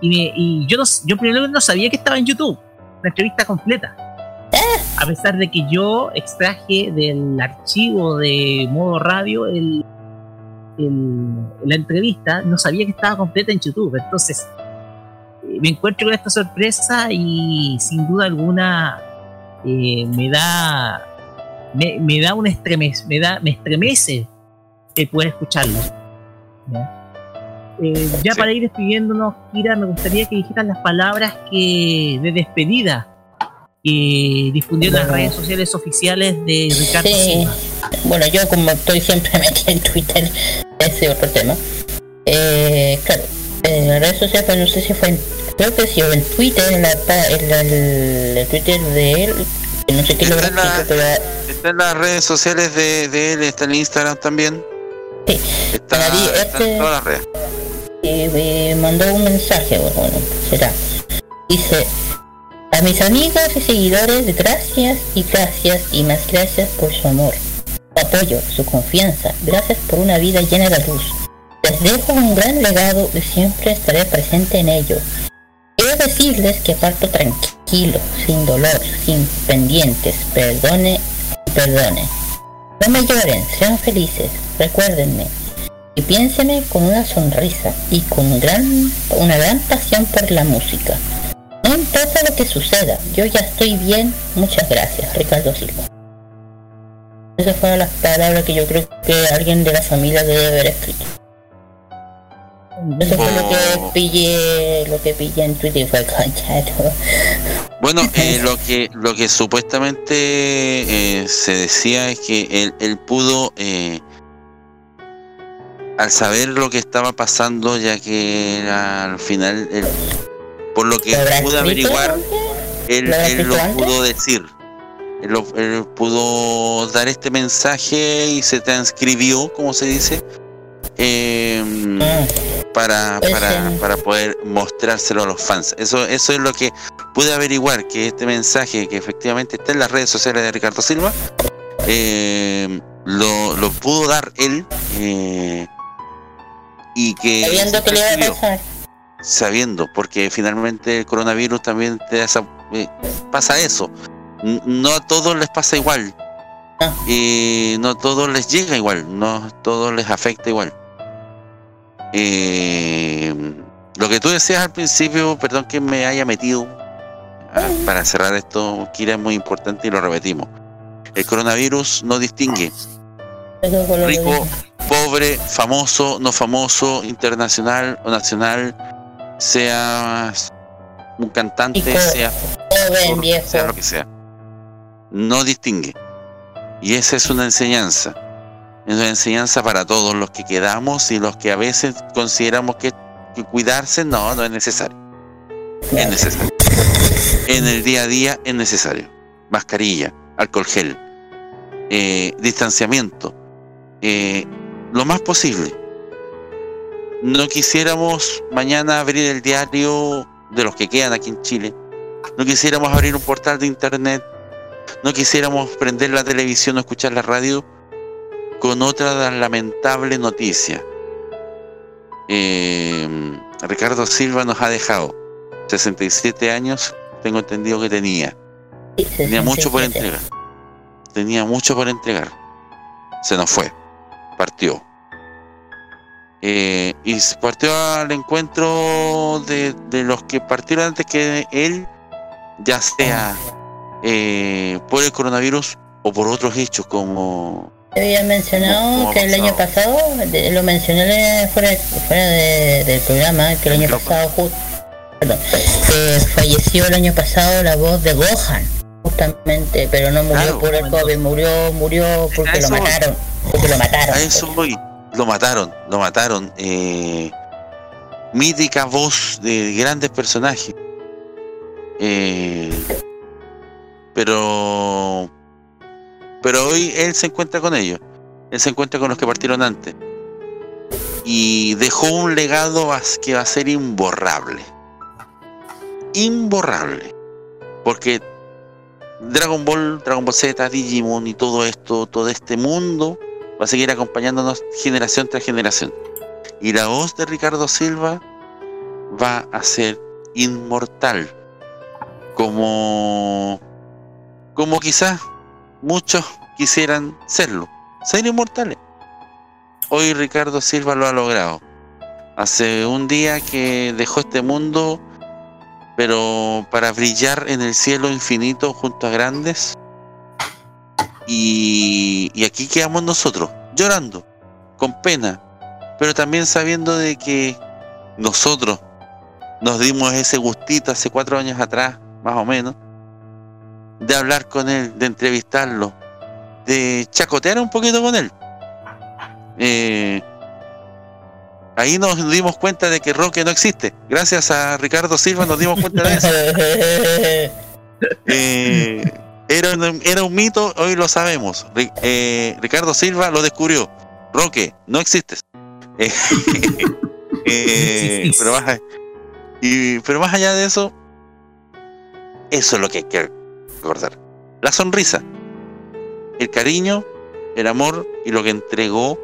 y, me- y yo, no, yo primero no sabía que estaba en YouTube, la entrevista completa. A pesar de que yo extraje del archivo de modo radio el, la entrevista, no sabía que estaba completa en YouTube. Entonces, me encuentro con esta sorpresa y sin duda alguna eh, me da me, me da un estremez, me da me estremece el poder escucharlo. ¿ya? Eh, ya para ir despidiéndonos, Kira, me gustaría que dijeras las palabras que de despedida que difundió en las redes sociales oficiales de Ricardo Sí. Silva. Bueno, yo como estoy siempre [LAUGHS] metida en Twitter, ese otro tema. Eh, claro, en las redes sociales, pues no sé si fue en, creo que sí, o en Twitter, en, la, en la- el, el Twitter de él, no sé qué Está en, la- pero está en las redes sociales de, de él, está en Instagram también. Está, David, está este- en todas las redes. y me mandó un mensaje, bueno, bueno, será. Dice, a mis amigos y seguidores, gracias y gracias y más gracias por su amor, su apoyo, su confianza, gracias por una vida llena de luz. Les dejo un gran legado y siempre estaré presente en ello. Quiero decirles que parto tranquilo, sin dolor, sin pendientes, perdone perdone. No me lloren, sean felices, recuérdenme, y piénseme con una sonrisa y con gran, una gran pasión por la música. No importa lo que suceda, yo ya estoy bien, muchas gracias, Ricardo Silva. Esas fueron las palabras que yo creo que alguien de la familia debe haber escrito. Eso fue lo que pillé, lo que pillé en Twitter fue conchato. Bueno, [LAUGHS] eh, lo que lo que supuestamente eh, se decía es que él, él pudo, eh, al saber lo que estaba pasando, ya que era al final, él- por lo que ¿Lo habrá pudo averiguar, él, ¿Lo él antes? pudo decir. Él, él pudo dar este mensaje y se transcribió, como se dice, eh, para, para, para poder mostrárselo a los fans. Eso, eso es lo que pude averiguar, que este mensaje que efectivamente está en las redes sociales de Ricardo Silva, eh, lo, lo pudo dar él eh, y que Sabiendo que le iba a pasar. sabiendo, porque finalmente el coronavirus también te da esa- eh, pasa eso. No a todos les pasa igual. Y no a todos les llega igual, no a todos les afecta igual. Eh, lo que tú decías al principio, perdón que me haya metido, ah, para cerrar esto, Kira, es muy importante y lo repetimos. El coronavirus no distingue rico, pobre, famoso, no famoso, internacional o nacional, sea un cantante, sea lo que sea. No distingue. Y esa es una enseñanza. Es una enseñanza para todos los que quedamos y los que a veces consideramos que, cuidarse no, no es necesario. Es necesario. En el día a día es necesario. Mascarilla, alcohol gel, eh, distanciamiento, eh, lo más posible. No quisiéramos mañana abrir el diario de los que quedan aquí en Chile. No quisiéramos abrir un portal de internet. No quisiéramos prender la televisión o escuchar la radio con otra lamentable noticia. Eh, Ricardo Silva nos ha dejado 67 años, tengo entendido que tenía. Tenía mucho por 67. entregar. Tenía mucho por entregar. Se nos fue. Partió. Eh, y se partió al encuentro de, de los que partieron antes que él, ya sea eh, por el coronavirus o por otros hechos como Había mencionado ¿Cómo ha que el año pasado, lo mencioné fuera, fuera de- del programa, que el año pasado, ju- perdón, eh, falleció el año pasado la voz de Gohan, justamente, pero no murió Claro. por el COVID, murió, murió porque lo mataron, porque lo mataron. A eso voy. Lo mataron, lo mataron. Eh, mítica voz de grandes personajes. Eh, pero pero hoy él se encuentra con ellos. Él se encuentra con los que partieron antes. Y dejó un legado que va a ser imborrable. Imborrable. Porque Dragon Ball, Dragon Ball Z, Digimon y todo esto, todo este mundo va a seguir acompañándonos generación tras generación. Y la voz de Ricardo Silva va a ser inmortal. Como como quizás muchos quisieran serlo, ser inmortales. Hoy Ricardo Silva lo ha logrado. Hace un día que dejó este mundo, pero para brillar en el cielo infinito junto a grandes. Y, aquí quedamos nosotros, llorando, con pena, pero también sabiendo de que nosotros nos dimos ese gustito hace cuatro años atrás, más o menos, de hablar con él, de entrevistarlo, de chacotear un poquito con él. Eh, ahí nos dimos cuenta de que Roque no existe. Gracias a Ricardo Silva nos dimos cuenta de eso. [LAUGHS] Eh, era, un, era un mito, hoy lo sabemos. Eh, Ricardo Silva lo descubrió. Roque, no existes. [LAUGHS] Pero, más, y, pero más allá de eso, eso es lo que hay que La sonrisa, el cariño, el amor y lo que entregó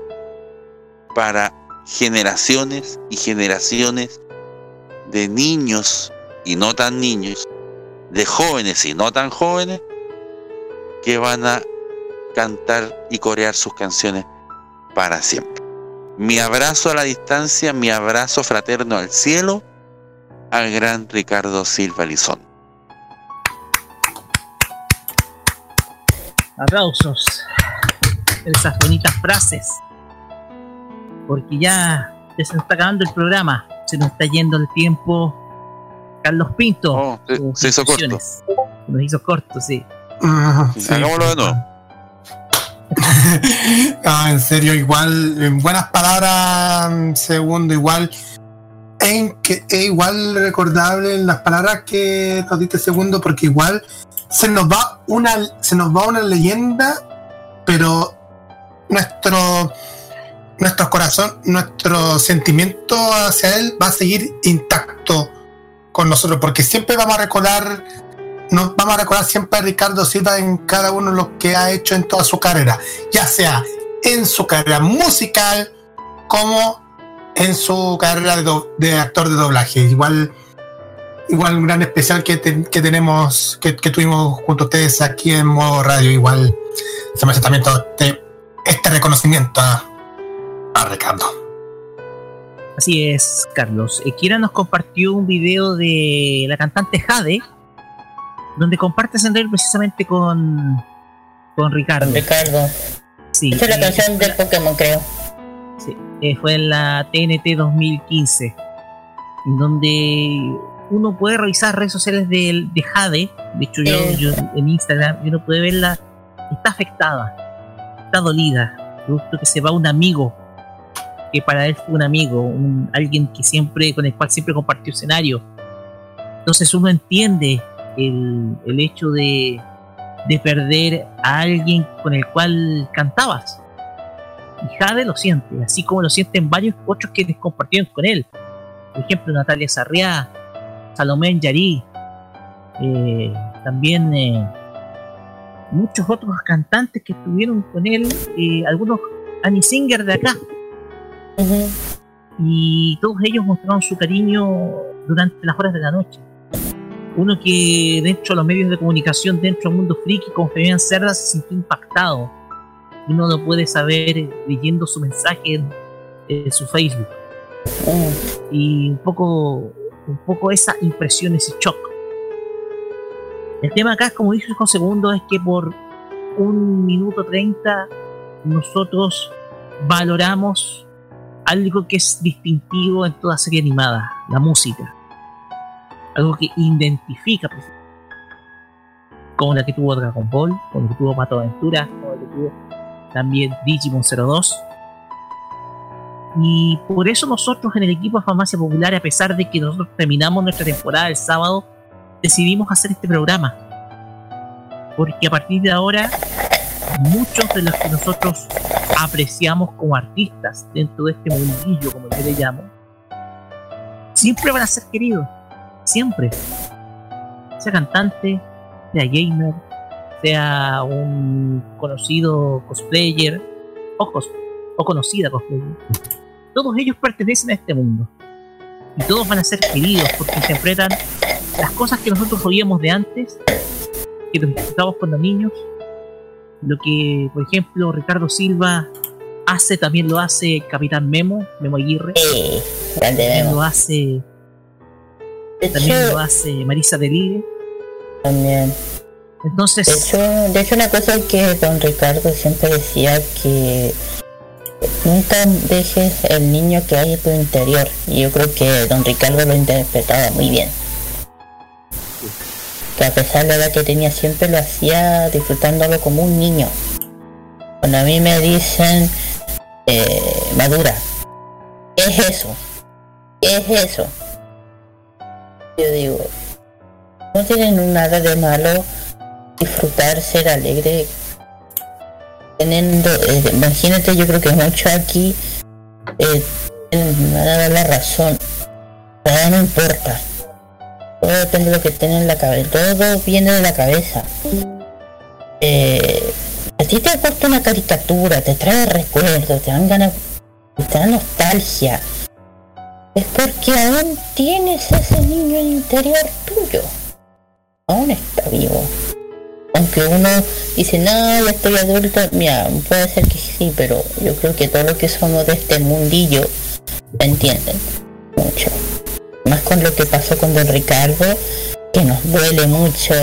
para generaciones y generaciones de niños y no tan niños, de jóvenes y no tan jóvenes, que van a cantar y corear sus canciones para siempre. Mi abrazo a la distancia, mi abrazo fraterno al cielo, al gran Ricardo Silva Lizón. Aplausos. Esas bonitas frases. Porque ya, ya se nos está acabando el programa. Se nos está yendo el tiempo. Carlos Pinto. Oh, se hizo corto. Se nos hizo corto, sí. Hagámoslo de nuevo. [LAUGHS] Ah, en serio, igual, en buenas palabras, segundo, igual. En que es igual recordable en las palabras que nos diste segundo, porque igual se nos va una, se nos va una leyenda, pero nuestro nuestro corazón, nuestro sentimiento hacia él va a seguir intacto con nosotros, porque siempre vamos a recordar, nos vamos a recordar siempre a Ricardo Silva en cada uno de los que ha hecho en toda su carrera, ya sea en su carrera musical como en su carrera de, de actor de doblaje. Igual, igual un gran especial que, te- que tenemos, que, que tuvimos junto a ustedes aquí en modo radio. Igual se me hace también todo este, este reconocimiento a, a Ricardo. Así es, Carlos. Kira nos compartió un video de la cantante Jade, donde comparte escenario precisamente con, con Ricardo. Ricardo. Sí, Esa es la eh, canción del Pokémon, creo. Sí, eh, fue en la TNT 2015, en donde uno puede revisar redes sociales de, de Jade. De hecho, yo, Eh. yo en Instagram, y uno puede verla, está afectada, está dolida, producto que se va un amigo, que para él fue un amigo, un, alguien que siempre, con el cual siempre compartió escenario. Entonces uno entiende el, el hecho de, de perder a alguien con el cual cantabas. Y Jade lo siente, así como lo sienten varios otros que compartieron con él. Por ejemplo, Natalia Sarriá, Salomé Yarí, eh, también eh, muchos otros cantantes que estuvieron con él, eh, algunos Annie Singer de acá. Y todos ellos mostraron su cariño durante las horas de la noche. Uno que dentro de los medios de comunicación, dentro del mundo friki, como Fabián Cerda, se sintió impactado uno lo puede saber leyendo su mensaje en, en su Facebook. Y un poco, un poco esa impresión, ese shock. El tema acá, como dijo con segundo, es que por un minuto treinta nosotros valoramos algo que es distintivo en toda serie animada, la música. algo que identifica como la que tuvo Dragon Ball, como la que tuvo Pato Aventura, como la que tuvo también Digimon 02. Y por eso nosotros en el equipo de Farmacia Popular, a pesar de que nosotros terminamos nuestra temporada el sábado, decidimos hacer este programa. Porque a partir de ahora, muchos de los que nosotros apreciamos como artistas dentro de este mundillo, como yo le llamo, siempre van a ser queridos. Siempre. Sea cantante, sea gamer, sea un conocido cosplayer o, o conocida cosplayer. Todos ellos pertenecen a este mundo. Y todos van a ser queridos porque interpretan las cosas que nosotros oíamos de antes, que nos disfrutábamos cuando niños, lo que, por ejemplo, Ricardo Silva hace, también lo hace Capitán Memo, Memo Aguirre. también lo hace. También lo hace Marisa Delire. También. Entonces. De hecho, de hecho, una cosa que don Ricardo siempre decía que nunca dejes el niño que hay en tu interior. Y yo creo que don Ricardo lo interpretaba muy bien. Que a pesar de la edad que tenía siempre lo hacía disfrutándolo como un niño. Cuando a mí me dicen eh, madura, ¿qué es eso? ¿Qué es eso? Yo digo, no tienen nada de malo disfrutar, ser alegre, teniendo, eh, imagínate, yo creo que mucho aquí eh, me va a dar la razón, nada no importa, todo depende de lo que tienen en la cabeza, todo viene de la cabeza. Eh, a ti te aporta una caricatura, te trae recuerdos, te dan ganas, te da nostalgia. Es porque aún tienes ese niño interior tuyo. Aún está vivo aunque uno dice, no, ya estoy adulto, mira, puede ser que sí, pero yo creo que todo lo que somos de este mundillo entienden mucho. Más con lo que pasó con Don Ricardo, que nos duele mucho,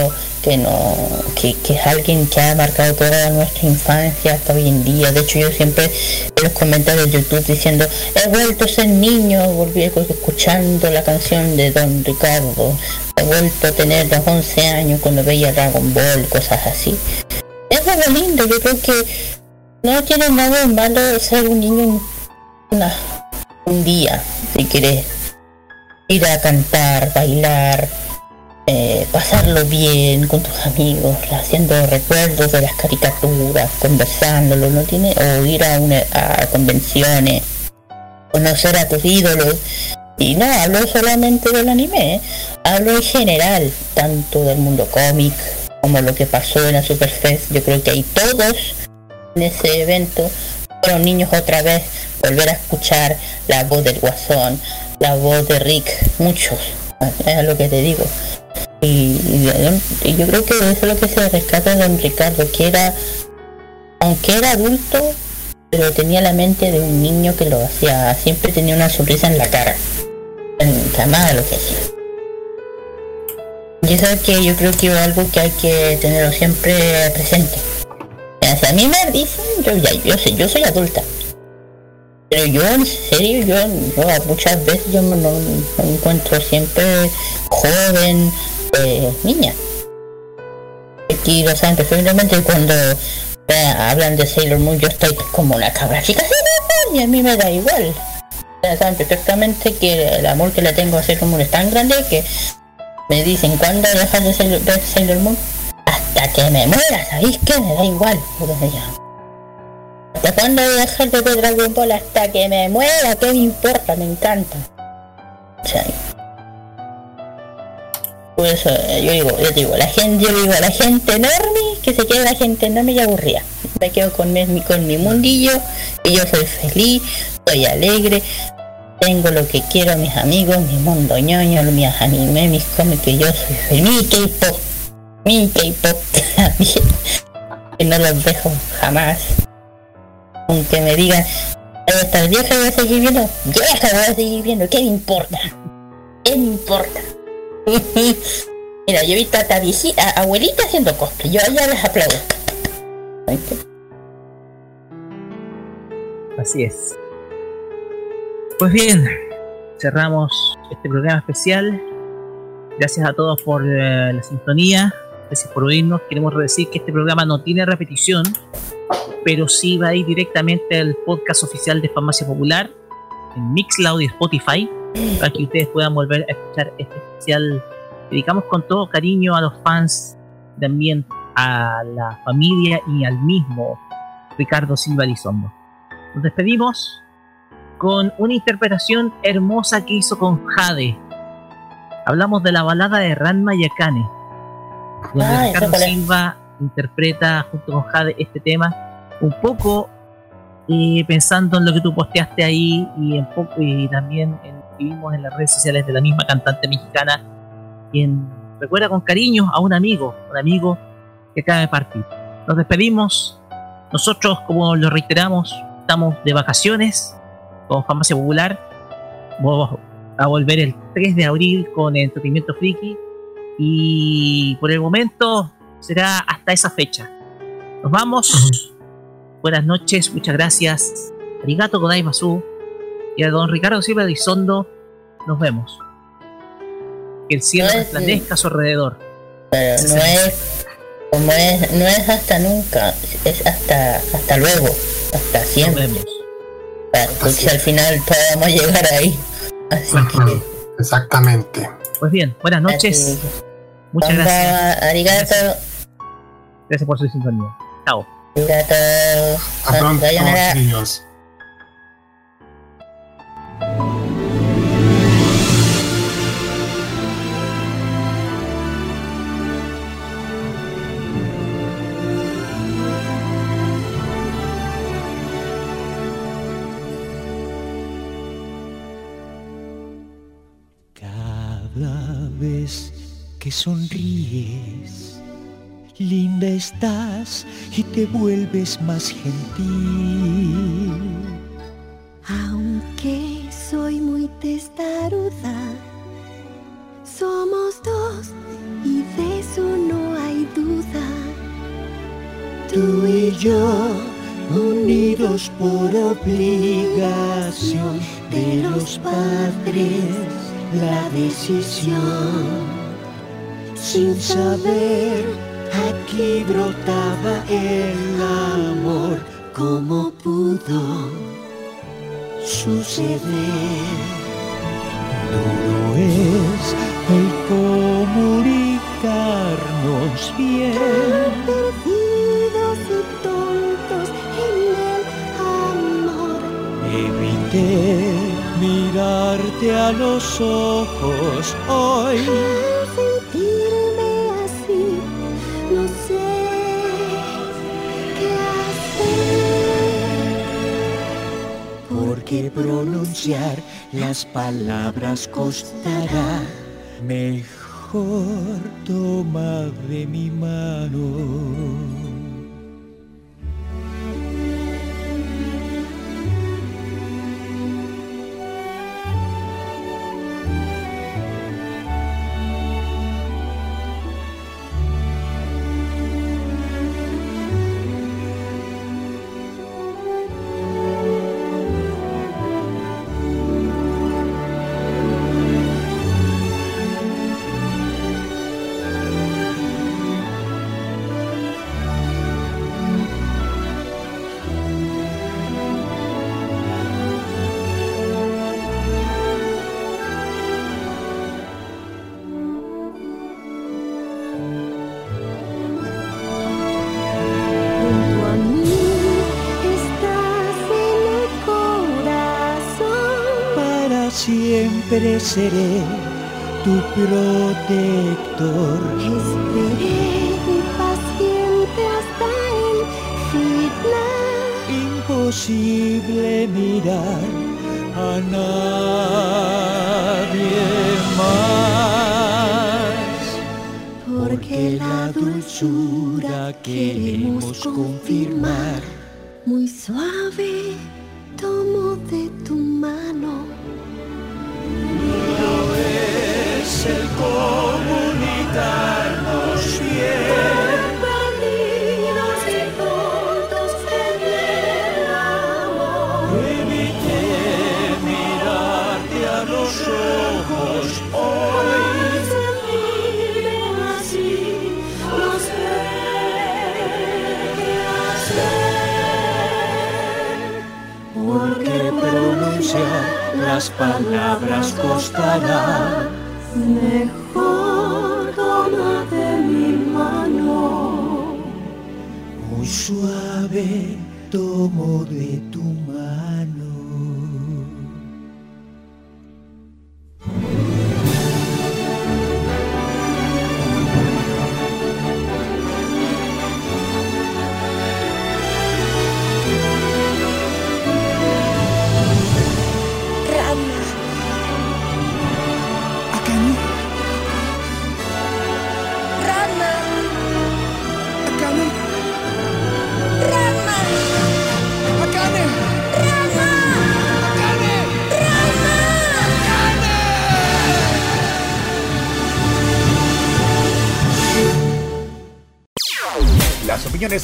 que no, que, es alguien que ha marcado toda nuestra infancia hasta hoy en día. De hecho yo siempre en los comentarios de YouTube diciendo, he vuelto a ser niño, volví escuchando la canción de Don Ricardo, he vuelto a tener los 11 años cuando veía Dragon Ball, cosas así. Es algo lindo, yo creo que no tiene nada de malo ser un niño un día, si quieres ir a cantar, bailar, eh, pasarlo bien con tus amigos, haciendo recuerdos de las caricaturas, conversándolo, no tiene, o ir a, una, a convenciones, conocer a tus ídolos. Y no hablo solamente del anime, hablo en general, tanto del mundo cómic como lo que pasó en la Superfest. Yo creo que hay todos en ese evento fueron niños otra vez, volver a escuchar la voz del guasón, la voz de Rick, muchos, es lo que te digo. Y, yo creo que eso es lo que se rescata de don Ricardo, que era, aunque era adulto, pero tenía la mente de un niño que lo hacía, siempre tenía una sonrisa en la cara, en llamada lo que hacía. Y eso es que yo creo que es algo que hay que tenerlo siempre presente. a mí me dicen, yo ya, yo sé, yo soy adulta. Pero yo en serio, yo, muchas veces yo me, encuentro siempre joven, niña. Y o sea, preferiblemente cuando eh, hablan de Sailor Moon yo estoy como una cabra chica y a mí me da igual. saben perfectamente que el amor que le tengo a Sailor Moon es tan grande que me dicen cuando dejas de Sailor, ver Sailor Moon hasta que me muera, ¿sabéis qué? Me da igual. ¿Hasta cuándo voy a dejar de ver Dragon Ball? Hasta que me muera, ¿qué me importa? Me encanta. Por eso eh, yo digo, yo digo, la gente, yo digo, la gente enorme, que se quede la gente enorme y aburrida. Me quedo con mi, con mi mundillo, y yo soy feliz, soy alegre, tengo lo que quiero, mis amigos, mi mundo ñoño, mis anime, mis cómics, que yo soy feliz, mi K-pop, mi K-pop [LAUGHS] también, que no los dejo jamás. Aunque me digan, esta vieja voy a seguir viendo, vieja voy a seguir viendo, ¿qué me importa? ¿Qué me importa? [LAUGHS] Mira, yo he visto a, a abuelita haciendo cosplay. Yo ya les aplaudo. Así es. Pues bien, cerramos este programa especial Gracias a todos por eh, la sintonía. Gracias por oírnos. Queremos decir que este programa no tiene repetición, pero sí va a ir directamente al podcast oficial de Farmacia Popular en Mixcloud y Spotify para que ustedes puedan volver a escuchar este especial. Dedicamos con todo cariño a los fans, también a la familia y al mismo Ricardo Silva Lizondo. Nos despedimos con una interpretación hermosa que hizo con Jade. Hablamos de la balada de Ranma Yakane, donde Ah, Ricardo. Silva interpreta junto con Jade este tema, un poco eh, pensando en lo que tú posteaste ahí y en poco y también en, vimos en las redes sociales de la misma cantante mexicana, quien recuerda con cariño a un amigo, un amigo que acaba de partir. Nos despedimos. Nosotros, como lo reiteramos, estamos de vacaciones con Farmacia Popular. Vamos a volver el 3 de abril con Entretenimiento Friki. Y por el momento será hasta esa fecha. Nos vamos. Buenas noches, muchas gracias. Arigato Godaimasu. Y a don Ricardo Silva Elizondo, nos vemos. Que el cielo sí. resplandezca a su alrededor. Pero no es como es, no es hasta nunca, es hasta hasta luego, hasta siempre. Para que si al final podamos llegar ahí. Así que Exactamente. Pues bien, buenas noches. Muchas Bamba, gracias. arigato. Gracias por su sintonía. Chao. Arigato. Hasta pronto, niños. Vez que sonríes, linda estás y te vuelves más gentil. Aunque soy muy testaruda, somos dos y de eso no hay duda. Tú y yo, unidos por obligación de los padres, la decisión. Sin saber, aquí brotaba el amor, como pudo suceder. Duro es el comunicarnos bien. Perdidos y tontos en el amor. Evité mirarte a los ojos hoy. Al sentirme así, no sé qué hacer. Porque pronunciar las palabras costará. Mejor toma de mi mano. Siempre seré tu protector. Esperé impaciente hasta el final. Imposible mirar a nadie más. Porque la dulzura queremos confirmar.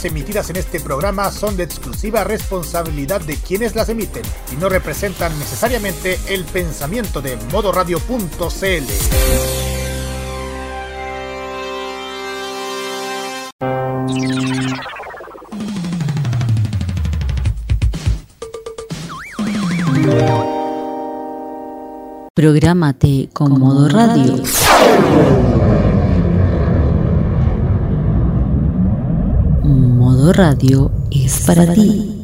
Opiniones emitidas en este programa son de exclusiva responsabilidad de quienes las emiten y no representan necesariamente el pensamiento de modoradio.cl. Prográmate con Modo Radio. Modo Radio es para ti.